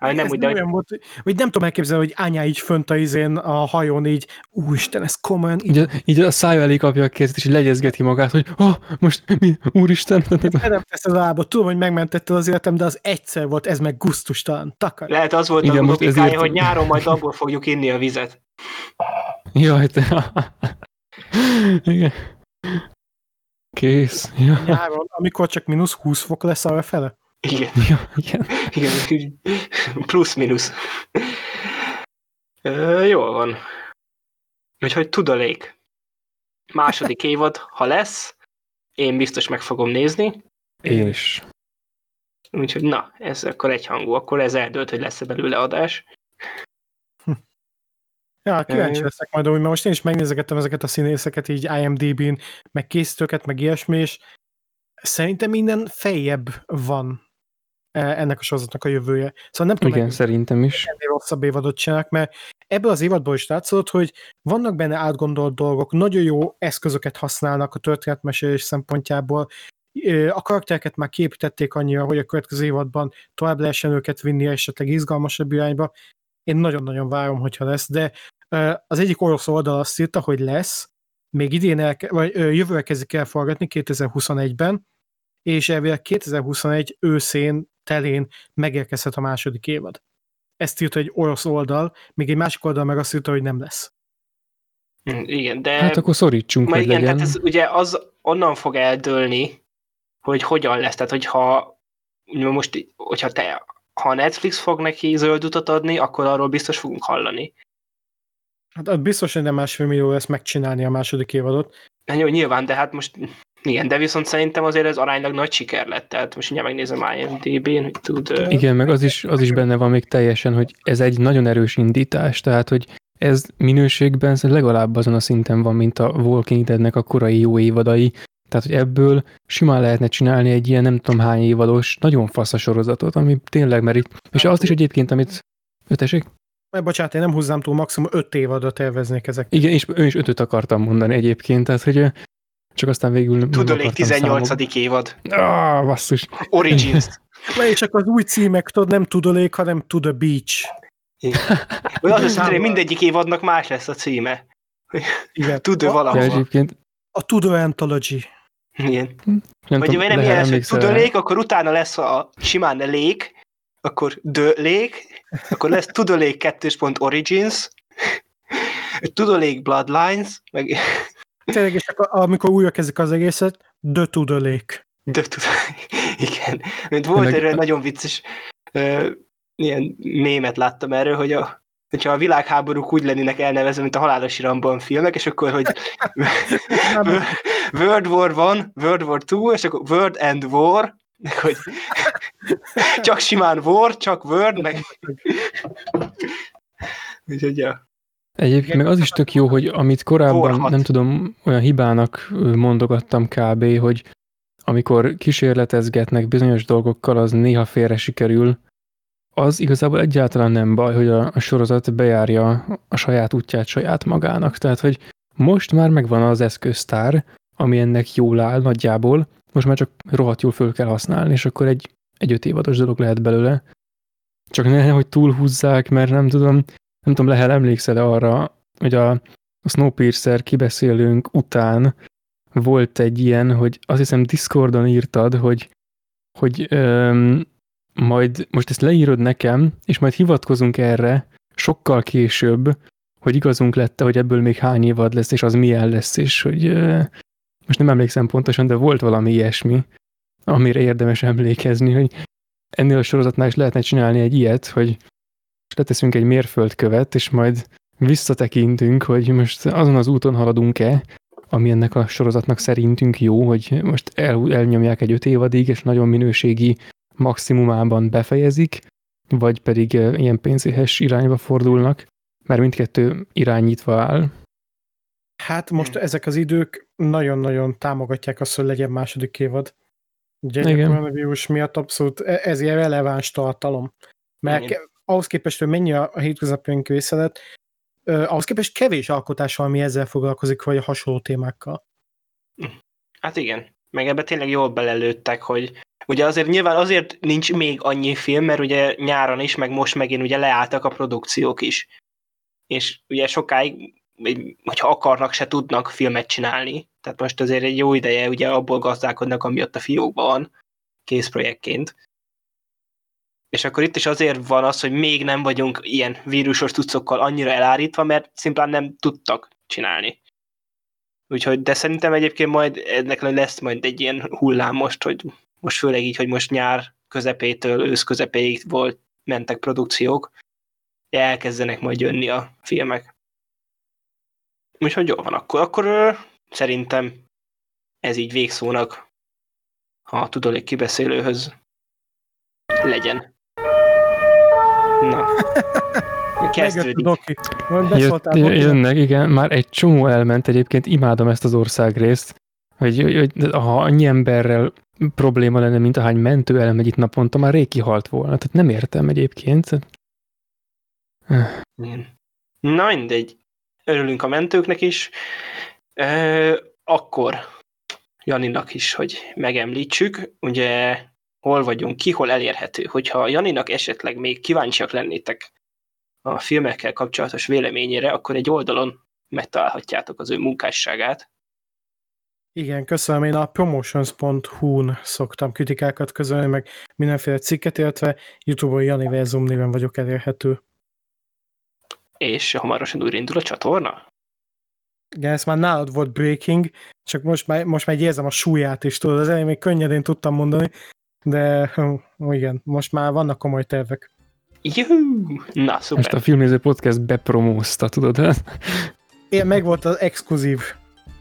Hát nem ez úgy, de olyan volt, hogy nem tudom elképzelni, hogy anyá így fönt a izén a hajón így, úristen, ez komolyan, így így, a- így a szája elé kapja a kezét, és így legyezgeti magát, hogy oh, most mi, úristen, Te nem tesz az lába. Tudom, hogy megmentette az életem, de az egyszer volt, ez meg gusztustalan. Takar. lehet az volt Igen, a logikája, ezért- hogy nyáron majd abból fogjuk inni a vizet. jaj, te... Igen. Kész. Ja, Nyáron, amikor csak mínusz 20 fok lesz arra fele. Igen, <laughs> ja, igen. igen. Plusz-minusz. Jól van. Úgyhogy tudalék. Második <laughs> évad, ha lesz, én biztos meg fogom nézni. Én is. Úgyhogy na, ez akkor egyhangú, akkor ez eldőlt, hogy lesz-e belőle adás. <laughs> Ja, kíváncsi leszek majd, mert most én is megnézegettem ezeket a színészeket így IMDb-n, meg készítőket, meg ilyesmi, és szerintem minden feljebb van ennek a sorozatnak a jövője. Szóval nem tudom, Igen, hogy szerintem is. ennél rosszabb évadot csinálnak, mert ebből az évadból is látszott, hogy vannak benne átgondolt dolgok, nagyon jó eszközöket használnak a történetmesélés szempontjából, Ö, a karaktereket már képítették annyira, hogy a következő évadban tovább lehessen őket vinni esetleg izgalmasabb irányba. Én nagyon-nagyon várom, hogyha lesz, de ö, az egyik orosz oldal azt írta, hogy lesz, még idén elke, vagy jövőre kezdik el forgatni 2021-ben, és elvileg 2021 őszén, telén megérkezhet a második évad. Ezt írta egy orosz oldal, még egy másik oldal meg azt írta, hogy nem lesz. Hm, Igen, de... Hát akkor szorítsunk, hogy igen, legyen. tehát ez ugye az onnan fog eldőlni, hogy hogyan lesz. Tehát, hogyha most, hogyha te, ha Netflix fog neki zöld utat adni, akkor arról biztos fogunk hallani. Hát az biztos, hogy nem másfél millió lesz megcsinálni a második évadot. Hát Jó, nyilván, de hát most igen, de viszont szerintem azért ez aránylag nagy siker lett. Tehát most ugye megnézem IMDb-n, hogy tud... Igen, meg az is, az is benne van még teljesen, hogy ez egy nagyon erős indítás, tehát, hogy ez minőségben legalább azon a szinten van, mint a Walking Deadnek a korai jó évadai, tehát, hogy ebből simán lehetne csinálni egy ilyen nem tudom hány évados, nagyon fasz a sorozatot, ami tényleg merik. És azt is egyébként, amit Ötesek? Majd bocsánat, én nem húzzám túl, maximum öt évadra terveznék ezek. Igen, és ő is ötöt akartam mondani egyébként, tehát, hogy csak aztán végül nem Tudolék akartam 18. számolni. évad. Ah, basszus. Origins. <laughs> Mert csak az új címek, tudod, nem tudolék, hanem to the beach. Vagy az azt hogy mindegyik évadnak más lesz a címe. Igen. Tudő A- Ja, egyébként A Tudor Anthology. Igen. nem Vagy tudom, nem ilyen lesz, hogy tudolék, akkor utána lesz a simán lék, akkor dölék, akkor lesz tudolék 2. Origins, tudolék Bloodlines, meg Tényleg, és akkor, amikor újra kezdik az egészet, the tudolék. de tudolék. Igen. Mint volt Meg- erről nagyon vicces ö, ilyen mémet láttam erről, hogy a hogyha a világháborúk úgy lennének elnevezve, mint a halálos iramban filmek, és akkor, hogy <laughs> World War One, World War Two, és akkor World and War, meg hogy <laughs> csak simán War, csak Word, meg... Úgyhogy, ja. Egyébként meg az is tök jó, hogy amit korábban, Forhat. nem tudom, olyan hibának mondogattam kb., hogy amikor kísérletezgetnek bizonyos dolgokkal, az néha félre sikerül, az igazából egyáltalán nem baj, hogy a, a sorozat bejárja a saját útját saját magának. Tehát, hogy most már megvan az eszköztár, ami ennek jól áll nagyjából, most már csak rohadt jól föl kell használni, és akkor egy, egy öt évados dolog lehet belőle. Csak ne, hogy túlhúzzák, mert nem tudom, nem tudom, Lehel emlékszel arra, hogy a, Snowpiercer kibeszélünk után volt egy ilyen, hogy azt hiszem Discordon írtad, hogy, hogy öm, majd most ezt leírod nekem, és majd hivatkozunk erre sokkal később, hogy igazunk lett, hogy ebből még hány évad lesz, és az milyen lesz, és hogy ö, most nem emlékszem pontosan, de volt valami ilyesmi, amire érdemes emlékezni, hogy ennél a sorozatnál is lehetne csinálni egy ilyet, hogy leteszünk egy mérföldkövet, és majd visszatekintünk, hogy most azon az úton haladunk-e, ami ennek a sorozatnak szerintünk jó, hogy most el, elnyomják egy öt évadig, és nagyon minőségi maximumában befejezik, vagy pedig ilyen pénzéhes irányba fordulnak, mert mindkettő irányítva áll. Hát most hmm. ezek az idők nagyon-nagyon támogatják azt, hogy legyen második évad. Ugye Igen. a koronavírus miatt abszolút e- ez ilyen releváns tartalom. Mert Igen. Ahhoz képest, hogy mennyi a, a hétköznapjánk vészelet, ahhoz képest kevés alkotás ami ezzel foglalkozik, vagy a hasonló témákkal. Hát igen, meg ebbe tényleg jól belelőttek, hogy ugye azért nyilván azért nincs még annyi film, mert ugye nyáron is, meg most megint ugye leálltak a produkciók is. És ugye sokáig, hogyha akarnak, se tudnak filmet csinálni. Tehát most azért egy jó ideje ugye abból gazdálkodnak, ami ott a fiókban van, készprojektként. És akkor itt is azért van az, hogy még nem vagyunk ilyen vírusos tudszokkal annyira elárítva, mert szimplán nem tudtak csinálni. Úgyhogy, de szerintem egyébként majd ennek lesz majd egy ilyen hullám most, hogy most főleg így, hogy most nyár közepétől ősz közepéig volt, mentek produkciók, elkezdenek majd jönni a filmek. Úgyhogy jó van, akkor, akkor szerintem ez így végszónak a tudalék kibeszélőhöz legyen. Na. <laughs> Kezdődik. Jött, jönnek, igen, már egy csomó elment egyébként, imádom ezt az országrészt, hogy, hogy ha annyi emberrel probléma lenne, mint ahány mentő elmegy itt naponta, már rég kihalt volna. Tehát nem értem egyébként. Na mindegy. Örülünk a mentőknek is. E, akkor Janinak is, hogy megemlítsük. Ugye hol vagyunk, ki hol elérhető. Hogyha Janinak esetleg még kíváncsiak lennétek a filmekkel kapcsolatos véleményére, akkor egy oldalon megtalálhatjátok az ő munkásságát. Igen, köszönöm. Én a promotions.hu-n szoktam kritikákat közölni, meg mindenféle cikket, illetve YouTube-on Jani Verzum néven vagyok elérhető. És hamarosan újra a csatorna? Igen, ez már nálad volt breaking, csak most már, most már érzem a súlyát is, tudod, az elején még könnyedén tudtam mondani, de <laughs> igen, most már vannak komoly tervek. Juhu! Na, szuper. Most a Filmnéző Podcast bepromózta, tudod? Én meg volt az exkluzív.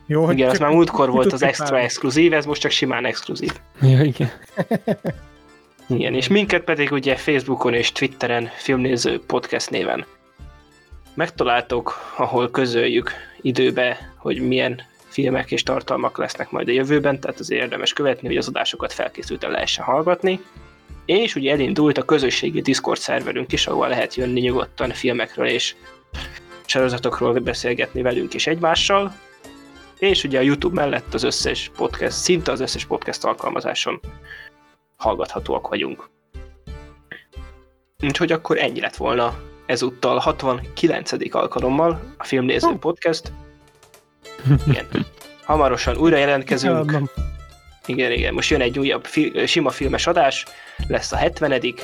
Jó, igen, az már múltkor volt az extra pár. exkluzív, ez most csak simán exkluzív. Ja, igen. <laughs> igen, és minket pedig ugye Facebookon és Twitteren Filmnéző Podcast néven megtaláltok, ahol közöljük időbe, hogy milyen filmek és tartalmak lesznek majd a jövőben, tehát azért érdemes követni, hogy az adásokat felkészülten lehessen hallgatni. És ugye elindult a közösségi Discord szerverünk is, ahol lehet jönni nyugodtan filmekről és sorozatokról beszélgetni velünk és egymással. És ugye a YouTube mellett az összes podcast, szinte az összes podcast alkalmazáson hallgathatóak vagyunk. Úgyhogy akkor ennyi lett volna ezúttal 69. alkalommal a Filmnéző Podcast. Igen. Hamarosan újra jelentkezünk. Igen, igen, most jön egy újabb fi- sima filmes adás, lesz a 70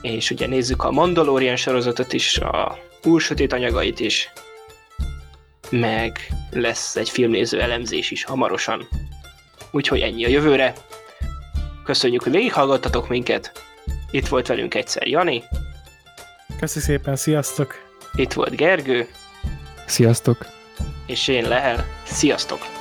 és ugye nézzük a Mandalorian sorozatot is, a úrsötét anyagait is, meg lesz egy filmnéző elemzés is hamarosan. Úgyhogy ennyi a jövőre. Köszönjük, hogy végighallgattatok minket. Itt volt velünk egyszer Jani. Köszi szépen, sziasztok! Itt volt Gergő. Sziasztok! És én Lehel. Sziasztok!